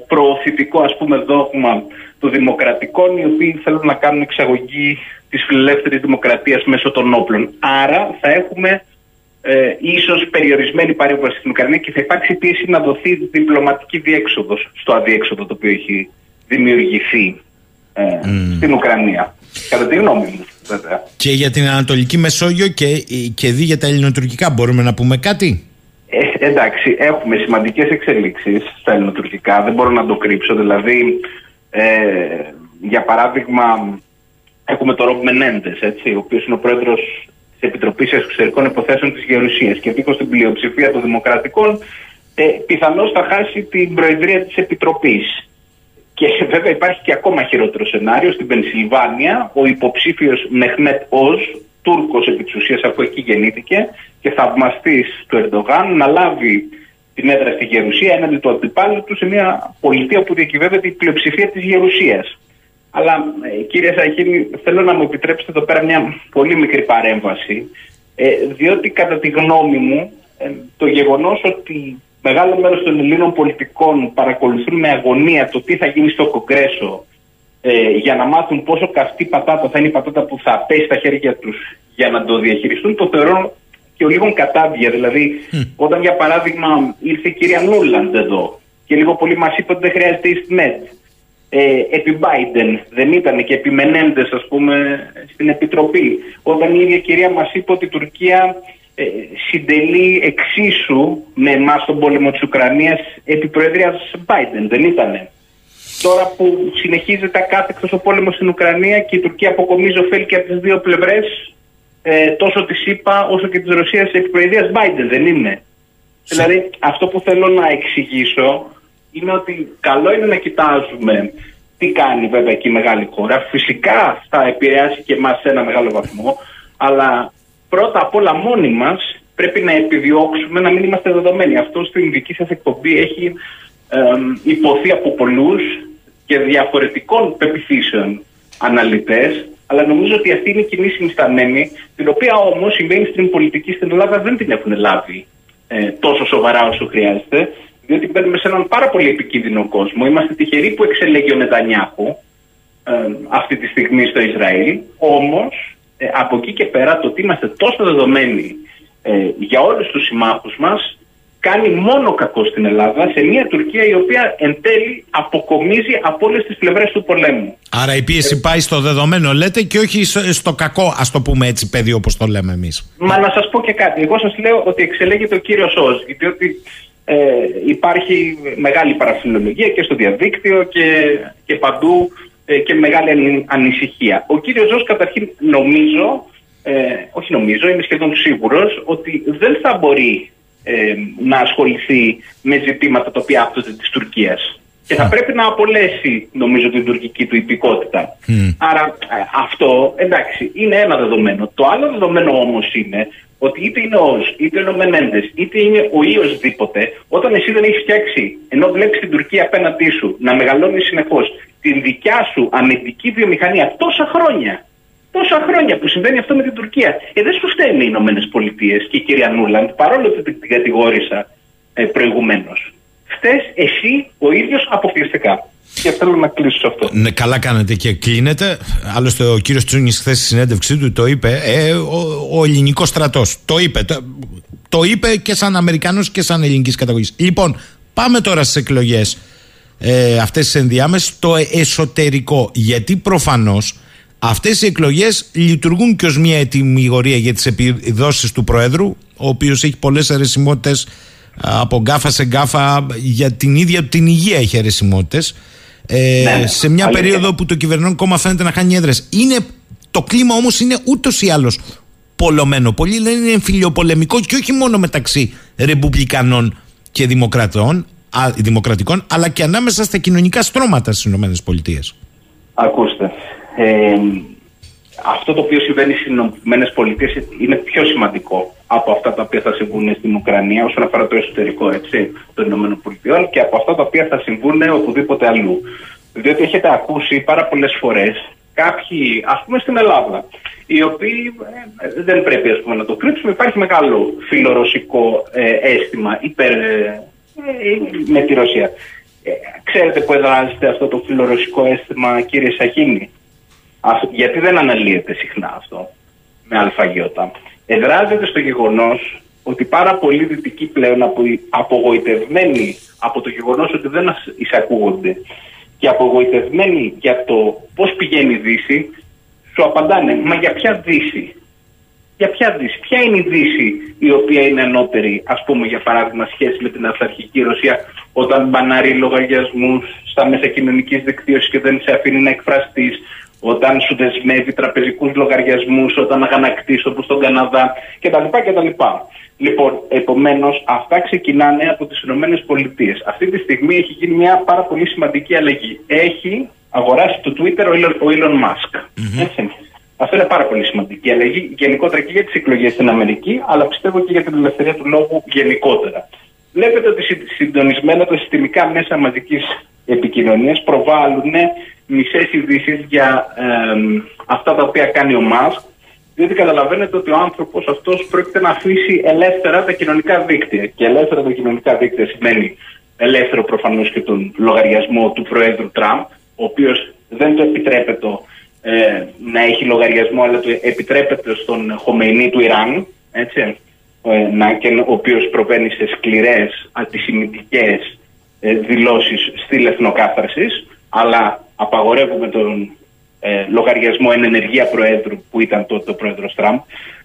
προωθητικό ας πούμε δόγμα των δημοκρατικών οι οποίοι θέλουν να κάνουν εξαγωγή της φιλελεύθερης δημοκρατίας μέσω των όπλων. Άρα θα έχουμε ε, ίσως περιορισμένη παρέμβαση στην Ουκρανία και θα υπάρξει πίεση να δοθεί διπλωματική διέξοδος στο αδιέξοδο το οποίο έχει δημιουργηθεί ε, στην Ουκρανία. Κατά τη γνώμη μου, βέβαια. Και για την Ανατολική Μεσόγειο και, και δι για τα ελληνοτουρκικά μπορούμε να πούμε κάτι; Ε, εντάξει, έχουμε σημαντικές εξελίξεις στα ελληνοτουρκικά, δεν μπορώ να το κρύψω. Δηλαδή, ε, για παράδειγμα, έχουμε τον Ρομπ Μενέντες, ο οποίος είναι ο πρόεδρος της Επιτροπής Εξωτερικών Υποθέσεων της Γερουσίας και δίχω την πλειοψηφία των Δημοκρατικών, ε, πιθανώς θα χάσει την προεδρία της Επιτροπής. Και βέβαια υπάρχει και ακόμα χειρότερο σενάριο στην Πενσιλβάνια. Ο υποψήφιος Μεχμέτ Οζ, Τούρκος επί της ουσίας, αφού εκεί γεννήθηκε και θαυμαστής του Ερντογάν, να λάβει την έδρα στη Γερουσία έναντι του αντιπάλου του σε μια πολιτεία που διακυβεύεται η πλειοψηφία της Γερουσίας. Αλλά ε, κύριε Σαχίνη, θέλω να μου επιτρέψετε εδώ πέρα μια πολύ μικρή παρέμβαση. Ε, διότι κατά τη γνώμη μου ε, το γεγονός ότι μεγάλο μέρος των Ελλήνων πολιτικών παρακολουθούν με αγωνία το τι θα γίνει στο Κογκρέσο ε, για να μάθουν πόσο καυτή πατάτα θα είναι η πατάτα που θα πέσει στα χέρια τους για να το διαχειριστούν, το θεωρώ και ο λίγο κατάδια. Δηλαδή, όταν για παράδειγμα ήρθε η κυρία Νούλαντ εδώ και λίγο πολύ μας είπε ότι δεν χρειάζεται η ΣΜΕΤ. Ε, επί Biden δεν ήταν και επί Μενέντε, ας πούμε, στην Επιτροπή. Όταν η ίδια κυρία μας είπε ότι η Τουρκία ε, συντελεί εξίσου με εμάς τον πόλεμο της Ουκρανίας επί Προεδρίας Biden, δεν ήτανε. Τώρα που συνεχίζεται ακάθεκτος ο πόλεμος στην Ουκρανία και η Τουρκία αποκομίζει ωφέλη και από τις δύο πλευρές, ε, τόσο της ΣΥΠΑ όσο και της Ρωσίας επί προεδρία Biden, δεν είναι. Δηλαδή, αυτό που θέλω να εξηγήσω είναι ότι καλό είναι να κοιτάζουμε τι κάνει βέβαια εκεί η μεγάλη χώρα. Φυσικά θα επηρεάσει και εμάς σε ένα μεγάλο βαθμό, αλλά πρώτα απ' όλα μόνοι μας πρέπει να επιδιώξουμε να μην είμαστε δεδομένοι. Αυτό στην δική σας εκπομπή έχει ε, υποθεί από πολλούς και διαφορετικών πεπιθήσεων αναλυτές αλλά νομίζω ότι αυτή είναι η κοινή συνισταμένη, την οποία όμως οι mainstream πολιτικοί στην Ελλάδα δεν την έχουν λάβει ε, τόσο σοβαρά όσο χρειάζεται, διότι μπαίνουμε σε έναν πάρα πολύ επικίνδυνο κόσμο. Είμαστε τυχεροί που εξελέγει ο Νετανιάχου ε, αυτή τη στιγμή στο Ισραήλ, όμως ε, από εκεί και πέρα το ότι είμαστε τόσο δεδομένοι ε, για όλους τους συμμάχους μας κάνει μόνο κακό στην Ελλάδα σε μια Τουρκία η οποία εν τέλει αποκομίζει από όλες τις πλευρές του πολέμου. Άρα η πίεση πάει στο δεδομένο, λέτε, και όχι στο- στο κακό, ας το πούμε έτσι, παιδί, όπως το λέμε εμείς. Μα να σας πω και κάτι. Εγώ σας λέω ότι εξελέγεται ο κύριος Όζ, διότι ε, υπάρχει μεγάλη παραφιλολογία και στο διαδίκτυο και, και παντού ε, και μεγάλη ανη- ανησυχία. Ο κύριος Όζ καταρχήν νομίζω, ε, όχι νομίζω, είμαι σχεδόν σίγουρος ότι δεν θα μπορεί ε, να ασχοληθεί με ζητήματα τα οποία άπτονται της Τουρκίας. Και θα πρέπει να απολέσει, νομίζω, την τουρκική του υπηκότητα. Άρα ε, αυτό, εντάξει, είναι ένα δεδομένο. Το άλλο δεδομένο όμως είναι ότι είτε είναι ο ΟΣ, είτε είναι ο Μενέντες, είτε είναι ο ή οσδήποτε, όταν εσύ δεν έχεις φτιάξει, ενώ βλέπεις την Τουρκία απέναντί σου να μεγαλώνει συνεχώς την δικιά σου αμυντική βιομηχανία τόσα χρόνια, τόσα χρόνια που συμβαίνει αυτό με την Τουρκία, ε, δεν σου φταίνουν οι Ηνωμένες Πολιτείες και η κυρία Νούλαντ, παρόλο που την την κατηγόρησα ε, προηγουμένως. Φταίει εσύ ο ίδιος αποκλειστικά. Και θέλω να κλείσω σε αυτό. Ναι, καλά κάνετε και κλείνετε. Άλλωστε, ο κύριος Τσούνης, χθες στη συνέντευξή του το είπε. Ε, ο, ο ελληνικός στρατός. Το είπε. Το, το είπε και σαν Αμερικανός και σαν ελληνικής καταγωγής. Λοιπόν, πάμε τώρα στις εκλογές ε, αυτές τις ενδιάμεσες. Το εσωτερικό. Γιατί προφανώς αυτές οι εκλογές λειτουργούν και ως μια ετοιμιγορία για τις επιδόσεις του Προέδρου, ο οποίος έχει πολλές αιρεσιμότητες από γκάφα σε γκάφα για την ίδια την υγεία έχει αιρεσιμότητες ε, Ναι, σε μια αλήθεια. περίοδο που το κυβερνών κόμμα φαίνεται να χάνει έδρες είναι, το κλίμα όμως είναι ούτως ή άλλως πολωμένο πολλοί λένε είναι εμφυλιοπολεμικό και όχι μόνο μεταξύ ρεπουμπλικανών και δημοκρατών, α, δημοκρατικών αλλά και ανάμεσα στα κοινωνικά στρώματα στις Ηνωμένες Πολιτείες Ακούστε. Ε, αυτό το οποίο συμβαίνει στις Ηνωμένες Πολιτείες είναι πιο σημαντικό από αυτά τα οποία θα συμβούν στην Ουκρανία όσον αφορά το εσωτερικό έτσι, των Ηνωμένων Πολιτειών και από αυτά τα οποία θα συμβούν οπουδήποτε αλλού. Διότι έχετε ακούσει πάρα πολλές φορές κάποιοι, ας πούμε στην Ελλάδα, οι οποίοι ε, δεν πρέπει ας πούμε, να το κρύψουμε, υπάρχει μεγάλο φιλορωσικό ε, αίσθημα υπέρ, ε, ε, με τη Ρωσία. Ε, ξέρετε που εδράζεται αυτό το φιλορωσικό αίσθημα, κύριε Σαχίνη; Αυτό- γιατί δεν αναλύεται συχνά αυτό με αλφαγιώτα. Εδράζεται στο γεγονός ότι πάρα πολλοί δυτικοί πλέον απο, απογοητευμένοι από το γεγονός ότι δεν ας- εισακούγονται και απογοητευμένοι για το πώς πηγαίνει η Δύση, σου απαντάνε, μα για ποια Δύση; Για ποια Δύση, ποια είναι η Δύση η οποία είναι ανώτερη, ας πούμε για παράδειγμα σχέση με την αυταρχική Ρωσία όταν μπανάρει λογαριασμούς στα μέσα κοινωνικής δικτύωσης και δεν σε αφήνει να εκφραστείς, όταν σου δεσμεύει τραπεζικούς λογαριασμούς, όταν αγανακτείς όπως στον Καναδά κτλ. κτλ. Λοιπόν, επομένως αυτά ξεκινάνε από τις Ηνωμένες Πολιτείες. Αυτή τη στιγμή έχει γίνει μια πάρα πολύ σημαντική αλλαγή. Έχει αγοράσει το Twitter ο Elon, ο Elon Musk. Έτσι. Αυτό είναι πάρα πολύ σημαντική αλλαγή γενικότερα και για τις εκλογές στην Αμερική, αλλά πιστεύω και για την ελευθερία του λόγου γενικότερα. Βλέπετε ότι συ- συντονισμένα τα συστημικά μέσα μαζικής επικοινωνίας προβάλλουν μισές ειδήσει για εμ, αυτά τα οποία κάνει ο Μάσκ, διότι καταλαβαίνετε ότι ο άνθρωπος αυτός πρόκειται να αφήσει ελεύθερα τα κοινωνικά δίκτυα. Και ελεύθερα τα κοινωνικά δίκτυα σημαίνει ελεύθερο προφανώς και τον λογαριασμό του Προέδρου Τραμπ, ο οποίος δεν το επιτρέπεται ε, να έχει λογαριασμό, αλλά το επιτρέπεται στον Χομεϊνί του Ιράν, έτσι, ε, να, και, ο οποίος προβαίνει σε σκληρές αντισημιτικές ε, δηλώσεις στυλ εθνοκάθαρσης, αλλά απαγορεύουμε τον ε, λογαριασμό εν ενεργεία Προέδρου που ήταν τότε ο Πρόεδρος Τραμπ.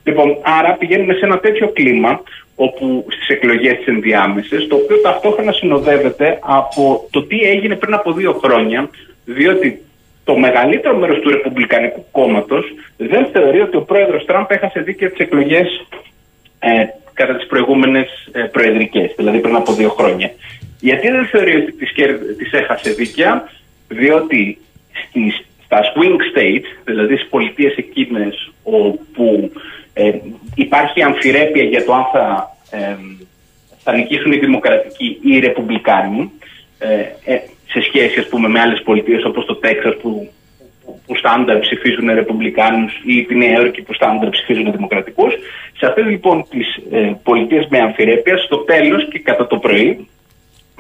Λοιπόν, άρα πηγαίνουμε σε ένα τέτοιο κλίμα όπου στις εκλογές τις ενδιάμεσες, το οποίο ταυτόχρονα συνοδεύεται από το τι έγινε πριν από δύο χρόνια, διότι το μεγαλύτερο μέρος του Ρεπουμπλικανικού κόμματος δεν θεωρεί ότι ο πρόεδρος Τραμπ έχασε δίκαια τις εκλογές ε, κατά τις προηγούμενες ε, προεδρικές, δηλαδή πριν από δύο χρόνια. Γιατί δεν θεωρεί ότι τις, κέρ- τις έχασε δίκαια, διότι στις, στα swing states, δηλαδή στις πολιτείες εκείνες όπου ε, υπάρχει αμφιρέπεια για το αν θα, ε, θα νικήσουν οι δημοκρατικοί ή οι ρεπουμπλικάνοι, ε, ε, σε σχέση ας πούμε, με άλλες πολιτείες όπως το Τέξας που, που, που στάνταρ ψηφίζουν ρεπουμπλικάνους ή τη Νέα Υόρκη που στάνταρ ψηφίζουν δημοκρατικούς. Σε αυτές λοιπόν τις ε, πολιτείες με αμφιρέπεια, στο τέλος και κατά το πρωί,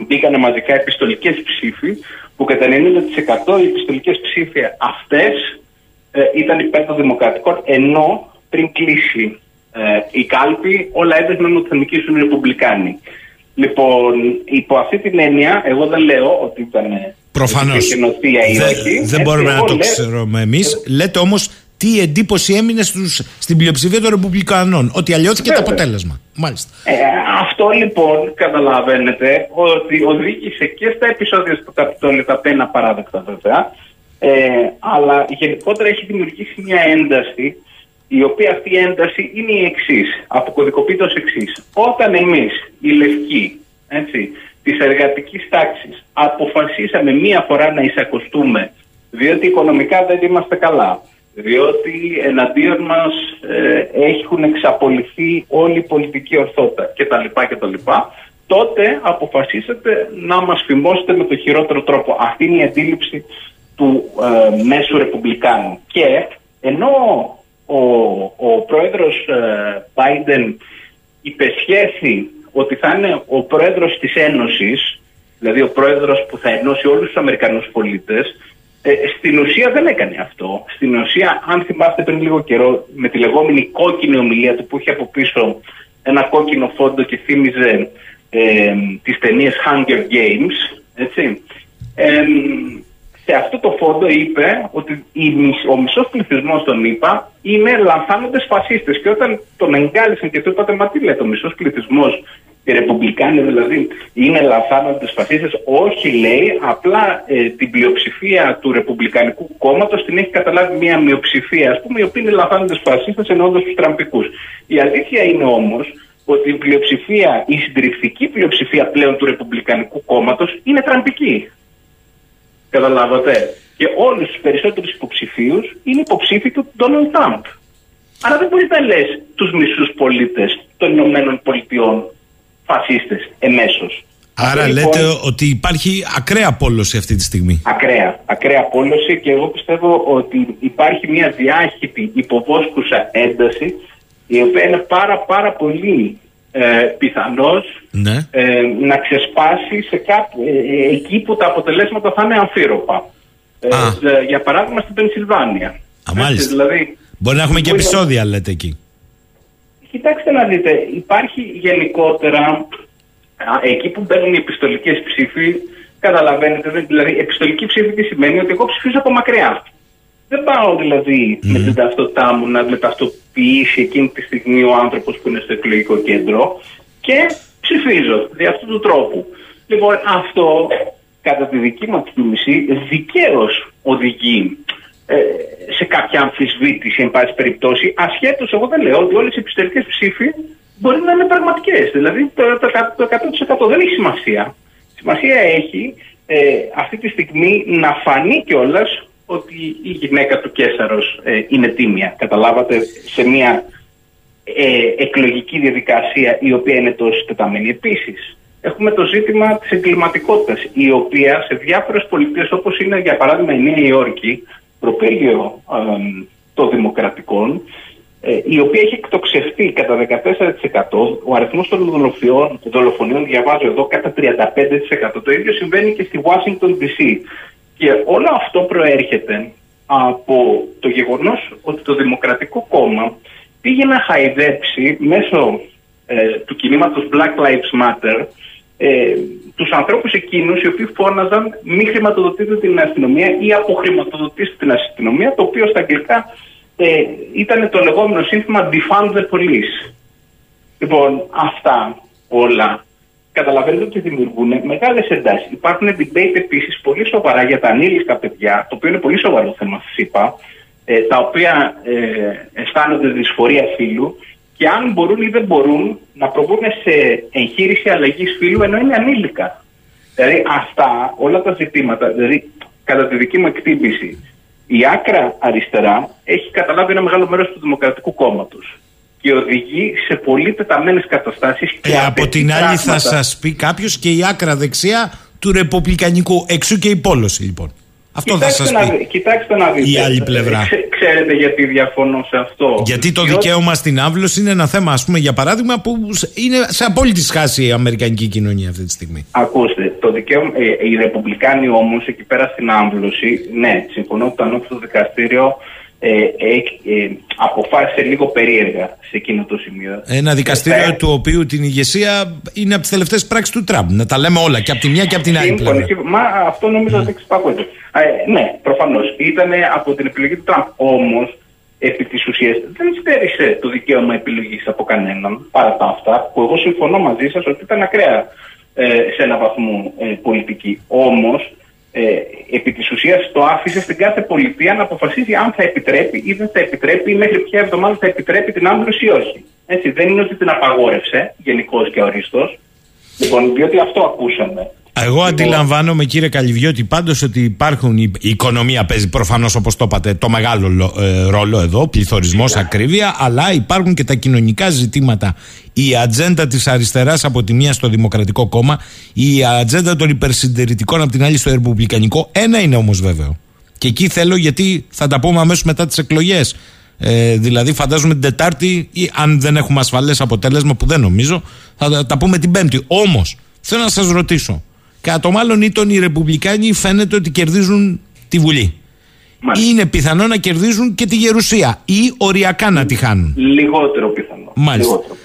μπήκαν μαζικά επιστολικές ψήφοι που κατά 90% οι επιστολικές ψήφοι αυτές ε, ήταν υπέρ των Δημοκρατικών, ενώ πριν κλείσει ε, η κάλπη, όλα έδειχναν ότι θα νικήσουν οι Ρεπουμπλικάνοι. Λοιπόν, υπό αυτή την έννοια, εγώ δεν λέω ότι ήταν. Προφανώς. γενοθεία ή όχι. Δεν Έτσι, μπορούμε να εγώ το λέω- ξέρουμε εμείς. Λέτε όμως τι εντύπωση έμεινε στους, στην πλειοψηφία των Ρεπουμπλικανών. Ότι αλλιώθηκε το Βέβαια. αποτέλεσμα. Μάλιστα. Ε, αυτό λοιπόν καταλαβαίνετε ότι οδήγησε και στα επεισόδια στο Καπιτόλιο τα πένα παράδεκτα βέβαια ε, αλλά γενικότερα έχει δημιουργήσει μια ένταση η οποία αυτή η ένταση είναι η εξής. Αποκωδικοποιείται ω εξής. Όταν εμείς, οι λευκοί, έτσι, της εργατικής τάξης, αποφασίσαμε μία φορά να εισακωστούμε, διότι οικονομικά δεν είμαστε καλά, διότι εναντίον μας έχουν εξαπολυθεί όλη η πολιτική ορθότητα κτλ. κτλ. Τότε αποφασίσατε να μας φημώσετε με το χειρότερο τρόπο. Αυτή είναι η αντίληψη του ε, μέσου ρεπουμπλικάνου. Και ενώ ο, ο πρόεδρος ε, Biden υπεσχέθη ότι θα είναι ο πρόεδρος της Ένωσης, δηλαδή ο πρόεδρος που θα ενώσει όλους τους Αμερικανούς πολίτες, ε, στην ουσία δεν έκανε αυτό. Στην ουσία, αν θυμάστε πριν λίγο καιρό, με τη λεγόμενη κόκκινη ομιλία του που είχε από πίσω ένα κόκκινο φόντο και θύμιζε ε, τις ταινίες Hunger Games, έτσι. Ε, σε αυτό το φόντο είπε ότι η, μισ- ο μισός πληθυσμός των ΗΠΑ είναι λανθάνοντες φασίστες. Και όταν τον εγκάλεσαν και του είπατε, Μα τι λέτε, ο μισός πληθυσμός, οι Ρεπουμπλικάνοι δηλαδή, είναι λανθάνοντε φασίστες. Όχι, λέει, απλά ε, την πλειοψηφία του Ρεπουμπλικανικού κόμματος την έχει καταλάβει μια μειοψηφία, ας πούμε, οι οποίοι είναι λανθάνοντε φασίστες εννοώντα τους τραμπικούς. Η αλήθεια είναι όμως ότι η πλειοψηφία, η συντριπτική πλειοψηφία πλέον του Ρεπουμπλικανικού κόμματος είναι τραμπική. Καταλάβατε; Και όλους τους περισσότερους υποψηφίους είναι υποψήφοι του Ντόναλντ Τραμπ. Άρα δεν μπορείς να λες τους μισούς πολίτες των Ηνωμένων Πολιτειών φασίστες εμέσως. Άρα λέτε ότι υπάρχει ακραία πόλωση αυτή τη στιγμή. Ακραία, ακραία πόλωση και εγώ πιστεύω ότι υπάρχει μια διάχυτη υποβόσκουσα ένταση η οποία είναι πάρα πάρα πολύ ε, πιθανός Ναι. ε, να ξεσπάσει σε κάπου, ε, ε, εκεί που τα αποτελέσματα θα είναι αμφίροπα. Ε, ε, για παράδειγμα στην Πενσιλβάνια. Α, μάλιστα. δηλαδή, Μπορεί να έχουμε και μπορεί να- επεισόδια, λέτε εκεί. Κοιτάξτε να δείτε, υπάρχει γενικότερα α, εκεί που μπαίνουν οι επιστολικές ψήφοι, καταλαβαίνετε, δεν- δηλαδή επιστολική ψήφη τι σημαίνει ότι εγώ ψηφίζω από μακριά. Δεν πάω δηλαδή με την ταυτότητά μου να με ταυτοποιήσει εκείνη τη στιγμή ο άνθρωπος που είναι στο εκλογικό κέντρο και ψηφίζω δι' αυτού του τρόπου. Λοιπόν, αυτό κατά τη δική μου εκτίμηση δικαίως οδηγεί ε, σε κάποια αμφισβήτηση, εν πάση περιπτώσει, ασχέτως εγώ δεν λέω ότι όλες οι επιστολικές ψήφοι μπορεί να είναι πραγματικές. Δηλαδή το, το, το 100% δεν έχει σημασία. Σημασία έχει ε, αυτή τη στιγμή να φανεί κιόλας ότι η γυναίκα του Κέσαρος ε, είναι τίμια. Καταλάβατε σε μια ε, εκλογική διαδικασία η οποία είναι τόσο τεταμένη. Επίσης, έχουμε το ζήτημα της εγκληματικότητας, η οποία σε διάφορες πολιτείες όπως είναι για παράδειγμα η Νέα Υόρκη, προπύργιο ε, των δημοκρατικών, ε, η οποία έχει εκτοξευτεί κατά 14%, ο αριθμός των δολοφιών, δολοφονιών διαβάζω εδώ κατά 35%. Το ίδιο συμβαίνει και στη Washington DC. Και όλο αυτό προέρχεται από το γεγονός ότι το Δημοκρατικό Κόμμα πήγε να χαϊδέψει μέσω ε, του κινήματος Black Lives Matter ε, τους ανθρώπους εκείνους οι οποίοι φώναζαν μη χρηματοδοτείτε την αστυνομία ή αποχρηματοδοτήστε την αστυνομία το οποίο στα αγγλικά ε, ήταν το λεγόμενο σύνθημα Defund the Police. Λοιπόν, αυτά όλα καταλαβαίνετε ότι δημιουργούν μεγάλες εντάσεις. Υπάρχουν debate επίσης πολύ σοβαρά για τα ανήλικα παιδιά, το οποίο είναι πολύ σοβαρό θέμα, σας είπα, ε, τα οποία ε, αισθάνονται δυσφορία φύλου και αν μπορούν ή δεν μπορούν να προβούν σε εγχείρηση αλλαγής φύλου ενώ είναι ανήλικα. Δηλαδή αυτά όλα τα ζητήματα, δηλαδή κατά τη δική μου εκτίμηση, η άκρα αριστερά έχει καταλάβει ένα μεγάλο μέρος του Δημοκρατικού Κόμματος και οδηγεί σε πολύ τεταμένες καταστάσεις. Ε, από την άλλη θα σας πει κάποιος και η άκρα δεξιά του ρεπουμπλικανικού. Εξού και η πόλωση λοιπόν. Αυτό θα Κοιτάξτε σας να, πει. δει- κοιτάξτε να δείτε. Η άλλη πλευρά. Ε, ξέ- ξέρετε γιατί διαφωνώ σε αυτό. Γιατί το Διότι- δικαίωμα στην άμβλωση είναι ένα θέμα, ας πούμε, για παράδειγμα, που είναι σε απόλυτη σχάση η αμερικανική κοινωνία αυτή τη στιγμή. Ακούστε, το δικαίωμα, ε, οι Ρεπουμπλικάνοι όμως εκεί πέρα στην άμβλωση, ναι, συμφωνώ ότι το ανώτατο δικαστήριο ε, ε, ε, αποφάσισε λίγο περίεργα σε εκείνο το σημείο. Ένα δικαστήριο Ε, του οποίου την ηγεσία είναι από τις τελευταίες πράξεις του Τραμπ. Να τα λέμε όλα και από τη μία και από την άλλη Σύμφωνοι, πλευρά. σύμφωνοι. Μα αυτό νομίζω ότι εξυπακούεται. Ε, ναι, προφανώς. Ήταν από την επιλογή του Τραμπ. Όμως, επί της ουσίας, δεν στέρισε το δικαίωμα επιλογής από κανέναν παρά τα αυτά, που εγώ συμφωνώ μαζί σας ότι ήταν ακραία ε, σε έναν βαθμό ε, πολιτική. Όμως, ε, επί της ουσίας το άφησε στην κάθε πολιτεία να αποφασίζει αν θα επιτρέπει ή δεν θα επιτρέπει ή μέχρι ποια εβδομάδα θα επιτρέπει την άμβλωση ή όχι. Έτσι, δεν είναι ότι την απαγόρευσε γενικώς και ορίστω. Λοιπόν, διότι αυτό ακούσαμε. Εγώ αντιλαμβάνομαι, κύριε Καλυβιώτη, πάντως ότι υπάρχουν. Η η οικονομία παίζει προφανώς, όπως το είπατε, το μεγάλο λο- ε, ρόλο εδώ, πληθωρισμός, ακρίβεια, αλλά υπάρχουν και τα κοινωνικά ζητήματα. Η ατζέντα της αριστεράς από τη μία στο Δημοκρατικό Κόμμα, η ατζέντα των υπερσυντηρητικών από την άλλη στο Ρεπουμπλικανικό. Ένα είναι όμως βέβαιο. Και εκεί θέλω, γιατί θα τα πούμε αμέσως μετά τις εκλογές. Ε, δηλαδή, φαντάζομαι την Τετάρτη, ή αν δεν έχουμε ασφαλές αποτέλεσμα, που δεν νομίζω, θα τα- τα πούμε την Πέμπτη. Όμως, θέλω να σας ρωτήσω, κατά το μάλλον ήτον οι Ρεπουμπλικάνοι φαίνεται ότι κερδίζουν τη Βουλή. Μάλιστα. Είναι πιθανό να κερδίζουν και τη Γερουσία ή οριακά να τη χάνουν. Λιγότερο πιθανό. Μάλιστα. Λιγότερο.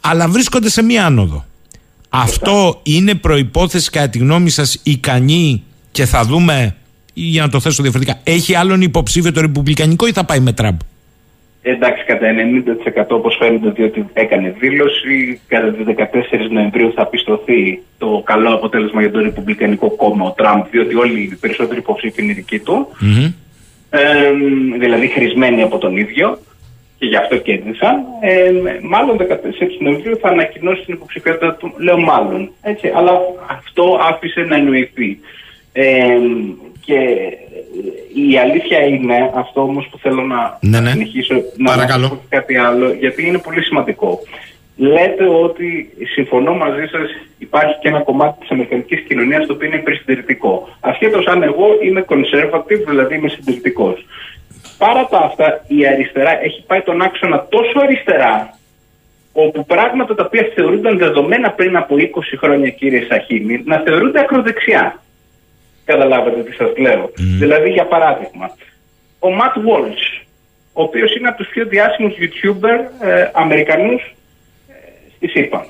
Αλλά βρίσκονται σε μία άνοδο. Αυτό είναι προϋπόθεση κατά τη γνώμη σας ικανή και θα δούμε, ή για να το θέσω διαφορετικά, έχει άλλον υποψήφιο το Ρεπουμπλικανικό ή θα πάει με Τραμπ; Εντάξει, κατά 90% όπως φαίνεται διότι έκανε δήλωση, κατά τις 14 Νοεμβρίου θα πιστωθεί το καλό αποτέλεσμα για το Ρεπουμπλικανικό κόμμα, ο Τραμπ, διότι όλοι οι περισσότεροι υποψήφοι είναι δικοί του, ε, δηλαδή χρησμένοι από τον ίδιο και γι' αυτό κέρδισαν. Ε, μάλλον 14 Νοεμβρίου θα ανακοινώσει την υποψηφιότητα του, λέω μάλλον, έτσι, αλλά αυτό άφησε να εννοηθεί. Ε, και η αλήθεια είναι, αυτό όμως που θέλω να Ναι, ναι. συνεχίσω, να Παρακαλώ. να πω και κάτι άλλο, γιατί είναι πολύ σημαντικό. Λέτε ότι, συμφωνώ μαζί σας, υπάρχει και ένα κομμάτι της αμερικανικής κοινωνίας το οποίο είναι υπερσυντηρητικό. Ασχέτως αν εγώ είμαι conservative, δηλαδή είμαι συντηρητικός. Παρά τα αυτά, η αριστερά έχει πάει τον άξονα τόσο αριστερά, όπου πράγματα τα οποία θεωρούνταν δεδομένα πριν από 20 χρόνια, κύριε Σαχίνη, να θεωρούνται ακροδεξιά. Καταλάβατε τι σας λέω. Δηλαδή, για παράδειγμα, ο Matt Walsh, ο οποίος είναι από τους πιο διάσημους YouTuber ε, Αμερικανούς ε, στη ΣΥΠΑ.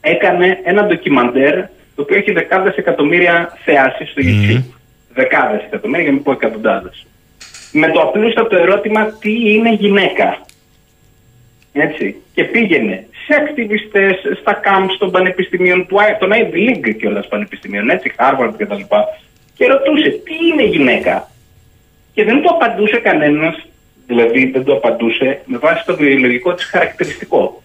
Έκανε ένα ντοκιμαντέρ το οποίο έχει δεκάδες εκατομμύρια θεάσεις στο YouTube. Δεκάδες εκατομμύρια, για να μην πω εκατοντάδες. Με το απλούστατο ερώτημα τι είναι γυναίκα. Έτσι. Και πήγαινε σε ακτιβιστές, στα camps των πανεπιστημίων, του, I- των Ivy League κιόλας πανεπιστημίων, έτσι, Harvard κτλ. Και ρωτούσε τι είναι γυναίκα; Και δεν του απαντούσε κανένας, δηλαδή δεν του απαντούσε με βάση το βιολογικό της χαρακτηριστικό.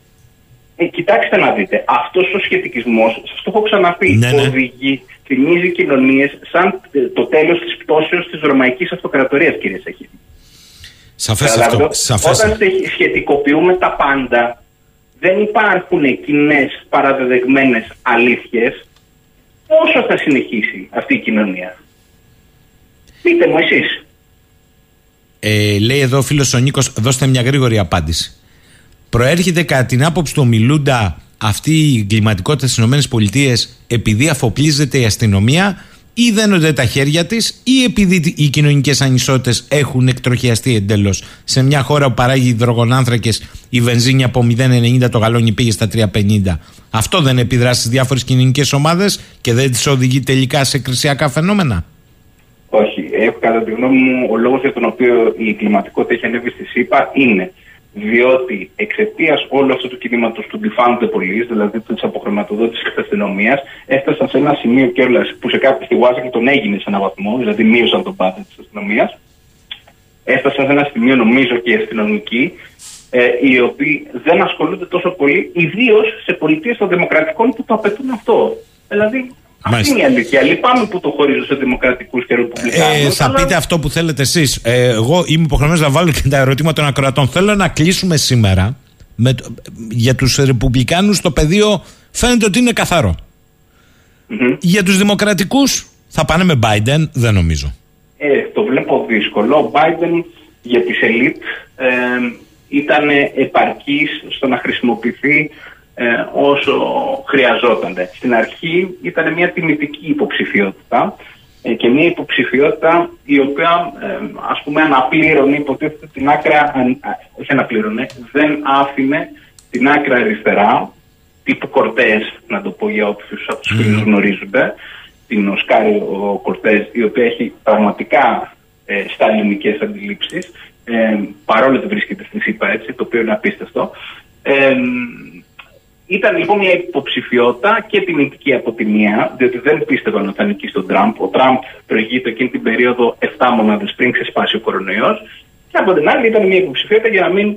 Ε, κοιτάξτε να δείτε, αυτός ο σχετικισμός, σας το έχω ξαναπεί, Ναι, ναι. οδηγεί, θυμίζει κοινωνίες σαν ε, το τέλος της πτώσεως της Ρωμαϊκής Αυτοκρατορίας, κύριε Σαχίδη. Σαφές Καταλάβετε, αυτό. Σαφές. Όταν στε- σχετικοποιούμε τα πάντα, δεν υπάρχουν κοινές παραδεδεγμένες αλήθειες. Πόσο θα συνεχίσει αυτή η κοινωνία; Πείτε μου εσείς. Ε, λέει εδώ ο φίλος ο Νίκος, δώστε μια γρήγορη απάντηση. Προέρχεται κατά την άποψη του ομιλούντα αυτή η εγκληματικότητα στις ΗΠΑ επειδή αφοπλίζεται η αστυνομία; Ή δένονται τα χέρια της ή επειδή οι κοινωνικές ανισότητες έχουν εκτροχιαστεί εντελώς. Σε μια χώρα που παράγει υδρογονάνθρακες η βενζίνη από 0,90 το γαλόνι πήγε στα 3,50. Αυτό δεν επιδράσει στις διάφορες κοινωνικές ομάδες και δεν τις οδηγεί τελικά σε κρυσιακά φαινόμενα; Όχι. Ε, κατά τη γνώμη μου, ο λόγος για τον οποίο η εγκληματικότητα έχει ανέβει στη ΣΥΠΑ είναι διότι εξαιτίας όλου αυτού του κινήματος του defund the police, δηλαδή της αποχρηματοδότησης της αστυνομίας, έφτασαν σε ένα σημείο κιόλας που σε κάποιοι στη Washington έγινε σε έναν βαθμό, δηλαδή μείωσαν τον πάθο της αστυνομίας. Έφτασαν σε ένα σημείο, νομίζω και οι αστυνομικοί, ε, οι οποίοι δεν ασχολούνται τόσο πολύ, ιδίως σε πολιτείες των δημοκρατικών που το απαιτούν αυτό. Δηλαδή, αυτή Μάλιστα. είναι η αλήθεια. Λυπάμαι που το χωρίζω σε δημοκρατικούς και ρεπουμπλικάνους. Ε, θα πείτε αυτό που θέλετε εσείς. Ε, εγώ είμαι υποχρεωμένος να βάλω και τα ερωτήματα των ακροατών. Θέλω να κλείσουμε σήμερα. Με, το- για τους Ρεπουμπλικάνους το πεδίο φαίνεται ότι είναι καθαρό. Για τους Δημοκρατικούς θα πάνε με Biden, δεν νομίζω. Ε, το βλέπω δύσκολο. Ο Biden για τις ελίτ ε, ήταν επαρκής στο να χρησιμοποιηθεί ε, όσο χρειαζόταν. Στην αρχή ήταν μια τιμητική υποψηφιότητα. ε, και μια υποψηφιότητα η οποία ε, ας πούμε αναπλήρωνε υποτίθεται την άκρα, αν- α, όχι αναπλήρωνε, δεν άφηνε την άκρα αριστερά τύπου Κορτές, να το πω για όποιους από τους φίλους γνωρίζονται, την Οσκάρη ο Κορτές, η οποία έχει πραγματικά ε, σταλινικές αντιλήψεις, ε, παρόλο ότι βρίσκεται στη ΣΥΠΑ έτσι, το οποίο είναι απίστευτο. Ε, ήταν λοιπόν μια υποψηφιότητα και τιμητική από τη μία, διότι δεν πίστευαν ότι θα νικήσει τον Τραμπ. Ο Τραμπ προηγείται εκείνη την περίοδο 7 μονάδες πριν ξεσπάσει ο κορονοϊός. Και από την άλλη ήταν μια υποψηφιότητα για να μην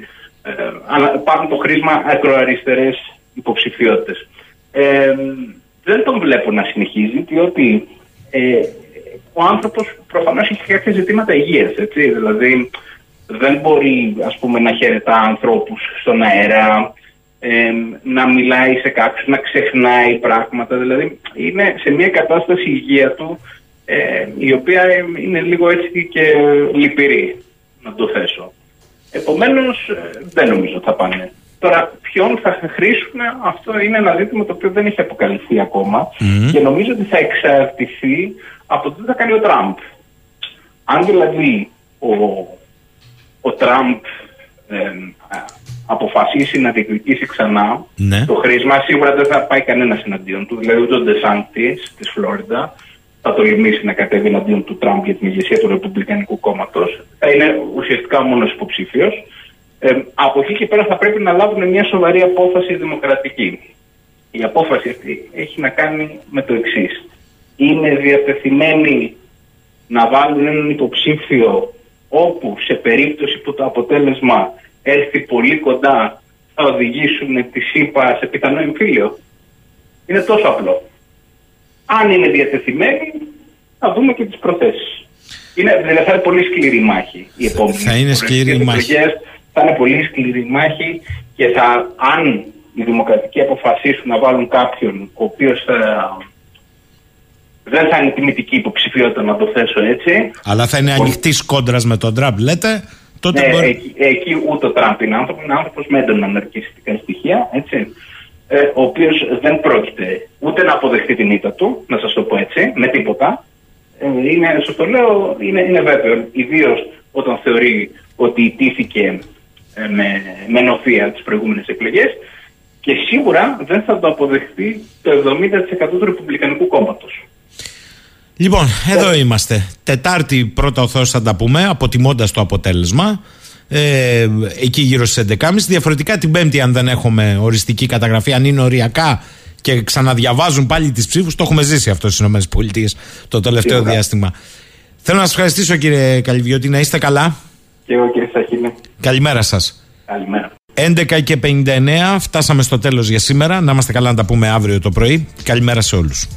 ε, ανα- πάρουν το χρήσμα ακροαριστερές υποψηφιότητες. Ε, δεν τον βλέπω να συνεχίζει, διότι ε, ο άνθρωπος προφανώς έχει κάποια ζητήματα υγείας. Δηλαδή δεν μπορεί ας πούμε, να χαιρετά ανθρώπους στον αέρα, ε, να μιλάει σε κάποιους, να ξεχνάει πράγματα. Δηλαδή είναι σε μια κατάσταση υγεία του ε, η οποία ε, είναι λίγο έτσι και λυπηρή, να το θέσω. Επομένως ε, δεν νομίζω ότι θα πάνε. Τώρα ποιον θα χρήσουν αυτό είναι ένα ζήτημα το οποίο δεν έχει αποκαλυφθεί ακόμα και νομίζω ότι θα εξαρτηθεί από το τι θα κάνει ο Τραμπ. Αν δηλαδή ο, ο Τραμπ ε, α, αποφασίσει να διεκδικήσει ξανά Ναι. το χρήσμα, σίγουρα δεν θα πάει κανένας εναντίον του. Δηλαδή, ούτε ο Ντεσάντη της Φλόριντα θα τολμήσει να κατέβει εναντίον του Τραμπ για την ηγεσία του Ρεπουμπλικανικού κόμματος. Θα είναι ουσιαστικά ο μόνος υποψήφιος. Ε, από εκεί και πέρα θα πρέπει να λάβουν μια σοβαρή απόφαση δημοκρατική. Η απόφαση αυτή έχει να κάνει με το εξής. Είναι διατεθειμένοι να βάλουν έναν υποψήφιο όπου σε περίπτωση που το αποτέλεσμα έρθει πολύ κοντά θα οδηγήσουν τη ΣΥΠΑ σε πιθανό εμφύλιο. Είναι τόσο απλό. Αν είναι διατεθειμένοι, θα δούμε και τις προθέσεις. Είναι, δηλαδή θα είναι πολύ σκληρή μάχη η επόμενη. Θα είναι σκληρή η μάχη. εκλογές. Θα είναι πολύ σκληρή μάχη και θα, αν οι δημοκρατικοί αποφασίσουν να βάλουν κάποιον ο οποίος θα, δεν θα είναι τιμητική υποψηφιότητα να το θέσω έτσι. Αλλά θα είναι ανοιχτής κόντρας με τον Τραμπ, λέτε; Τότε Ναι, μπορεί. εκεί, εκεί ούτε ο Τραμπ είναι άνθρωπο, είναι άνθρωπος με έντονα ναρκιστικά στοιχεία, έτσι. Ε, ο οποίος δεν πρόκειται ούτε να αποδεχτεί την ήττα του, να σας το πω έτσι, με τίποτα. Ε, είναι, σας το λέω, είναι, είναι βέβαιο. Ιδίως όταν θεωρεί ότι ιτήθηκε ε, με, με νοθεία τις προηγούμενες εκλογές. Και σίγουρα δεν θα το αποδεχτεί το 70% του Ρεπουμπλικανικού κόμματος. Λοιπόν, εδώ είμαστε. Τετάρτη πρώτα ο Θεός θα τα πούμε, αποτιμώντας το αποτέλεσμα. Ε, εκεί γύρω στις 11.30. Διαφορετικά την Πέμπτη, αν δεν έχουμε οριστική καταγραφή, αν είναι οριακά και ξαναδιαβάζουν πάλι τις ψήφους, το έχουμε ζήσει αυτό στις ΗΠΑ το τελευταίο Σίγουρα. διάστημα. Θέλω να σας ευχαριστήσω κύριε Καλυβιώτη, να είστε καλά. Και εγώ κύριε Σαχίνε, Καλημέρα σας. καλημέρα. 11 και 59, φτάσαμε στο τέλος για σήμερα. Να είμαστε καλά να τα πούμε αύριο το πρωί. Καλημέρα σε όλους.